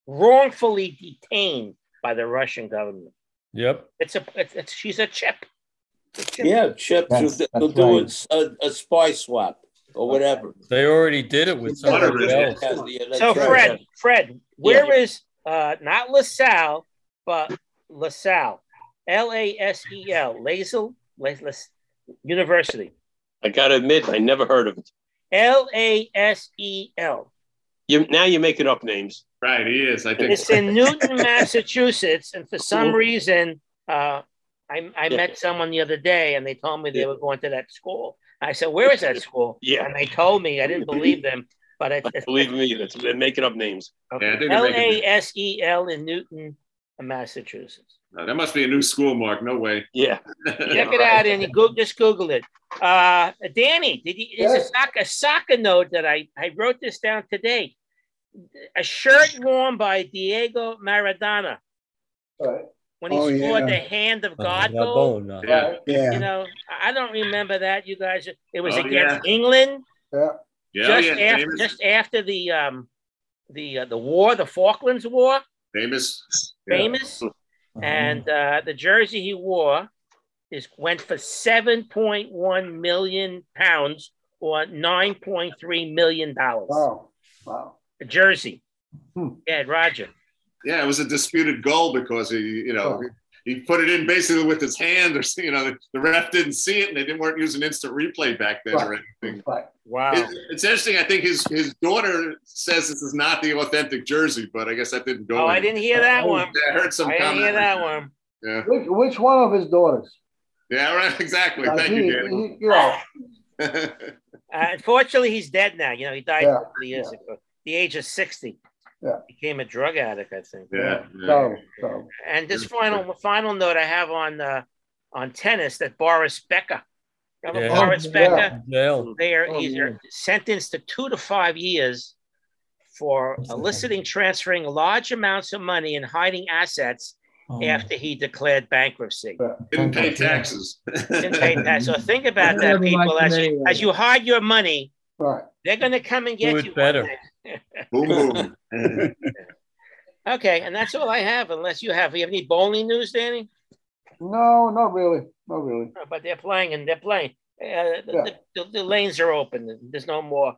[SPEAKER 1] Wrongfully detained by the Russian government.
[SPEAKER 4] Yep.
[SPEAKER 1] It's a it's, it's she's a chip.
[SPEAKER 9] Yeah, Chip,
[SPEAKER 6] That's-
[SPEAKER 9] to,
[SPEAKER 6] that's
[SPEAKER 9] do
[SPEAKER 6] right.
[SPEAKER 9] a, a spy swap or whatever.
[SPEAKER 4] They already did it with somebody else.
[SPEAKER 9] Yeah, yeah,
[SPEAKER 1] So
[SPEAKER 9] right.
[SPEAKER 1] Fred, Fred, where is uh not LaSalle, but LaSalle, L A S E L, Lasel, Las- Las- University,
[SPEAKER 11] I gotta admit, I never heard of it.
[SPEAKER 1] L A S E L.
[SPEAKER 11] You now you're making up names.
[SPEAKER 12] Right, he is. I think
[SPEAKER 1] It's in Newton, Massachusetts, and for some reason, uh, I, I met someone the other day, and they told me they were going to that school. I said, "Where is that school?"
[SPEAKER 11] Yeah.
[SPEAKER 1] and they told me. I didn't believe them, but it, it's
[SPEAKER 11] Believe me, they're making up names.
[SPEAKER 12] Yeah, I think they're
[SPEAKER 1] L
[SPEAKER 12] making
[SPEAKER 1] A S E L in Newton, Massachusetts.
[SPEAKER 12] Uh, that must be a new school, Mark. No way.
[SPEAKER 11] Yeah.
[SPEAKER 1] Check it out, and you go, just Google it. Uh, Danny, did you? It's a soccer, a soccer note that I I wrote this down today. A shirt worn by Diego Maradona
[SPEAKER 8] Right.
[SPEAKER 1] when he
[SPEAKER 7] Oh,
[SPEAKER 1] scored
[SPEAKER 7] yeah.
[SPEAKER 1] the hand of God
[SPEAKER 4] La
[SPEAKER 1] goal.
[SPEAKER 4] Bona.
[SPEAKER 12] Yeah.
[SPEAKER 1] You know, I don't remember that. You guys, it was
[SPEAKER 12] Oh,
[SPEAKER 1] against England
[SPEAKER 8] Yeah.
[SPEAKER 12] Yeah,
[SPEAKER 1] just
[SPEAKER 12] yeah.
[SPEAKER 1] after
[SPEAKER 12] famous.
[SPEAKER 1] just after the um the uh, the war, the Falklands War,
[SPEAKER 12] famous. Yeah.
[SPEAKER 1] famous, and uh, the jersey he wore is went for seven point one million pounds or nine point three million dollars.
[SPEAKER 8] Wow. Wow.
[SPEAKER 1] A jersey.
[SPEAKER 8] Hmm.
[SPEAKER 1] Yeah, Roger.
[SPEAKER 12] Yeah, it was a disputed goal because he, you know,
[SPEAKER 8] Oh.
[SPEAKER 12] He put it in basically with his hand, or you know, the, the ref didn't see it, and they didn't weren't using instant replay back then or anything.
[SPEAKER 8] Right.
[SPEAKER 1] Wow.
[SPEAKER 12] It- it's interesting. I think his his daughter says this is not the authentic jersey, but I guess that didn't go.
[SPEAKER 1] Oh, I didn't hear that one.
[SPEAKER 12] Yeah, I heard some
[SPEAKER 1] I didn't
[SPEAKER 12] comment
[SPEAKER 1] hear
[SPEAKER 12] like
[SPEAKER 1] that one.
[SPEAKER 12] Yeah,
[SPEAKER 8] Which, which one of his daughters?
[SPEAKER 12] yeah, right. Exactly.
[SPEAKER 8] Uh,
[SPEAKER 12] Thank
[SPEAKER 8] he-
[SPEAKER 12] you, Danny.
[SPEAKER 8] he- you know,
[SPEAKER 1] Uh, unfortunately, he's dead now. You know, he died
[SPEAKER 8] Yeah,
[SPEAKER 1] a couple of years ago, the age of 60.
[SPEAKER 8] Yeah.
[SPEAKER 1] Became a drug addict, I think.
[SPEAKER 12] yeah, yeah.
[SPEAKER 8] so, so.
[SPEAKER 1] And this final final note I have on uh, on tennis that Boris Becker. Remember
[SPEAKER 4] Yeah.
[SPEAKER 1] Boris Becker?
[SPEAKER 4] Jail.
[SPEAKER 1] They are
[SPEAKER 8] Oh,
[SPEAKER 1] he's
[SPEAKER 8] yeah.
[SPEAKER 1] sentenced to two to five years for eliciting, transferring large amounts of money and hiding assets
[SPEAKER 6] Oh,
[SPEAKER 1] after he declared bankruptcy.
[SPEAKER 12] Didn't pay taxes.
[SPEAKER 1] Didn't pay that. So think about that, people.
[SPEAKER 10] likes
[SPEAKER 1] As you,
[SPEAKER 10] anyway.
[SPEAKER 1] as you hide your money,
[SPEAKER 8] Right.
[SPEAKER 1] they're going to come and
[SPEAKER 4] Do
[SPEAKER 1] get
[SPEAKER 4] it
[SPEAKER 1] you. one
[SPEAKER 4] better.
[SPEAKER 1] Day.
[SPEAKER 12] boom, boom.
[SPEAKER 1] Okay, and that's all I have. Unless you have, you have any bowling news, Danny?
[SPEAKER 8] No, not really. Not really.
[SPEAKER 1] No, but they're playing and they're playing. Uh, the,
[SPEAKER 8] Yeah.
[SPEAKER 1] the, the, the lanes are open. There's no more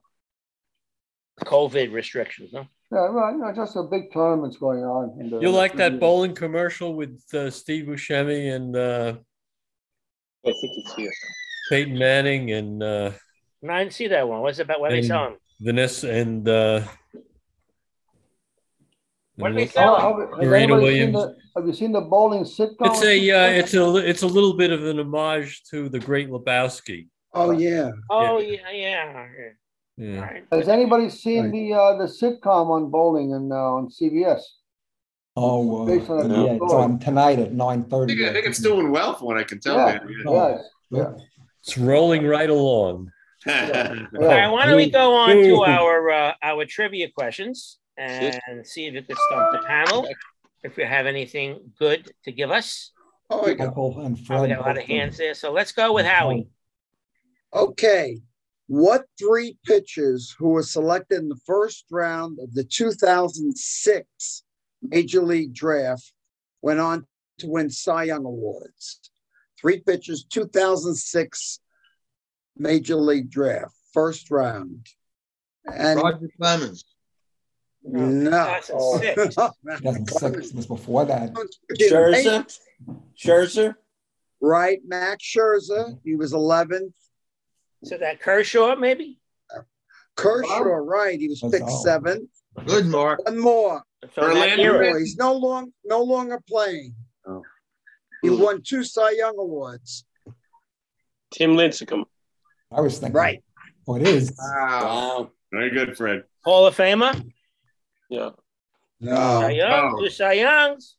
[SPEAKER 1] COVID restrictions. No.
[SPEAKER 8] Yeah, right. No, just a big tournaments going on. in the-
[SPEAKER 4] You like that bowling commercial with uh, Steve Buscemi and uh,
[SPEAKER 11] I think it's here.
[SPEAKER 4] Peyton Manning and uh,
[SPEAKER 1] No, I didn't see that one. What's it about? What are they
[SPEAKER 4] And-
[SPEAKER 1] selling?
[SPEAKER 4] Vanessa and uh,
[SPEAKER 1] What are
[SPEAKER 4] and
[SPEAKER 1] they
[SPEAKER 4] what-
[SPEAKER 1] selling?
[SPEAKER 8] Oh, have, has
[SPEAKER 4] Serena
[SPEAKER 8] anybody seen
[SPEAKER 4] Williams.
[SPEAKER 8] the, have you seen the bowling sitcom?
[SPEAKER 4] It's a uh, it's a it's a little bit of an homage to the Great Lebowski.
[SPEAKER 7] Oh, yeah.
[SPEAKER 1] Oh yeah, yeah. yeah.
[SPEAKER 4] Yeah.
[SPEAKER 1] right.
[SPEAKER 8] Has anybody seen
[SPEAKER 7] Right.
[SPEAKER 8] the uh, the sitcom on bowling and uh, on CBS?
[SPEAKER 6] Oh, uh,
[SPEAKER 8] Based on a
[SPEAKER 6] yeah,
[SPEAKER 8] true
[SPEAKER 6] it's on tonight at nine
[SPEAKER 12] I think, I think it's doing well from what I can tell.
[SPEAKER 8] Yeah.
[SPEAKER 12] man.
[SPEAKER 6] Oh.
[SPEAKER 8] Yes. Yeah.
[SPEAKER 4] It's rolling right along.
[SPEAKER 12] Yeah.
[SPEAKER 1] All right. Why don't we go on to our uh, our trivia questions and see if you could stump the panel. If you have anything good to give us,
[SPEAKER 7] Oh, I got
[SPEAKER 6] Michael and
[SPEAKER 1] oh, we got a lot of hands there. So let's go with Howie.
[SPEAKER 7] Okay. What three pitchers who were selected in the first round of the 2006 Major League Draft went on to win Cy Young Awards? Three pitchers, 2006 Major League Draft, first round. And
[SPEAKER 2] Roger Clemens.
[SPEAKER 7] no.
[SPEAKER 1] That's a six.
[SPEAKER 6] 2006 was before that.
[SPEAKER 9] Scherzer? Scherzer?
[SPEAKER 7] Right, Max Scherzer. He was 11th.
[SPEAKER 1] So that Kershaw, maybe.
[SPEAKER 7] Kershaw, right? He was
[SPEAKER 6] That's
[SPEAKER 7] picked
[SPEAKER 6] all.
[SPEAKER 7] seventh.
[SPEAKER 2] Good, Mark.
[SPEAKER 7] One more.
[SPEAKER 1] So that
[SPEAKER 12] Verlander.
[SPEAKER 1] era.
[SPEAKER 7] Oh, he's no long, no longer playing.
[SPEAKER 12] Oh.
[SPEAKER 7] He won two Cy Young awards.
[SPEAKER 11] Tim Lincecum.
[SPEAKER 6] I was thinking.
[SPEAKER 7] Right.
[SPEAKER 6] Oh, it is.
[SPEAKER 2] Wow.
[SPEAKER 9] Wow.
[SPEAKER 12] Very good, Fred.
[SPEAKER 1] Hall of Famer.
[SPEAKER 11] Yeah.
[SPEAKER 1] Cy Young.
[SPEAKER 12] Oh.
[SPEAKER 1] Two Cy Youngs.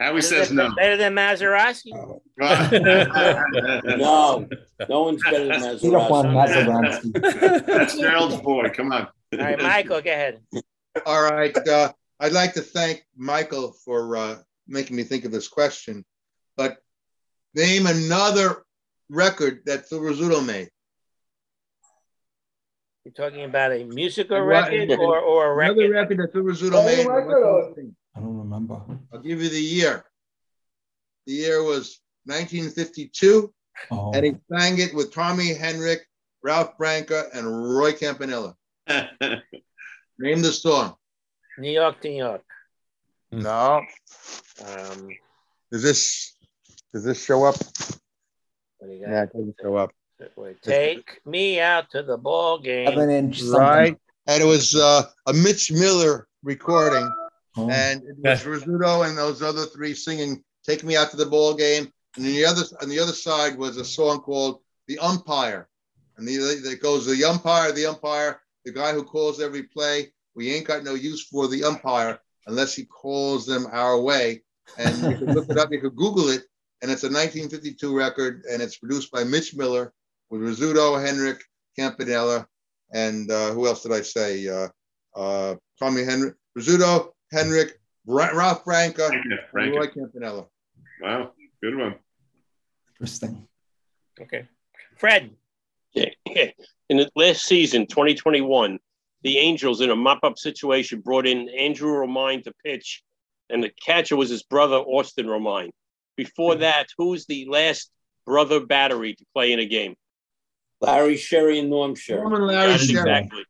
[SPEAKER 12] Howie says no.
[SPEAKER 1] Better than Maserati.
[SPEAKER 7] Oh.
[SPEAKER 9] No, no one's better than
[SPEAKER 6] Peter Juan
[SPEAKER 9] Maserati.
[SPEAKER 12] That's Gerald's boy. Come on.
[SPEAKER 1] All right, Michael, go ahead.
[SPEAKER 2] All right. Uh, I'd like to thank Michael for uh, making me think of this question. But name another record that Phil Rizzuto made.
[SPEAKER 1] You're talking about a musical
[SPEAKER 2] And
[SPEAKER 1] record
[SPEAKER 2] what-
[SPEAKER 1] or, or a record?
[SPEAKER 2] Another
[SPEAKER 1] record?
[SPEAKER 2] record that Phil Rizzuto made.
[SPEAKER 8] record
[SPEAKER 6] I don't remember.
[SPEAKER 2] I'll give you the year. The year was 1952,
[SPEAKER 6] Oh,
[SPEAKER 2] and he sang it with Tommy Henrich, Ralph Branca, and Roy Campanella. Name the song.
[SPEAKER 1] New York, New York.
[SPEAKER 2] No.
[SPEAKER 1] Um,
[SPEAKER 2] Does this does this show up?
[SPEAKER 1] What do you got?
[SPEAKER 2] Yeah, it doesn't show up.
[SPEAKER 1] Wait, Take me out to the ball game.
[SPEAKER 6] seven inch something.
[SPEAKER 2] Right. And it was uh, a Mitch Miller recording,
[SPEAKER 6] Oh.
[SPEAKER 2] and it was Rizzuto and those other three singing "Take Me Out to the Ball Game." And then the other on the other side was a song called "The Umpire," and the it goes the umpire, the umpire, the guy who calls every play. We ain't got no use for the umpire unless he calls them our way. And you can look it up. You can Google it, and it's a 1952 record, and it's produced by Mitch Miller with Rizzuto, Henrich, Campanella, and uh, who else did I say? Uh, uh, Tommy Henrich, Rizzuto, Henrich, Ra- Ralph Branca, and Roy Campanella.
[SPEAKER 12] Wow, good one.
[SPEAKER 6] Interesting.
[SPEAKER 1] Okay. Fred.
[SPEAKER 11] In the last season, 2021, the Angels, in a mop up situation, brought in Andrew Romine to pitch, and the catcher was his brother, Austin Romine. Before that, who's the last brother battery to play in a game?
[SPEAKER 9] Larry Sherry and Norm Sherry.
[SPEAKER 2] Norman Larry
[SPEAKER 11] Got it
[SPEAKER 2] Sherry.
[SPEAKER 11] exactly.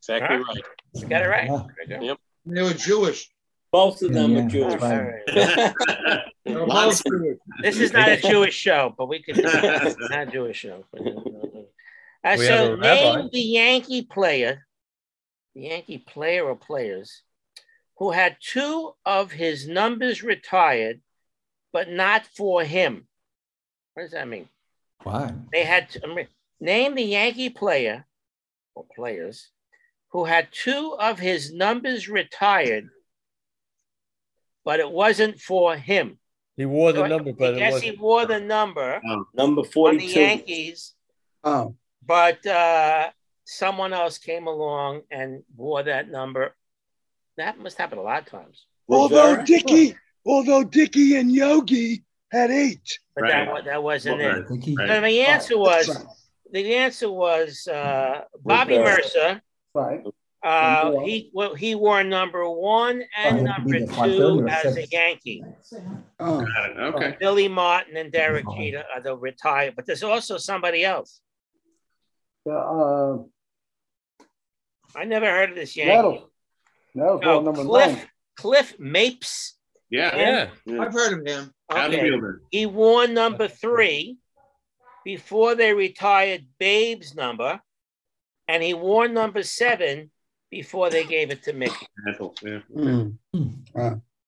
[SPEAKER 11] Exactly
[SPEAKER 1] Huh?
[SPEAKER 11] right.
[SPEAKER 1] You got it right.
[SPEAKER 6] Yeah.
[SPEAKER 11] Yep.
[SPEAKER 2] They were Jewish.
[SPEAKER 9] Both of them
[SPEAKER 6] yeah,
[SPEAKER 9] are Jewish.
[SPEAKER 6] that's
[SPEAKER 1] All
[SPEAKER 6] right.
[SPEAKER 1] right.
[SPEAKER 2] Were
[SPEAKER 12] Lots
[SPEAKER 2] both
[SPEAKER 12] of-
[SPEAKER 2] Jewish.
[SPEAKER 1] This is not a Jewish show, but we could not a Jewish show. Uh, so
[SPEAKER 4] have a rabbi.
[SPEAKER 1] name the Yankee player, the Yankee player or players who had two of his numbers retired, but not for him. What does that mean?
[SPEAKER 6] Why?
[SPEAKER 1] They had to, I mean, name the Yankee player or players who had two of his numbers retired, but it wasn't for him.
[SPEAKER 4] He wore the
[SPEAKER 1] So
[SPEAKER 4] number,
[SPEAKER 1] I
[SPEAKER 4] but it
[SPEAKER 1] guess
[SPEAKER 4] wasn't.
[SPEAKER 1] he wore the number
[SPEAKER 9] Number
[SPEAKER 1] on the Yankees,
[SPEAKER 7] Oh,
[SPEAKER 1] but uh, someone else came along and wore that number. That must happen a lot of times.
[SPEAKER 7] Oh.
[SPEAKER 3] Although
[SPEAKER 9] Rivera?
[SPEAKER 3] Dickey, although Dickey and Yogi had eight.
[SPEAKER 1] But
[SPEAKER 12] Right.
[SPEAKER 1] that, that wasn't
[SPEAKER 12] Right.
[SPEAKER 1] it.
[SPEAKER 6] I
[SPEAKER 12] Right.
[SPEAKER 1] The answer was the answer was uh, Bobby
[SPEAKER 9] Rivera.
[SPEAKER 1] Murcer.
[SPEAKER 8] Right.
[SPEAKER 1] Uh, he well, he wore number one and
[SPEAKER 6] Right,
[SPEAKER 1] number
[SPEAKER 6] it'd be the 530
[SPEAKER 1] two as a. Yankee.
[SPEAKER 7] oh.
[SPEAKER 12] Okay.
[SPEAKER 1] Billy Martin and Derek
[SPEAKER 6] Oh.
[SPEAKER 1] Jeter are the retired, but there's also somebody else.
[SPEAKER 8] Uh,
[SPEAKER 1] I never heard of this Yankee.
[SPEAKER 8] Nettles. Nettles
[SPEAKER 1] oh,
[SPEAKER 8] number
[SPEAKER 1] Cliff
[SPEAKER 8] nine.
[SPEAKER 1] Cliff Mapes.
[SPEAKER 12] Yeah.
[SPEAKER 4] Yeah.
[SPEAKER 2] I've heard of him.
[SPEAKER 1] Okay.
[SPEAKER 12] Outfielder.
[SPEAKER 1] He wore number three before they retired Babe's number, and he wore number seven before they gave it to Mickey.
[SPEAKER 12] Mantle, Yeah.
[SPEAKER 7] Mm.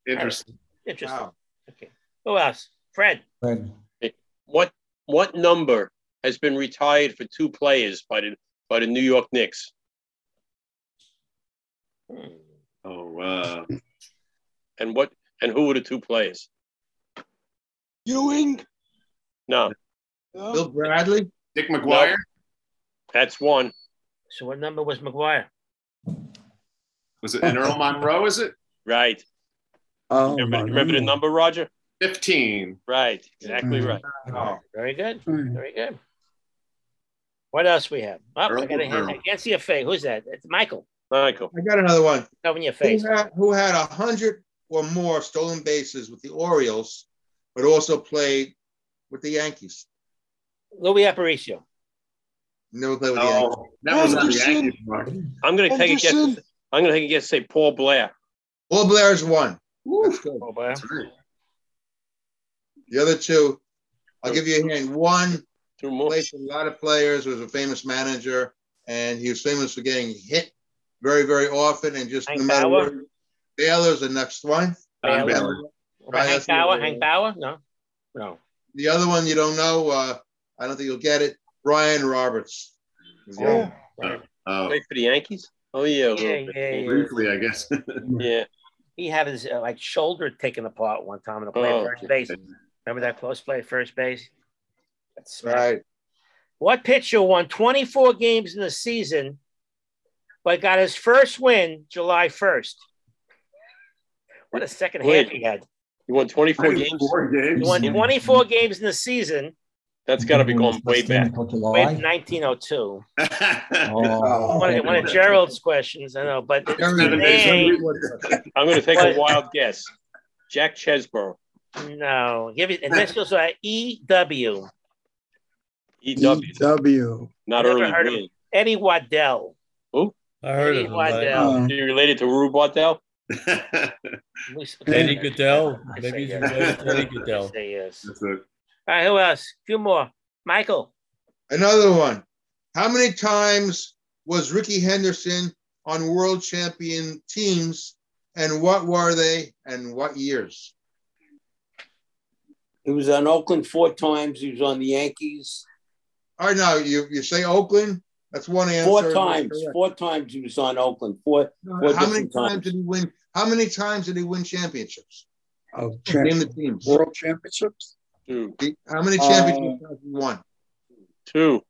[SPEAKER 12] Interesting.
[SPEAKER 1] Interesting.
[SPEAKER 2] Wow.
[SPEAKER 1] Okay. Who else? Fred.
[SPEAKER 6] Fred.
[SPEAKER 11] What what number has been retired for two players by the by the New York Knicks?
[SPEAKER 1] Hmm.
[SPEAKER 12] Oh, uh,
[SPEAKER 11] And what and who were the two players?
[SPEAKER 3] Ewing.
[SPEAKER 11] No,
[SPEAKER 3] No?
[SPEAKER 2] Bill Bradley.
[SPEAKER 12] Dick McGuire.
[SPEAKER 11] that's one.
[SPEAKER 1] So what number was McGuire?
[SPEAKER 12] Was it and Earl Monroe? Is it
[SPEAKER 11] Right.
[SPEAKER 7] Oh,
[SPEAKER 11] Remember, remember the number, Roger?
[SPEAKER 12] fifteen?
[SPEAKER 11] Right. Exactly right.
[SPEAKER 2] Oh,
[SPEAKER 1] Very good.
[SPEAKER 7] Mm.
[SPEAKER 1] Very good. What else we have? Oh, I
[SPEAKER 12] Earl
[SPEAKER 1] got a hand.
[SPEAKER 12] Monroe.
[SPEAKER 1] I can't see a face. Who's that? It's Michael.
[SPEAKER 11] Michael.
[SPEAKER 2] I got another one.
[SPEAKER 1] Covering your
[SPEAKER 2] Who
[SPEAKER 1] face.
[SPEAKER 2] had, who had a hundred or more stolen bases with the Orioles, but also played with the Yankees.
[SPEAKER 1] Luis Aparicio.
[SPEAKER 2] Never played with the oh, Yankees.
[SPEAKER 12] Oh, that was on the Yankees. Mark.
[SPEAKER 11] I'm gonna take a guess. I'm gonna take a guess. Say Paul Blair.
[SPEAKER 2] Paul Blair is one. That's good.
[SPEAKER 1] Oh, boy.
[SPEAKER 2] The other two, I'll give you a hint. One
[SPEAKER 11] Two more.
[SPEAKER 2] played for a lot of players, was a famous manager, and he was famous for getting hit very, very often and just
[SPEAKER 1] Hank
[SPEAKER 2] no matter
[SPEAKER 1] Bauer?
[SPEAKER 2] where. Baylor's the next one.
[SPEAKER 12] Don
[SPEAKER 1] Baylor.
[SPEAKER 12] Baylor.
[SPEAKER 1] Right, Hank
[SPEAKER 2] that's
[SPEAKER 1] Bauer?
[SPEAKER 2] other
[SPEAKER 1] Hank. Bauer? No. No.
[SPEAKER 2] The other one you don't know, uh, I don't think you'll get it. Brian Roberts.
[SPEAKER 3] Oh,
[SPEAKER 12] Oh,
[SPEAKER 11] Played for the Yankees. Oh yeah. a
[SPEAKER 1] Yeah,
[SPEAKER 11] bit.
[SPEAKER 1] yeah, yeah.
[SPEAKER 12] briefly, I guess.
[SPEAKER 11] Yeah.
[SPEAKER 1] He had his uh, like shoulder taken apart one time and played
[SPEAKER 11] Oh,
[SPEAKER 1] first base. Remember that close play at first base? That's
[SPEAKER 2] Right.
[SPEAKER 1] What pitcher won 24 games in the season, but got his first win July 1st? What a second
[SPEAKER 11] Wait.
[SPEAKER 1] half he had.
[SPEAKER 11] He won 24 games.
[SPEAKER 12] Games.
[SPEAKER 1] He won 24 games in the season,
[SPEAKER 11] That's got to be going way back.
[SPEAKER 6] Until
[SPEAKER 1] Wait,
[SPEAKER 6] July.
[SPEAKER 1] 1902.
[SPEAKER 6] Oh,
[SPEAKER 1] One of, one of Gerald's questions, I know, but
[SPEAKER 12] Seven
[SPEAKER 1] the
[SPEAKER 12] days.
[SPEAKER 1] name,
[SPEAKER 11] I'm going to take a wild guess. Jack Chesbro.
[SPEAKER 1] no, give it initials are E W.
[SPEAKER 11] EW.
[SPEAKER 7] W.
[SPEAKER 11] Not
[SPEAKER 1] Never
[SPEAKER 11] early
[SPEAKER 1] heard of. Eddie Waddell.
[SPEAKER 11] Who?
[SPEAKER 4] I heard
[SPEAKER 1] Eddie
[SPEAKER 4] of him. but-
[SPEAKER 1] Waddell.
[SPEAKER 7] Uh,
[SPEAKER 11] You related to Rube Waddell?
[SPEAKER 4] Eddie Goodell.
[SPEAKER 1] I
[SPEAKER 4] Maybe
[SPEAKER 1] say
[SPEAKER 4] he's
[SPEAKER 1] yes.
[SPEAKER 4] related to Eddie
[SPEAKER 1] I
[SPEAKER 4] Goodell.
[SPEAKER 1] say yes.
[SPEAKER 12] That's it.
[SPEAKER 1] All right, who else? A few more. Michael.
[SPEAKER 2] Another one. How many times was Rickey Henderson on world champion teams and what were they and what years?
[SPEAKER 9] He was on Oakland four times. He was on the Yankees
[SPEAKER 2] All right, now you, you say Oakland. That's one answer.
[SPEAKER 9] four times. Four times he was on Oakland. Four. four
[SPEAKER 2] How many
[SPEAKER 9] different
[SPEAKER 2] times did he win? How many times did he win championships?
[SPEAKER 7] Oh, cha-
[SPEAKER 2] Name the teams.
[SPEAKER 7] World Championships?
[SPEAKER 11] Two.
[SPEAKER 2] How many
[SPEAKER 7] Uh,
[SPEAKER 2] championships has he won?
[SPEAKER 11] Two.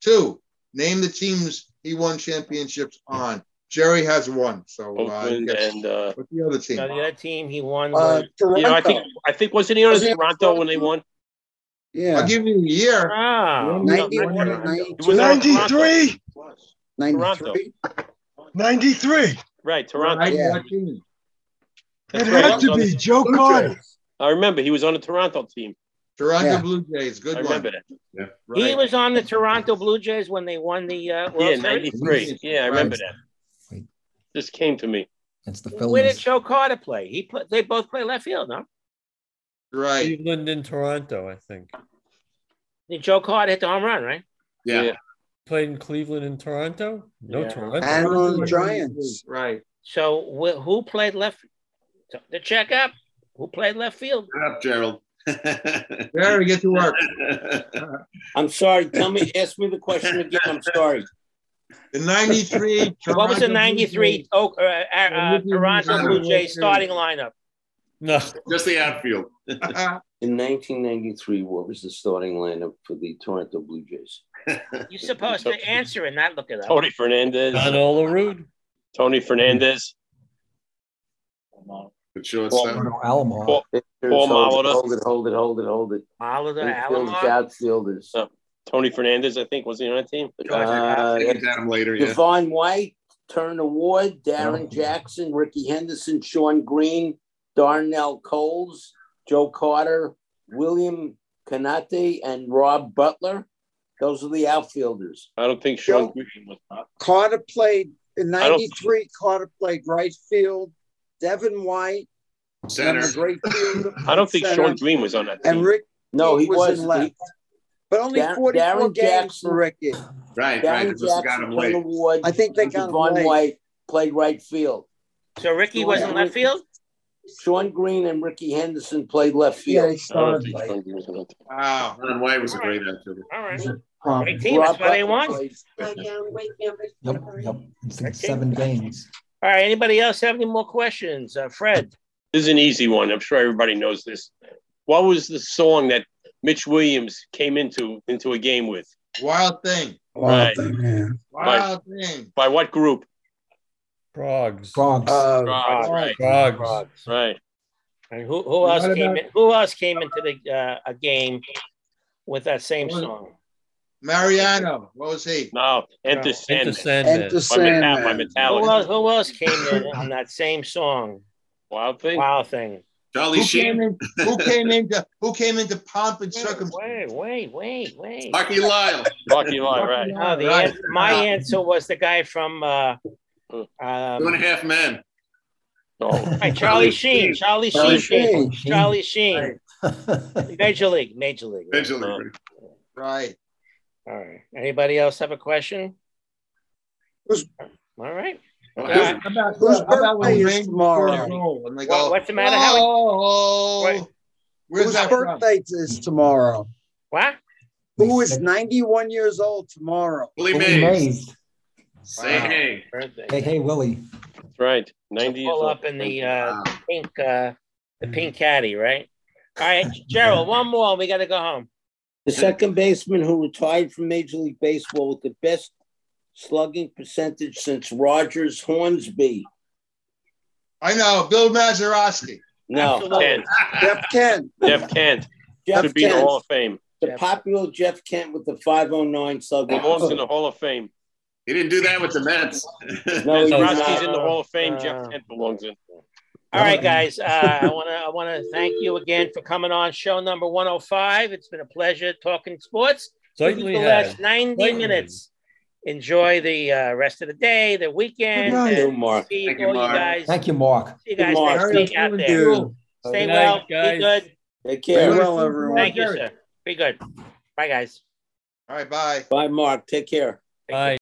[SPEAKER 2] Two. Name the teams he won championships on. Jerry has one. So uh,
[SPEAKER 11] Oakland
[SPEAKER 2] yes.
[SPEAKER 11] and uh,
[SPEAKER 2] what's the other team?
[SPEAKER 1] So the other team he won
[SPEAKER 7] Uh,
[SPEAKER 1] was
[SPEAKER 7] Toronto.
[SPEAKER 11] you know, I think I think wasn't he on
[SPEAKER 7] Was he
[SPEAKER 11] Toronto when they won?
[SPEAKER 7] yeah.
[SPEAKER 2] I'll give you the year.
[SPEAKER 1] ah,
[SPEAKER 7] 91
[SPEAKER 2] no,
[SPEAKER 7] and 92.
[SPEAKER 11] He was on Toronto.
[SPEAKER 3] 93,
[SPEAKER 7] 93.
[SPEAKER 3] 93.
[SPEAKER 11] Right, Toronto.
[SPEAKER 2] Right,
[SPEAKER 7] Yeah.
[SPEAKER 2] what?
[SPEAKER 3] It
[SPEAKER 11] That's right.
[SPEAKER 3] had to be Joe
[SPEAKER 2] Blue
[SPEAKER 3] Carter.
[SPEAKER 2] Jays.
[SPEAKER 11] I remember he was on the Toronto team.
[SPEAKER 2] Toronto
[SPEAKER 7] Yeah.
[SPEAKER 2] Blue Jays. Good
[SPEAKER 11] I
[SPEAKER 2] one.
[SPEAKER 11] remember that.
[SPEAKER 1] he
[SPEAKER 2] Right.
[SPEAKER 1] was on the Toronto Blue Jays when they won the uh, World
[SPEAKER 11] Yeah,
[SPEAKER 1] Series.
[SPEAKER 11] '93. Yeah, I remember that.
[SPEAKER 6] Wait.
[SPEAKER 11] Just came to me.
[SPEAKER 6] It's the
[SPEAKER 1] Where did
[SPEAKER 6] Phillies.
[SPEAKER 1] Joe Carter play? He put. They both play left field, no?
[SPEAKER 2] Right.
[SPEAKER 4] Cleveland and Toronto, I think.
[SPEAKER 1] Did Joe Carter hit the home run, right?
[SPEAKER 12] Yeah.
[SPEAKER 11] Yeah.
[SPEAKER 4] Played in Cleveland and Toronto? No,
[SPEAKER 1] Yeah.
[SPEAKER 4] Toronto.
[SPEAKER 7] And on the Giants.
[SPEAKER 2] Right.
[SPEAKER 1] So wh- who played left? To check up. Who played left field?
[SPEAKER 12] Shut up, Gerald.
[SPEAKER 2] Jerry, get to work.
[SPEAKER 9] I'm sorry. Tell me. Ask me the question again. I'm sorry.
[SPEAKER 2] The 93.
[SPEAKER 1] What was the '93
[SPEAKER 2] Jays.
[SPEAKER 1] Oak, uh, uh, uh, Toronto Blue Jays starting lineup?
[SPEAKER 4] No.
[SPEAKER 12] Just the outfield.
[SPEAKER 9] In 1993, what was the starting lineup for the Toronto Blue Jays?
[SPEAKER 1] You're supposed to answer and not look it up.
[SPEAKER 11] Tony Fernandez.
[SPEAKER 4] John Olerud.
[SPEAKER 11] Tony Fernandez.
[SPEAKER 12] Good shortstop.
[SPEAKER 6] Bruno Alomar.
[SPEAKER 11] Paul, Paul
[SPEAKER 9] hold,
[SPEAKER 11] Molitor.
[SPEAKER 9] it, hold it, hold it, hold it, hold it.
[SPEAKER 1] Molitor,
[SPEAKER 9] Infielders,
[SPEAKER 1] Alomar.
[SPEAKER 9] outfielders.
[SPEAKER 11] Oh. Tony Fernandez, I think, was he on that team?
[SPEAKER 9] Uh,
[SPEAKER 12] Get at him later, yeah.
[SPEAKER 9] Devon White, Turner Ward, Darrin Jackson, Rickey Henderson, Shawn Green, Darnell Coles, Joe Carter, William Canate, and Rob Butler. Those are the outfielders.
[SPEAKER 11] I don't think Sean
[SPEAKER 7] Joe-
[SPEAKER 11] Green was. not.
[SPEAKER 7] Carter played in 93. Carter played right field. Devon White,
[SPEAKER 12] Center.
[SPEAKER 7] great fielder.
[SPEAKER 11] I don't think
[SPEAKER 7] center,
[SPEAKER 11] Shawn Green was on that Team. And.
[SPEAKER 7] Rick
[SPEAKER 9] No, he
[SPEAKER 7] was,
[SPEAKER 9] was.
[SPEAKER 7] in left. But only
[SPEAKER 9] Dar-
[SPEAKER 7] 44
[SPEAKER 9] Darren
[SPEAKER 7] games
[SPEAKER 9] Jackson.
[SPEAKER 7] for Ricky.
[SPEAKER 12] Right, right.
[SPEAKER 9] Darren
[SPEAKER 12] They must have got him
[SPEAKER 9] Turner
[SPEAKER 12] late.
[SPEAKER 9] Ward,
[SPEAKER 7] I think they
[SPEAKER 9] and
[SPEAKER 7] got him
[SPEAKER 9] Devon
[SPEAKER 7] late.
[SPEAKER 9] White played right field.
[SPEAKER 1] So Ricky was in left field.
[SPEAKER 9] Shawn Green and Rickey Henderson played left
[SPEAKER 7] Yeah,
[SPEAKER 9] field.
[SPEAKER 7] he
[SPEAKER 11] I don't
[SPEAKER 7] started
[SPEAKER 11] think
[SPEAKER 7] late.
[SPEAKER 11] Shawn Green was on that team.
[SPEAKER 2] Wow.
[SPEAKER 12] Ron White was a great outfielder.
[SPEAKER 1] All right.
[SPEAKER 7] Um,
[SPEAKER 1] Great team. That's
[SPEAKER 9] Rob
[SPEAKER 1] why they
[SPEAKER 9] Butler
[SPEAKER 1] won.
[SPEAKER 6] Yep, yep. It's in seven games.
[SPEAKER 1] All right. Anybody else have any more questions? Uh, Fred.
[SPEAKER 11] This is an easy one. I'm sure everybody knows this. What was the song that Mitch Williams came into into a game with?
[SPEAKER 2] Wild thing.
[SPEAKER 11] Right.
[SPEAKER 7] yeah.
[SPEAKER 2] Wild thing.
[SPEAKER 11] By what group?
[SPEAKER 4] Troggs.
[SPEAKER 6] Troggs.
[SPEAKER 7] Uh,
[SPEAKER 11] Troggs, right.
[SPEAKER 4] Troggs.
[SPEAKER 11] Right.
[SPEAKER 1] And who who else
[SPEAKER 2] What
[SPEAKER 1] came
[SPEAKER 2] about-
[SPEAKER 1] in? Who else came into the uh, a game with that same song?
[SPEAKER 2] Mariano. What was he?
[SPEAKER 11] No, Enter
[SPEAKER 1] No.
[SPEAKER 11] Sandman.
[SPEAKER 4] Into Sandman.
[SPEAKER 7] Enter
[SPEAKER 11] My, Metal- my
[SPEAKER 7] Sandman.
[SPEAKER 1] Who else, who else came in on that same song?
[SPEAKER 11] Wild thing.
[SPEAKER 1] Wow thing.
[SPEAKER 12] Charlie
[SPEAKER 2] Who came
[SPEAKER 12] Sheen.
[SPEAKER 2] in? Who came into? Who came into pomp and
[SPEAKER 1] Wait,
[SPEAKER 2] circumstance?
[SPEAKER 1] wait, wait, wait, wait.
[SPEAKER 12] Sparky Lyle.
[SPEAKER 11] Lucky Lie, right.
[SPEAKER 1] No, the
[SPEAKER 2] Right.
[SPEAKER 1] answer, my answer was the guy from uh,
[SPEAKER 12] Two and a
[SPEAKER 1] um,
[SPEAKER 12] half men.
[SPEAKER 11] No.
[SPEAKER 1] right, Charlie Sheen. Charlie
[SPEAKER 7] Charlie
[SPEAKER 1] Sheen.
[SPEAKER 7] Sheen.
[SPEAKER 1] Charlie Sheen. Major League. Major League.
[SPEAKER 12] Major League.
[SPEAKER 2] Right.
[SPEAKER 1] All right. Anybody else have a question?
[SPEAKER 7] Who's-
[SPEAKER 1] All right. Okay.
[SPEAKER 2] How about,
[SPEAKER 7] Whose
[SPEAKER 2] how about when
[SPEAKER 7] birthday is tomorrow?
[SPEAKER 2] score And they
[SPEAKER 1] Well, what's the matter, Howie?
[SPEAKER 2] oh,
[SPEAKER 1] Wait.
[SPEAKER 2] where's
[SPEAKER 7] Whose
[SPEAKER 2] that from?
[SPEAKER 7] is tomorrow?
[SPEAKER 1] What?
[SPEAKER 7] Who is 91 years old tomorrow?
[SPEAKER 12] Willie
[SPEAKER 6] Willie
[SPEAKER 12] Mays.
[SPEAKER 6] Mays.
[SPEAKER 12] Say
[SPEAKER 2] Wow.
[SPEAKER 12] hey.
[SPEAKER 1] Birthday.
[SPEAKER 6] Hey, hey, Willie.
[SPEAKER 11] That's right. 90 years
[SPEAKER 1] Pull
[SPEAKER 11] old.
[SPEAKER 1] up in the uh,
[SPEAKER 12] Wow.
[SPEAKER 1] pink, uh, the pink caddy, right? All right, Gerald. One more. We got to go home.
[SPEAKER 9] The second baseman who retired from Major League Baseball with the best slugging percentage since Rogers Hornsby.
[SPEAKER 2] I know, Bill Mazeroski.
[SPEAKER 9] No,
[SPEAKER 1] Absolutely.
[SPEAKER 11] Kent.
[SPEAKER 7] Jeff Kent.
[SPEAKER 11] Jeff Kent.
[SPEAKER 9] Jeff
[SPEAKER 11] Should be in the Hall of Fame.
[SPEAKER 9] the
[SPEAKER 1] Jeff.
[SPEAKER 9] popular Jeff Kent with the 509 sub.
[SPEAKER 11] Belongs in the Hall of Fame.
[SPEAKER 12] He didn't do that with the Mets.
[SPEAKER 9] No, he's
[SPEAKER 11] Crosby's
[SPEAKER 9] not.
[SPEAKER 11] in the Hall of Fame.
[SPEAKER 1] Uh,
[SPEAKER 11] Jeff Kent belongs in.
[SPEAKER 1] All right, guys. Uh, I want to I want to thank you again for coming on show number 105. It's been a pleasure talking sports. This is
[SPEAKER 4] Certainly
[SPEAKER 1] the last 90
[SPEAKER 4] Certainly.
[SPEAKER 1] minutes. Enjoy the uh, rest of the day, the weekend.
[SPEAKER 3] Good night.
[SPEAKER 1] and
[SPEAKER 9] Thank you, Mark.
[SPEAKER 1] See
[SPEAKER 12] Thank you,
[SPEAKER 1] all you
[SPEAKER 12] Mark.
[SPEAKER 1] guys.
[SPEAKER 6] Thank you, Mark.
[SPEAKER 1] See you guys
[SPEAKER 9] Mark.
[SPEAKER 1] next week out there.
[SPEAKER 7] Dude,
[SPEAKER 1] Stay
[SPEAKER 4] Good
[SPEAKER 1] well.
[SPEAKER 4] night,
[SPEAKER 1] Be
[SPEAKER 4] guys.
[SPEAKER 1] good.
[SPEAKER 9] Take
[SPEAKER 7] Stay
[SPEAKER 9] care.
[SPEAKER 7] well, everyone.
[SPEAKER 1] Thank you, sir. Be good. Bye, guys.
[SPEAKER 2] All right, bye.
[SPEAKER 9] Bye, Mark. Take care.
[SPEAKER 4] Bye.